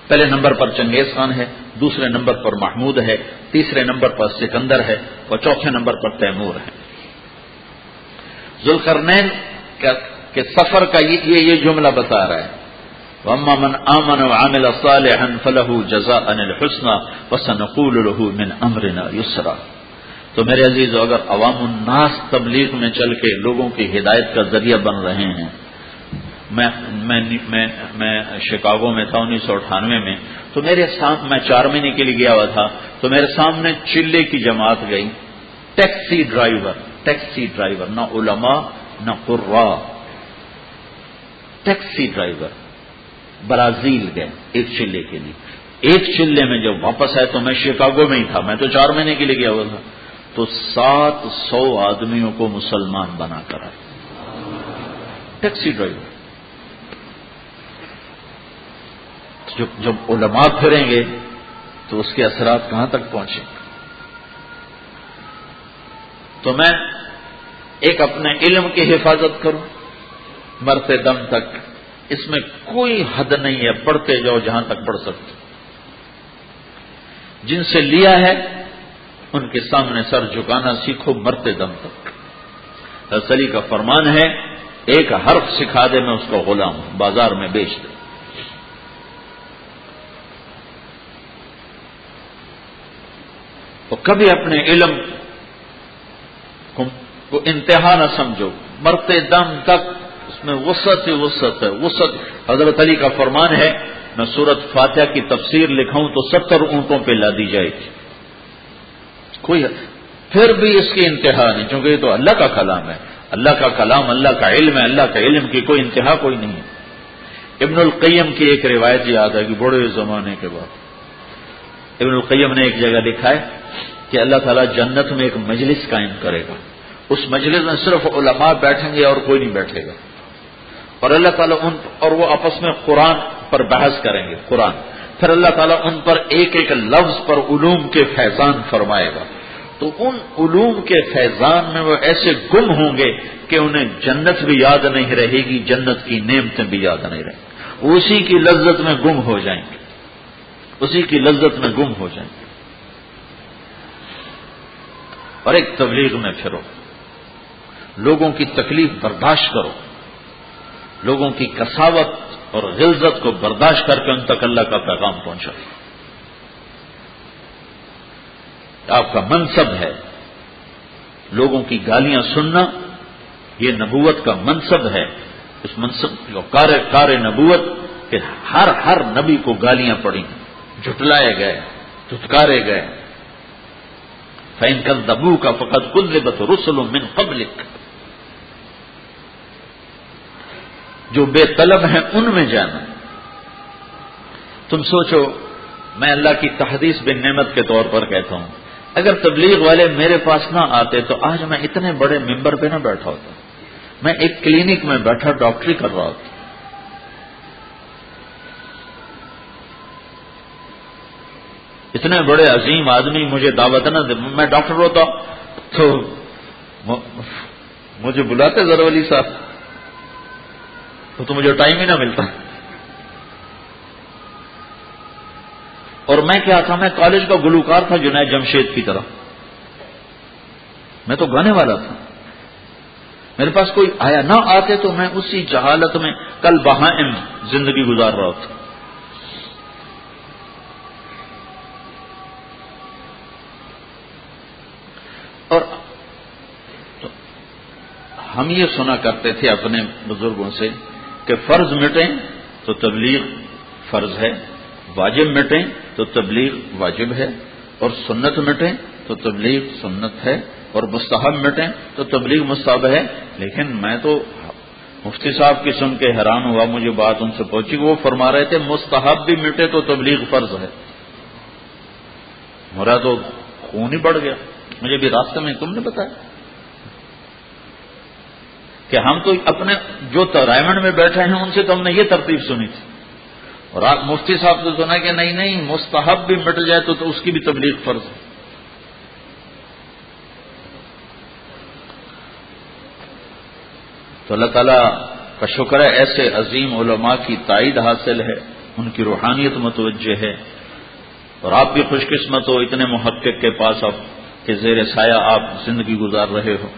پہلے نمبر پر چنگیز خان ہے، دوسرے نمبر پر محمود ہے، تیسرے نمبر پر سکندر ہے اور چوتھے نمبر پر تیمور ہے۔ ذوالقرنین کے سفر کا یہ یہ جملہ بتا رہا ہے۔ وما من آمن وعمل صالحا فله جزاء الحسنى وسنقول له من امرنا يسرا۔ تو میرے عزیز اگر عوام الناس تبلیغ میں چل کے لوگوں کی ہدایت کا ذریعہ بن رہے ہیں، میں میں میں شکاگو میں تھا انیس سو اٹھانوے میں، تو میرے سامنے میں چار مہینے کے لیے گیا ہوا تھا، تو میرے سامنے چلے کی جماعت گئی، ٹیکسی ڈرائیور ٹیکسی ڈرائیور، نہ علماء، نہ قرا ٹیکسی ڈرائیور برازیل گئے، ایک چلے کے لیے۔ ایک چلے میں جب واپس آئے تو میں شکاگو میں ہی تھا، میں تو چار مہینے کے لیے گیا ہوا تھا۔ تو سات سو آدمیوں کو مسلمان بنا کر آئے۔ Taxi driver. جب جب علماء پھریں گے تو اس کے اثرات کہاں تک پہنچیں؟ گے تو میں ایک اپنے علم کی حفاظت کروں۔ مرتے دم تک اس میں کوئی حد نہیں ہے، پڑھتے جاؤ جہاں تک پڑھ سکتے۔ جن سے لیا ہے ان کے سامنے سر جھکانا سیکھو مرتے دم تک۔ سلی کا فرمان ہے، ایک حرف سکھا دے، میں اس کو غلام بازار میں بیچ دے۔ تو کبھی اپنے علم کو انتہا نہ سمجھو، مرتے دم تک۔ اس میں وسط ہی وسط ہے وسط حضرت علی کا فرمان ہے، میں سورت فاتحہ کی تفسیر لکھاؤں تو ستر اونٹوں پہ لا دی جائے گی۔ کوئی پھر بھی اس کی انتہا نہیں، چونکہ یہ تو اللہ کا کلام ہے۔ اللہ کا کلام، اللہ کا علم ہے، اللہ کا علم کی کوئی انتہا کوئی نہیں ہے۔ ابن القیم کی ایک روایت یاد ہے کہ بڑے زمانے کے بعد۔ ابن القیم نے ایک جگہ لکھا ہے کہ اللہ تعالیٰ جنت میں ایک مجلس قائم کرے گا۔ اس مجلس میں صرف علماء بیٹھیں گے اور کوئی نہیں بیٹھے گا۔ اور اللہ تعالیٰ ان، اور وہ آپس میں قرآن پر بحث کریں گے، قرآن۔ پھر اللہ تعالیٰ ان پر ایک ایک لفظ پر علوم کے فیضان فرمائے گا۔ تو ان علوم کے فیضان میں وہ ایسے گم ہوں گے کہ انہیں جنت بھی یاد نہیں رہے گی، جنت کی نعمتیں بھی یاد نہیں رہیں گی۔ اسی کی لذت میں گم ہو جائیں گے۔ اسی کی لذت میں گم ہو جائیں گے۔ اور ایک تبلیغ میں پھرو۔ لوگوں کی تکلیف برداشت کرو۔ لوگوں کی کساوت اور غلزت کو برداشت کر کے ان تک اللہ کا پیغام پہنچا۔ آپ کا منصب ہے لوگوں کی گالیاں سننا، یہ نبوت کا منصب ہے۔ اس منصب کار کار نبوت کہ ہر ہر نبی کو گالیاں پڑی جھٹلائے گئے، دھتکارے گئے۔ فین کل دبو کا فقط کل بت رسل من قبلک جو بے طلب ہیں ان میں جانا۔ تم سوچو، میں اللہ کی تحدیث بن نعمت کے طور پر کہتا ہوں۔ اگر تبلیغ والے میرے پاس نہ آتے تو آج میں اتنے بڑے ممبر پہ نہ بیٹھا ہوتا۔ میں ایک کلینک میں بیٹھا، ڈاکٹری کر رہا ہوتا۔ اتنے بڑے عظیم آدمی مجھے دعوت نہ دے، میں ڈاکٹر ہوتا تو مجھے بلاتے ذرا علی صاحب۔ تو, تو مجھے ٹائم ہی نہ ملتا۔ اور میں کیا تھا میں کالج کا گلوکار تھا جنید جمشید کی طرح۔ میں تو گانے والا تھا۔ میرے پاس کوئی آیا نہ آتے تو میں اسی جہالت میں کل بہائم زندگی گزار رہا تھا۔ اور ہم یہ سنا کرتے تھے اپنے بزرگوں سے کہ فرض مٹیں تو تبلیغ فرض ہے، واجب مٹیں تو تبلیغ واجب ہے، اور سنت مٹیں تو تبلیغ سنت ہے، اور مستحب مٹیں تو تبلیغ مستحب ہے۔ لیکن میں تو مفتی صاحب کی سن کے حیران ہوا، مجھے بات ان سے پہنچی وہ فرما رہے تھے، مستحب بھی مٹے تو تبلیغ فرض ہے۔ میرا تو خون ہی بڑھ گیا۔ مجھے بھی راستے میں تم نے بتایا۔ کہ ہم تو اپنے جو رائمنڈ میں بیٹھے ہیں ان سے تو ہم نے یہ ترتیب سنی تھی۔ اور آپ مفتی صاحب سے سنا کہ نہیں نہیں مستحب بھی مٹ جائے تو, تو اس کی بھی تبلیغ فرض ہے۔ تو اللہ تعالیٰ کا شکر ہے ایسے عظیم علماء کی تائید حاصل ہے ان کی روحانیت متوجہ ہے۔ اور آپ بھی خوش قسمت ہو اتنے محقق کے پاس اب کہ زیر سایہ آپ زندگی گزار رہے ہو۔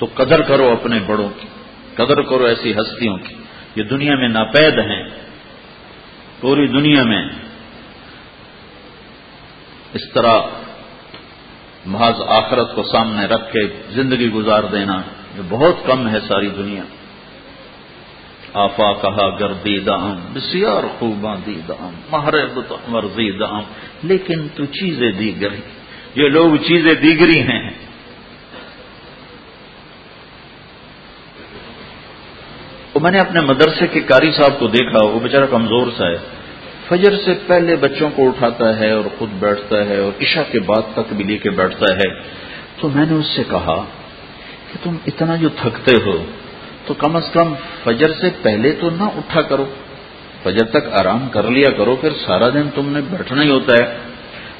تو قدر کرو اپنے بڑوں کی، قدر کرو ایسی ہستیوں کی۔ یہ دنیا میں ناپید ہیں، پوری دنیا میں اس طرح محض آخرت کو سامنے رکھ کے زندگی گزار دینا یہ بہت کم ہے ساری دنیا۔ آفا کہا گردی دام بسیار خوباں دی دام محرب مرضی دام لیکن تو چیزیں دیگر یہ لوگ چیزیں دیگری ہیں۔ میں نے اپنے مدرسے کے کاری صاحب کو دیکھا، وہ بیچارہ کمزور سا ہے۔ فجر سے پہلے بچوں کو اٹھاتا ہے اور خود بیٹھتا ہے اور عشاء کے بعد تک بھی لے کے بیٹھتا ہے۔ تو میں نے اس سے کہا کہ تم اتنا جو تھکتے ہو، تو کم از کم فجر سے پہلے تو نہ اٹھا کرو۔ فجر تک آرام کر لیا کرو، پھر سارا دن تم نے بیٹھنا ہی ہوتا ہے۔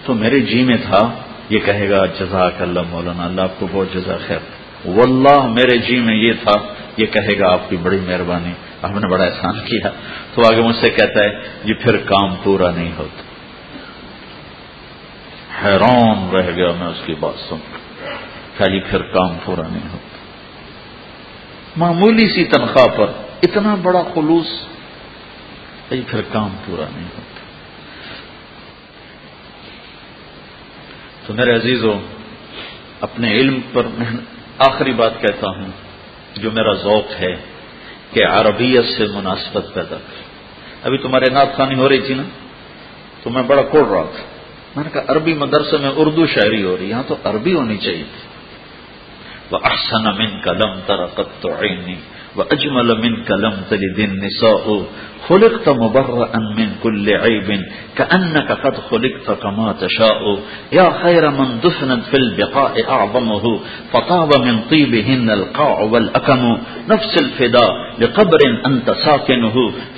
تو میرے جی میں تھا، یہ کہے گا، جزاک اللہ مولانا، اللہ آپ کو بہت جزا خیر۔ واللہ میرے جی میں یہ تھا، یہ کہے گا آپ کی بڑی مہربانی ہم نے بڑا احسان کیا۔ تو آگے مجھ سے کہتا ہے، یہ پھر کام پورا نہیں ہوتا۔ حیران رہ گیا میں اس کی بات سن خالی پھر کام پورا نہیں ہوتا۔ معمولی سی تنخواہ پر اتنا بڑا خلوص، یہ پھر کام پورا نہیں ہوتا۔ تو میرے عزیزوں، اپنے علم پر آخری بات کہتا ہوں، جو میرا ذوق ہے کہ عربیت سے مناسبت پیدا کر ابھی تمہارے نعت خانی ہو رہی تھی نا؟ تو میں بڑا کوڑ رہا تھا۔ میں نے کہا، عربی مدرسے میں اردو شاعری ہو رہی، یہاں تو عربی ہونی چاہیے۔ تھی وہ احسن من قلم ترقت تو وأجمل منك لم تلد النساء. خلقت مبرأ من كل عيب كأنك قد خلقت كما تشاء. يا خير من دفنت في البقاء أعظمه فطاب من طيبهن القاع والأكم. نفس الفداء لقبر أنت ساكنه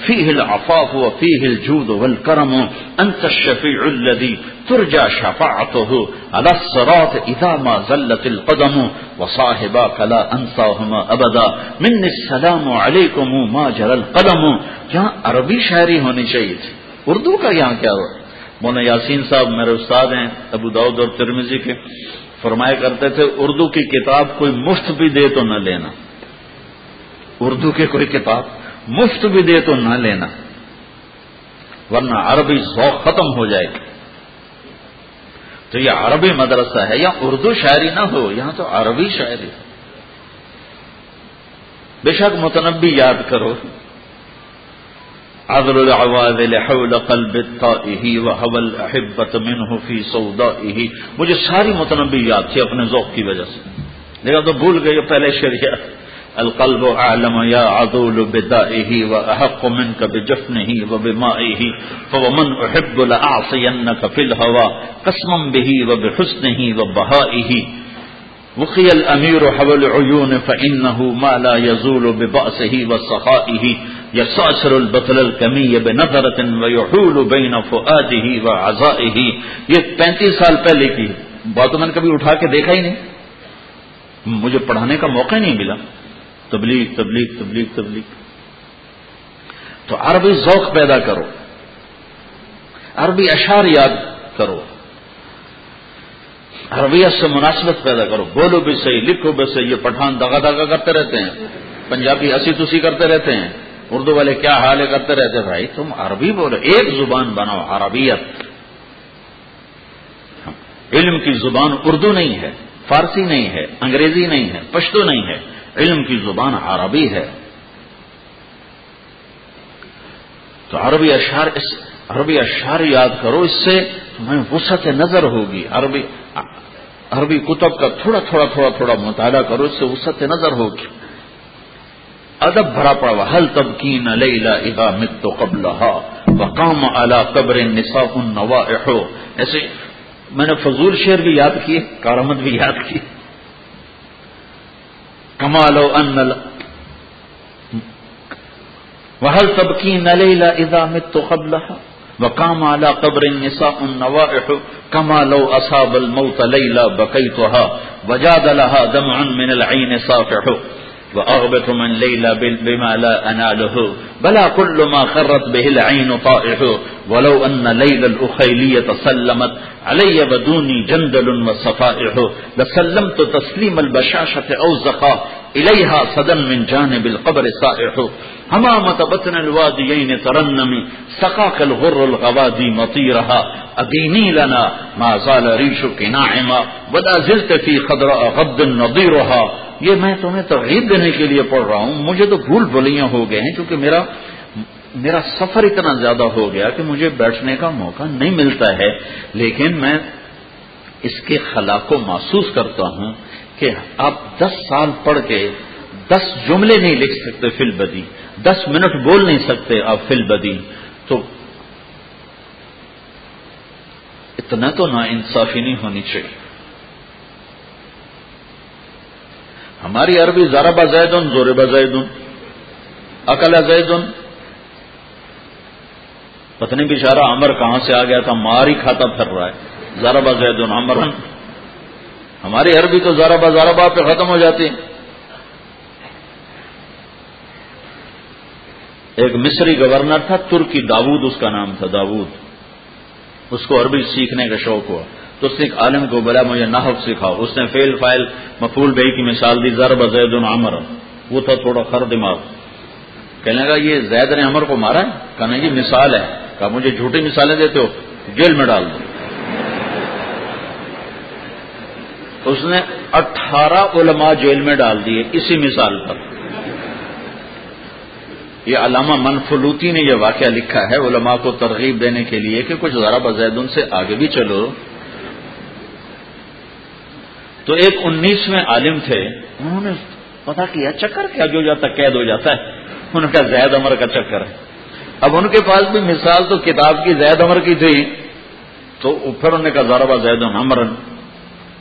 فيه العفاف وفيه الجود والكرم. أنت الشفيع الذي ترجا شفاعته على الصراط اذا ما زلت القدم وصاحبا لا انساهما ابدا من السلام علیکم ما جر القلم یہاں عربی شاعری ہونی چاہیے تھی؟ اردو کا یہاں کیا ہو مولانا یاسین صاحب میرے استاد ہیں، ابو داؤد اور ترمیزی کے فرمایا کرتے تھے، اردو کی کتاب کوئی مفت بھی دے تو نہ لینا۔ اردو کی کوئی کتاب مفت بھی دے تو نہ لینا۔ ورنہ عربی ذوق ختم ہو جائے گی۔ تو یہ عربی مدرسہ ہے، یا اردو شاعری نہ ہو، یہاں تو عربی شاعری بے شک متنبی یاد کرو۔ عذر العوادل حول قلب الطائه وهو الاحبت منه في سودائه۔ مجھے ساری متنبی یاد تھی اپنے ذوق کی وجہ سے۔ دیکھا تو بھول گئے پہلے شریعت القلب اعلم يا عذول بدائه واحق منك بجفنه وبمائه فمن احب لاعصينك في الهوى قسما به وبحسنه وبهائه وقي الامير حول عيون فانه ما لا يزول ببأسه وسخائه یساسر البطل الکمی بنظرت ویحول بین فؤاده وعزائه یہ پینتیس سال پہلے کی بات میں نے کبھی اٹھا کے دیکھا ہی نہیں. مجھے پڑھانے کا موقع نہیں ملا. تبلیغ تبلیغ تبلیغ تبلیغ۔ تو عربی ذوق پیدا کرو۔ عربی اشار یاد کرو۔ عربیت سے مناسبت پیدا کرو۔ بولو بھی صحیح، لکھو بھی صحیح، یہ پٹھان دگا دگا کرتے رہتے ہیں۔ پنجابی اسی تسی کرتے رہتے ہیں۔ اردو والے کیا حال ہے کرتے رہتے بھائی تم عربی بولو۔ ایک زبان بناؤ، عربیت۔ علم کی زبان اردو نہیں ہے، فارسی نہیں ہے، انگریزی نہیں ہے، پشتو نہیں ہے۔ علم کی زبان عربی ہے۔ تو عربی اشار اس عربی اشار یاد کرو، اس سے تمہیں وسعت نظر ہوگی۔ عربی عربی کتب کا تھوڑا تھوڑا تھوڑا تھوڑا مطالعہ کرو، اس سے وسعت نظر ہوگی۔ ادب بھرا پڑا حل تب کی نلا ادا مت قبل وقام اعلی قبر نسا ایسے میں نے فضول شعر بھی یاد کیے، کارآمد بھی یاد کی کمال ان وحل تب نلیلا اذا مت قبلها؟ وقام على قبر النساء النوائح كما لو أصاب الموت ليلة بكيتها، وجاد لها دمعا من العين صافح. وأغبط من ليلى بما لا أناله. بلا كل ما خرت به العين طائح. ولو أن ليلى الأخيلية سلمت علي بدوني جندل وصفائح لسلمت تسليم البشاشة أو زقا إليها صدا من جانب القبر صائح همامة بطن الواديين ترنمي، سقاك الغر الغوادي مطيرها. أديني لنا ما زال ريشك ناعما. ولا زلت في خضراء غد نظيرها یہ میں تمہیں ترغیب دینے کے لیے پڑھ رہا ہوں. مجھے تو بھول بھلیاں ہو گئے ہیں کیونکہ میرا میرا سفر اتنا زیادہ ہو گیا کہ مجھے بیٹھنے کا موقع نہیں ملتا ہے. لیکن میں اس کے خلا کو محسوس کرتا ہوں. کہ آپ دس سال پڑھ کے دس جملے نہیں لکھ سکتے فل بدی دس منٹ بول نہیں سکتے آپ فل بدی تو اتنا تو نا انصافی نہیں ہونی چاہیے۔ ہماری عربی ذرا زید زور بزید اکل زید پتنی بشارہ امر کہاں سے آ گیا تھا، مار ہی کھاتا پھر رہا ہے۔ ذرا زید امرن ہماری عربی تو ذرا با پہ ختم ہو جاتی ایک مصری گورنر تھا، ترکی داود اس کا نام تھا داود اس کو عربی سیکھنے کا شوق ہوا۔ تو اس نے ایک عالم کو بولا، مجھے نحف سکھاؤ۔ اس نے فیل فائل مفول بھائی کی مثال دی ضرب زید عمر۔ وہ تھا تھوڑا خر دماغ۔ کہنے لگا، یہ زید نے عمر کو مارا ہے؟ کہنے یہ مثال ہے۔ کہا، مجھے جھوٹی مثالیں دیتے ہو، جیل میں ڈال دو۔ اس نے اٹھارہ علماء جیل میں ڈال دیے، اسی مثال پر۔ یہ علامہ منفلوتی نے یہ واقعہ لکھا ہے علماء کو ترغیب دینے کے لیے کہ کچھ ذرا بزید ان سے آگے بھی چلو۔ تو ایک انیسویں عالم تھے، انہوں نے پتا کیا، چکر کیا جو جاتا قید ہو جاتا ہے۔ ان کا زید عمر کا چکر ہے۔ اب ان کے پاس بھی مثال تو کتاب کی زید عمر کی تھی، تو پھر انہوں نے کہا زاربا زید عمر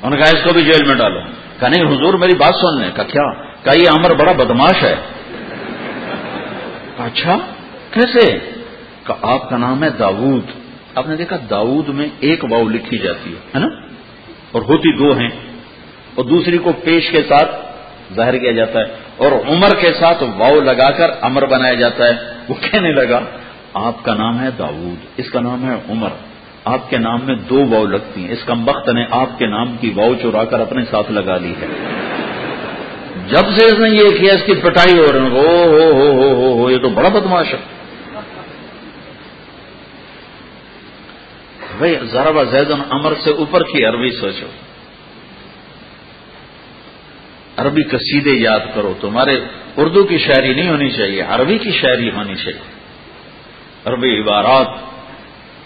انہوں نے کہا، اس کو بھی جیل میں ڈالو۔ کہا، نہیں، حضور میری بات سن لیں۔ کہا، کیا؟ کہ یہ عمر بڑا بدماش ہے۔ اچھا کیسے؟ کہ آپ کا نام ہے داود آپ نے دیکھا، داؤد میں ایک واؤ لکھی جاتی ہے نا؟ اور ہوتی دو ہیں۔ اور دوسری کو پیش کے ساتھ ظاہر کیا جاتا ہے۔ اور عمر کے ساتھ واؤ لگا کر امر بنایا جاتا ہے۔ وہ کہنے لگا، آپ کا نام ہے داود اس کا نام ہے عمر۔ آپ کے نام میں دو واؤ لگتی ہیں۔ اس کم وقت نے آپ کے نام کی واؤ چورا کر اپنے ساتھ لگا لی ہے۔ جب سے اس نے یہ کیا، اس کی پٹائی ہو رہی ہو ہو ہو ہو ہو ہو یہ تو بڑا بدماش ہے۔ بھائی، ذرا زید امر سے اوپر کی عربی سوچو۔ عربی قصیدے یاد کرو، تمہارے اردو کی شاعری نہیں ہونی چاہیے، عربی کی شاعری ہونی چاہیے۔ عربی عبارات۔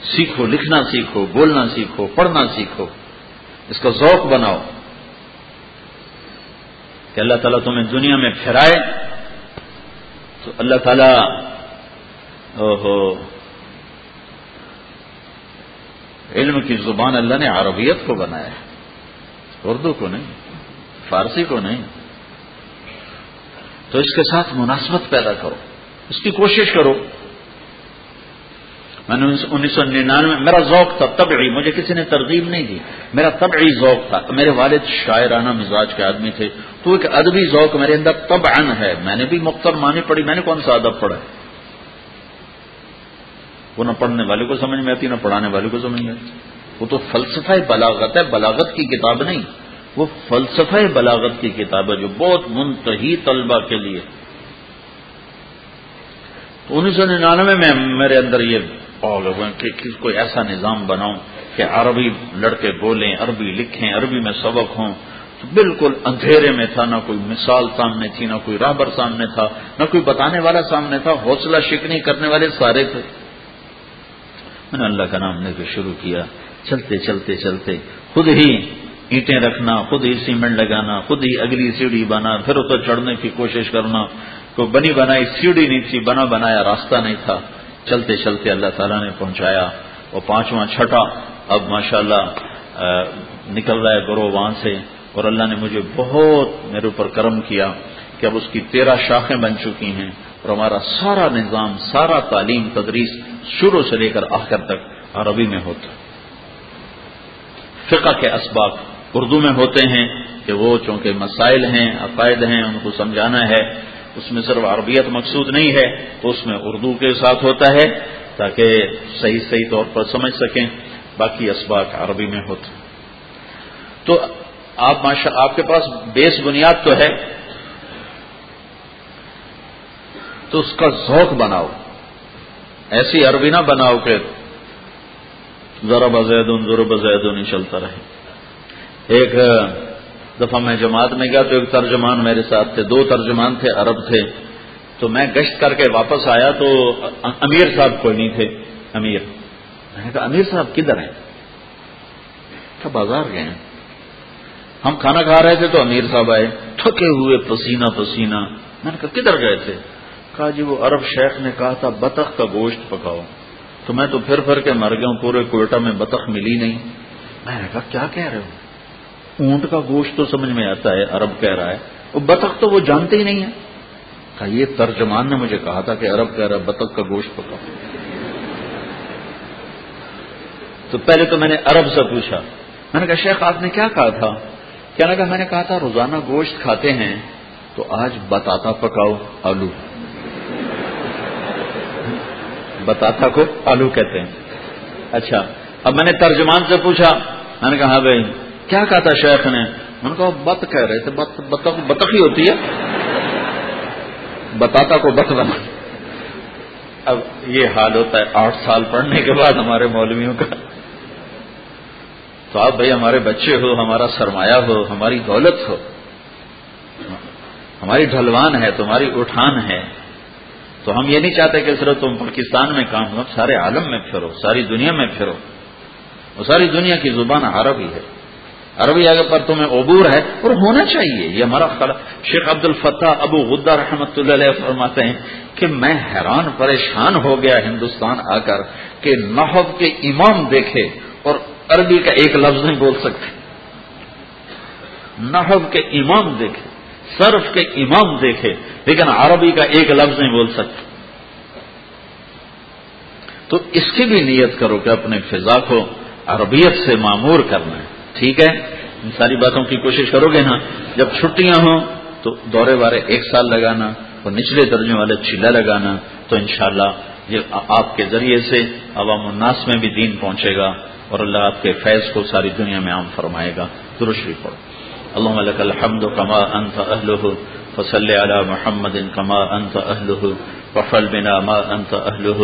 سیکھو، لکھنا سیکھو، بولنا سیکھو، پڑھنا سیکھو۔ اس کا ذوق بناؤ۔ کہ اللہ تعالیٰ تمہیں دنیا میں پھرائے تو اللہ تعالیٰ اوہو، علم کی زبان اللہ نے عربیت کو بنایا ہے۔ اردو کو نہیں، فارسی کو نہیں۔ تو اس کے ساتھ مناسبت پیدا کرو۔ اس کی کوشش کرو۔ میں نے انیس سو ننانوے میرا ذوق تھا، طبعی، مجھے کسی نے ترغیب نہیں دی۔ میرا طبعی ذوق تھا۔ میرے والد شاعرانہ مزاج کے آدمی تھے۔ تو ایک ادبی ذوق میرے اندر تب ہے۔ میں نے بھی مختر مانی پڑھی، میں نے کون سا ادب پڑھا؟ وہ نہ پڑھنے والے کو سمجھ میں آتی، نہ پڑھانے والے کو سمجھ میں آتی۔ وہ تو فلسفہ بلاغت ہے، بلاغت کی کتاب نہیں۔ وہ فلسفہ بلاغت کی کتاب ہے جو بہت منتحی طلبہ کے لیے۔ تو انیس سو ننانوے میں میرے اندر یہ کہ کوئی ایسا نظام بناؤں کہ عربی لڑکے بولیں، عربی لکھیں، عربی میں سبق ہوں، تو بالکل اندھیرے میں تھا، نہ کوئی مثال سامنے تھی، نہ کوئی راہبر سامنے تھا، نہ کوئی بتانے والا سامنے تھا، حوصلہ شکنی کرنے والے سارے تھے۔ میں نے اللہ کا نام لے کے شروع کیا۔ چلتے چلتے چلتے۔ خود ہی اینٹیں رکھنا، خود ہی سیمنٹ لگانا، خود ہی اگلی سیڑھی بنا، پھر اسے چڑھنے کی کوشش کرنا۔ کوئی بنی بنائی سیڑھی نہیں تھی، بنا بنایا راستہ نہیں تھا۔ چلتے چلتے اللہ تعالیٰ نے پہنچایا وہ پانچواں چھٹا اب ماشاءاللہ نکل رہا ہے گروہ وہاں سے اور اللہ نے مجھے بہت میرے اوپر کرم کیا کہ اب اس کی تیرہ شاخیں بن چکی ہیں اور ہمارا سارا نظام، سارا تعلیم، تدریس شروع سے لے کر آخر تک عربی میں ہوتا فقہ کے اسباب اردو میں ہوتے ہیں کہ وہ چونکہ مسائل ہیں، عقائد ہیں، ان کو سمجھانا ہے اس میں صرف عربیت مقصود نہیں ہے، تو اس میں اردو کے ساتھ ہوتا ہے تاکہ صحیح صحیح طور پر سمجھ سکیں، باقی اسباق عربی میں ہوتے تو آپ آپ کے پاس بیس بنیاد تو ہے۔ تو اس کا ذوق بناؤ۔ ایسی عربی نہ بناؤ کہ ذرا بزید ذرا بزید نہیں چلتا رہے ایک دفعہ میں جماعت میں گیا تو ایک ترجمان میرے ساتھ تھے، دو ترجمان تھے، عرب تھے۔ تو میں گشت کر کے واپس آیا تو امیر صاحب کوئی نہیں تھے، امیر۔ میں نے کہا، امیر صاحب کدھر ہیں؟ کہا، بازار گئے ہیں۔ ہم کھانا کھا رہے تھے تو امیر صاحب آئے، تھکے ہوئے، پسینہ پسینہ۔ میں نے کہا، کدھر گئے تھے؟ کہا جی وہ عرب شیخ نے کہا تھا، بطخ کا گوشت پکاؤ۔ تو میں تو پھر پھر کے مر گیا ہوں، پورے کوئٹہ میں بطخ ملی نہیں۔ میں نے کہا، کیا کہہ رہے ہو؟ اونٹ کا گوشت تو سمجھ میں آتا ہے، عرب کہہ رہا ہے۔ وہ بطخ تو وہ جانتے ہی نہیں ہے کہا، یہ ترجمان نے مجھے کہا تھا کہ عرب کہہ رہا ہے، بطخ کا گوشت پکا تو پہلے تو میں نے عرب سے پوچھا۔ میں نے کہا، شیخ، آپ نے کیا کہا تھا؟ کیا لگا، میں نے کہا تھا، روزانہ گوشت کھاتے ہیں تو آج بتاتا پکاؤ، آلو۔ بتاتا کو آلو کہتے ہیں۔ اچھا اب میں نے ترجمان سے پوچھا۔ میں نے کہا ہاں بھائی۔ کیا کہا تھا شیخ نے؟ ان کو بت کہہ رہے تھے بتخ ہی ہوتی ہے۔ بتاتا کو بت بنا۔ اب یہ حال ہوتا ہے آٹھ سال پڑھنے کے بعد ہمارے مولویوں کا۔ تو آپ بھائی، ہمارے بچے ہو، ہمارا سرمایہ ہو، ہماری دولت ہو۔ ہماری ڈھلوان ہے، تمہاری اٹھان ہے۔ تو ہم یہ نہیں چاہتے کہ صرف تم پاکستان میں کام ہو سارے عالم میں پھرو، ساری دنیا میں پھرو۔ وہ ساری دنیا کی زبان عربی ہے۔ عربی اگر پر تمہیں عبور ہے اور ہونا چاہیے۔ یہ ہمارا خلا شیخ عبد الفتح ابو غدہ رحمۃ اللہ علیہ فرماتے ہیں کہ میں حیران پریشان ہو گیا ہندوستان آ کر کہ نحب کے امام دیکھے اور عربی کا ایک لفظ نہیں بول سکتے۔ نحب کے امام دیکھے، صرف کے امام دیکھے، لیکن عربی کا ایک لفظ نہیں بول سکتے۔ تو تو اس کی بھی نیت کرو کہ اپنے فضا کو عربیت سے معمور کرنا ہے۔ ٹھیک ہے؟ ان ساری باتوں کی کوشش کرو گے نا جب چھٹیاں ہوں تو دورے بارے ایک سال لگانا اور نچلے درجوں والے چیلا لگانا، تو انشاءاللہ یہ آپ کے ذریعے سے عوام الناس میں بھی دین پہنچے گا اور اللہ آپ کے فیض کو ساری دنیا میں عام فرمائے گا۔ درشری پڑھو۔ اللهم لك الحمد كما أنت أهله فصل على محمد كما أنت أهله وفل بنا ما أنت أهله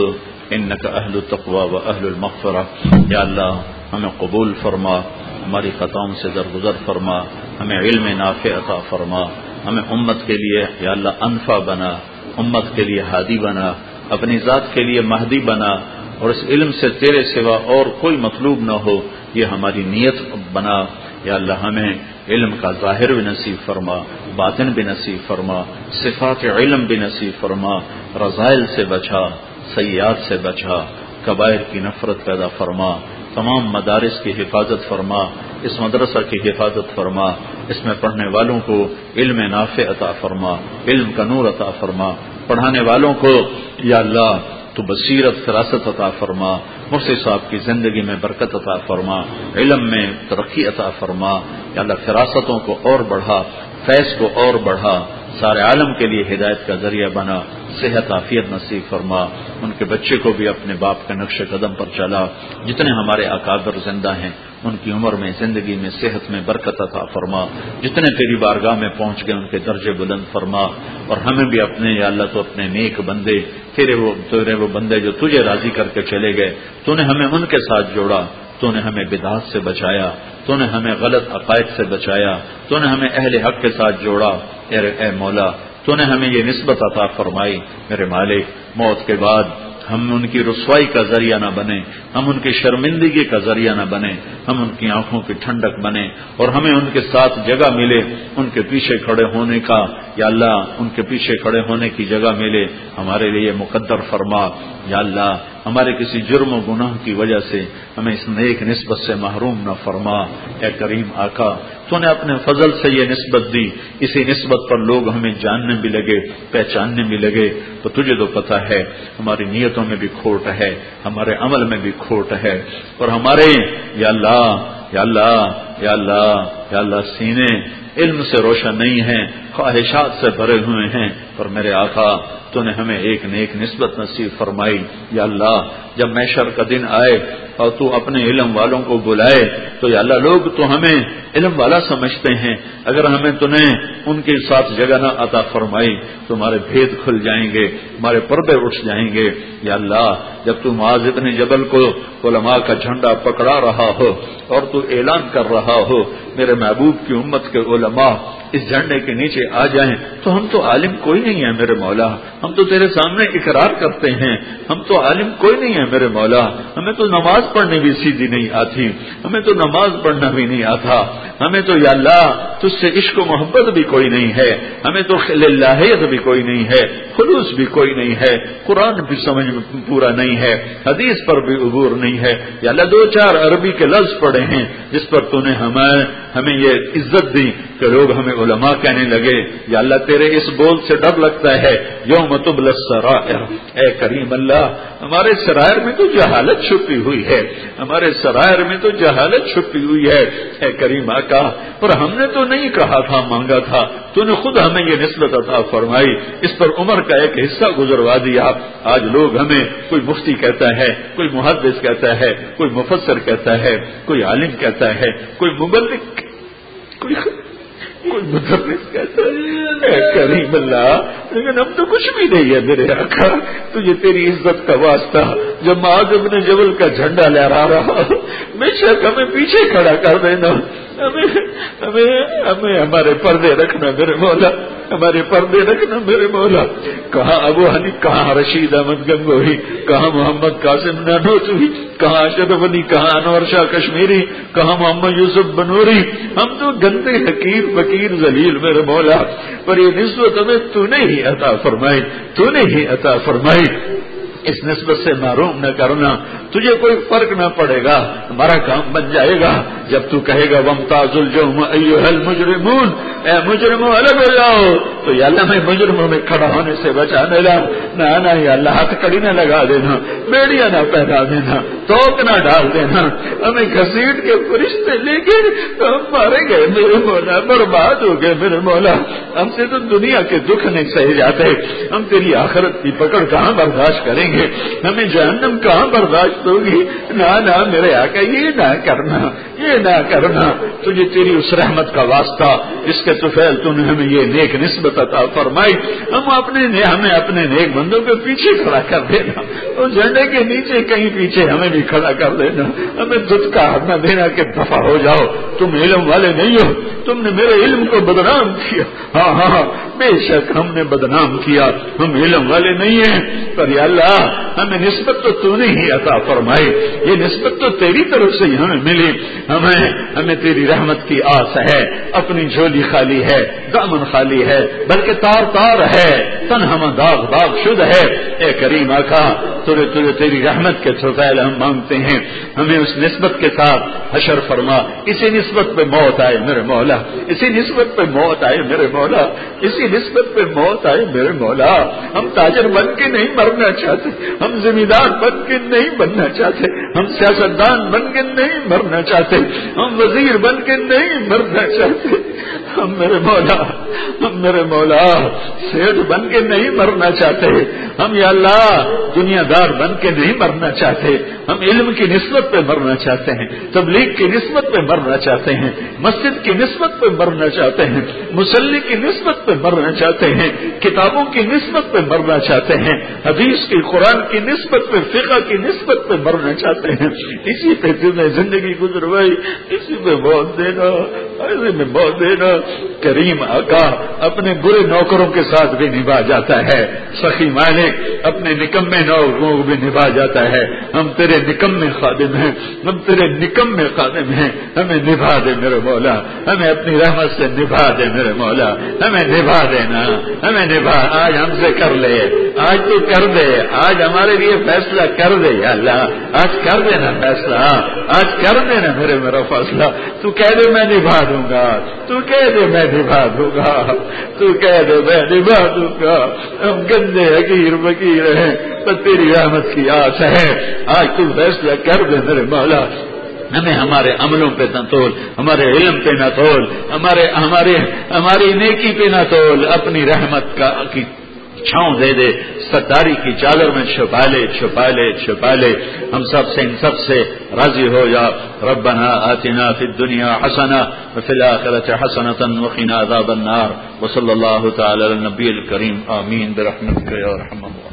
إنك أهل التقوى وأهل المغفرة یا اللہ، ہمیں قبول فرما۔ ہماری خطاؤں سے درگزر فرما، ہمیں علم نافع عطا فرما، ہمیں امت کے لیے یا اللہ انفا بنا، امت کے لیے ہادی بنا، اپنی ذات کے لیے مہدی بنا، اور اس علم سے تیرے سوا اور کوئی مطلوب نہ ہو، یہ ہماری نیت بنا۔ یا اللہ ہمیں علم کا ظاہر بھی نصیب فرما، باطن بھی نصیب فرما، صفات علم بھی نصیب فرما، رضائل سے بچا سیاد سے بچا قبائر کی نفرت پیدا فرما۔ تمام مدارس کی حفاظت فرما، اس مدرسہ کی حفاظت فرما، اس میں پڑھنے والوں کو علم نافع عطا فرما، علم کا نور عطا فرما، پڑھانے والوں کو یا اللہ تو بصیرت فراست عطا فرما مرسی صاحب کی زندگی میں برکت عطا فرما، علم میں ترقی عطا فرما۔ یا اللہ، فراستوں کو اور بڑھا، فیض کو اور بڑھا، سارے عالم کے لیے ہدایت کا ذریعہ بنا، صحت، عافیت نصیب فرما۔ ان کے بچے کو بھی اپنے باپ کے نقش قدم پر چلا۔ جتنے ہمارے اکابر زندہ ہیں، ان کی عمر میں، زندگی میں، صحت میں برکت عطا فرما۔ جتنے تیری بارگاہ میں پہنچ گئے، ان کے درجے بلند فرما۔ اور ہمیں بھی اپنے، یا اللہ، تو اپنے نیک بندے تیرے وہ تیرے وہ بندے جو تجھے راضی کر کے چلے گئے، تو نے ہمیں ان کے ساتھ جوڑا، تو نے ہمیں بدعات سے بچایا، تو نے ہمیں غلط عقائد سے بچایا، تو نے ہمیں اہل حق کے ساتھ جوڑا، اے اے مولا، تو نے ہمیں یہ نسبت عطا فرمائی، میرے مالک، موت کے بعد ہم ان کی رسوائی کا ذریعہ نہ بنے ہم ان کی شرمندگی کا ذریعہ نہ بنے ہم ان کی آنکھوں کی ٹھنڈک بنے اور ہمیں ان کے ساتھ جگہ ملے، ان کے پیچھے کھڑے ہونے کا، یا اللہ ان کے پیچھے کھڑے ہونے کی جگہ ملے، ہمارے لیے مقدر فرما، یا اللہ ہمارے کسی جرم و گناہ کی وجہ سے ہمیں اس نیک نسبت سے محروم نہ فرما، اے کریم آقا تو نے اپنے فضل سے یہ نسبت دی، اسی نسبت پر لوگ ہمیں جاننے بھی لگے، پہچاننے بھی لگے۔ تو تجھے تو پتا ہے، ہماری نیتوں میں بھی کھوٹ ہے، ہمارے عمل میں بھی کھوٹ ہے۔ اور ہمارے یا اللہ یا اللہ یا اللہ یا اللہ، سینے، علم سے روشن نہیں ہیں۔ خواہشات سے بھرے ہوئے ہیں۔ پر میرے آقا، تو نے ہمیں ایک نیک نسبت نصیب فرمائی۔ یا اللہ، جب میشر کا دن آئے اور تو اپنے علم والوں کو بلائے، تو یا اللہ، لوگ تو ہمیں علم والا سمجھتے ہیں۔ اگر ہمیں تو نے ان کے ساتھ جگہ نہ عطا فرمائی، تو ہمارے بھید کھل جائیں گے، ہمارے پردے اٹھ جائیں گے۔ یا اللہ، جب تو معاذ ابن جبل کو علماء کا جھنڈا پکڑا رہا ہو اور تو اعلان کر رہا ہو، میرے محبوب کی امت کے علماء اس جھنڈے کے نیچے آ جائیں تو ہم تو عالم کوئی نہیں ہے میرے مولا ہم تو تیرے سامنے اقرار کرتے ہیں ہم تو عالم کوئی نہیں ہے میرے مولا ہمیں تو نماز پڑھنے بھی سیدھی نہیں آتی ہمیں تو نماز پڑھنا بھی نہیں آتا ہمیں تو یا اللہ تجھ سے عشق و محبت بھی کوئی نہیں ہے ہمیں تو لاہیت بھی کوئی نہیں ہے خلوص بھی کوئی نہیں ہے قرآن بھی سمجھ پورا نہیں ہے حدیث پر بھی عبور نہیں ہے یا اللہ دو چار عربی کے لفظ پڑے ہیں جس پر تو نے ہمیں ہمیں یہ عزت دی کہ لوگ ہمیں علماء کہنے لگے، یا اللہ، تیرے اس بول سے ڈر لگتا ہے۔ یوم متبل سرائر اے کریم اللہ، ہمارے سرائر میں تو جہالت چھپی ہوئی ہے۔ ہمارے سرائر میں تو جہالت چھپی ہوئی ہے۔ اے کریم آقا، پر ہم نے تو نہیں کہا تھا، مانگا تھا۔ تو نے خود ہمیں یہ نسبت عطا فرمائی۔ اس پر عمر کا ایک حصہ گزروا دیا۔ آج لوگ ہمیں، کوئی مفتی کہتا ہے، کوئی محدث کہتا ہے، کوئی مفسر کہتا ہے، کوئی عالم کہتا ہے، کوئی مبلک، کوئی کوئی مطلب مدرس کہتا۔ ہے کریم اللہ، لیکن اب تو کچھ بھی نہیں ہے میرے آقا۔ تجھے تیری عزت کا واسطہ، جب معاذ ابن جبل کا جھنڈا لہرا رہا، بے شک ہمیں پیچھے کھڑا کر دینا۔ ہمیں ہمیں ہمیں ہمارے پردے رکھنا میرے مولا۔ ہمارے پردے رکھنا میرے مولا۔ کہاں ابو ہنی کہاں رشید احمد گنگوئی کہاں محمد قاسم نانوتوی کہاں اشرف علی کہاں انور شاہ کشمیری، کہاں محمد یوسف بنوری۔ ہم تو گندے حقیر، فقیر، ذلیل میرے مولا۔ پر یہ نسبت ہمیں تو نے ہی عطا فرمائی، تو نے ہی عطا فرمائی۔ اس نسبت سے معروم نہ کرنا، تجھے کوئی فرق نہ پڑے گا، ہمارا کام بن جائے گا۔ جب تو کہے گا ومتاز الجوم المجرمون، اے مجرموں الگ تو یا اللہ، میں مجرموں میں کھڑا ہونے سے بچا میرا۔ نہ نہ، یا اللہ، ہاتھ کڑی نہ لگا دینا، بیڑیاں نہ پہنا دینا توک نہ ڈال دینا۔ ہمیں گھسیٹ کے فرشتے لے کے ہم مارے گئے۔ میرے مولا، برباد ہو گئے میرے مولا۔ ہم سے تو دنیا کے دکھ نہیں سہے جاتے۔ ہم تیری آخرت کی پکڑ کہاں برداشت کریں؟ گے ہمیں جہنم کہاں برداشت ہوگی؟ نہ نہ میرے آقا یہ نہ کرنا یہ نہ کرنا۔ تجھے تیری اس رحمت کا واسطہ اس کے توفیل تو نے ہمیں یہ نیک نسبت عطا فرمائی۔ ہم اپنے ہمیں اپنے نیک بندوں کے پیچھے کھڑا کر دینا۔ تو جھنڈے کے نیچے کہیں پیچھے ہمیں بھی کھڑا کر دینا۔ ہمیں دودھ کا نہ دینا کہ دفاع ہو جاؤ۔ تم علم والے نہیں ہو۔ تم نے میرے علم کو بدنام کیا۔ ہاں ہاں, ہاں، بے شک ہم نے بدنام کیا۔ ہم علم والے نہیں ہیں۔ پر یا اللہ ہمیں نسبت تو تو نے ہی عطا فرمائی، یہ نسبت تو تیری طرف سے ہمیں ملی۔ ہمیں ہمیں تیری رحمت کی آس ہے، اپنی جھولی خالی ہے، دامن خالی ہے، بلکہ تار تار ہے تن ہم داغ داغ شد ہے۔ اے کریم آخا تجھے تجھے تیری رحمت کے چھوٹائل ہم مانگتے ہیں۔ ہمیں اس نسبت کے ساتھ حشر فرما۔ اسی نسبت پہ موت آئے میرے مولا۔ اسی نسبت پہ موت آئے میرے مولا۔ اسی نسبت پہ موت آئے میرے مولا۔ ہم تاجر بن کے نہیں مرنا چاہتے۔ ہم ذمہ دار بن کے نہیں بننا چاہتے، ہم سیاستدان بن کے نہیں مرنا چاہتے، ہم وزیر بن کے نہیں مرنا چاہتے۔ ہم میرے مولا، ہم میرے مولا سیٹ بن کے نہیں مرنا چاہتے۔ ہم یا اللہ دنیا دار بن کے نہیں مرنا چاہتے۔ ہم علم کی نسبت پہ مرنا چاہتے ہیں، تبلیغ کی نسبت پہ مرنا چاہتے ہیں، مسجد کی نسبت پہ مرنا چاہتے ہیں، مسلی کی نسبت پہ مرنا چاہتے ہیں، کتابوں کی نسبت پہ مرنا چاہتے ہیں، حدیث کی قرآن کی نسبت پہ فقہ کی نسبت پہ مرنا چاہتے ہیں۔ اسی پہ تمہیں زندگی گزروائی، اسی پہ موت دینا، اسی میں موت دینا۔ کریم آقا اپنے برے نوکروں کے ساتھ بھی نبھا جاتا ہے۔ سخی مالک اپنے نکمے نوکروں کو بھی نبھا جاتا ہے۔ ہم تیرے نکمے خادم ہیں، ہم تیرے نکمے خادم ہیں۔ ہمیں نبھا دے میرے مولا، ہمیں اپنی رحمت سے نبھا دے میرے مولا۔ ہمیں نبھا دینا، ہمیں نبھا۔ آج ہم سے کر لے، آج تو کر دے، آج آج ہمارے لیے فیصلہ کر دے یا اللہ، آج کر دینا فیصلہ، آج کر دینا میرے، میرا فیصلہ۔ تو کہہ دے میں نبھا دوں گا، تو کہہ دے میں نبھا دوں گا، تو کہہ دے میں نبھا دوں گا۔ ہم گندے حقیر بکیر ہیں، پر تیری رحمت کی آس ہے۔ آج تو فیصلہ کر دے میرے مولا۔ ہمیں ہمارے عملوں پہ نہ تول، ہمارے علم پہ نہ تول، ہمارے ہمارے، ہماری نیکی پہ نہ تول، اپنی رحمت کا کی چھاؤں دے دے، ستاری کی چادر میں چھپا لے چھپا لے چھپا لے ہم سب سے ان سب سے راضی ہو یا ربنا آتنا فی الدنیا حسنا وفی الاخرت حسنتا وقنا عذاب النار۔ وصلی اللہ تعالی علی النبی الکریم۔ آمین برحمتک یا رحمہ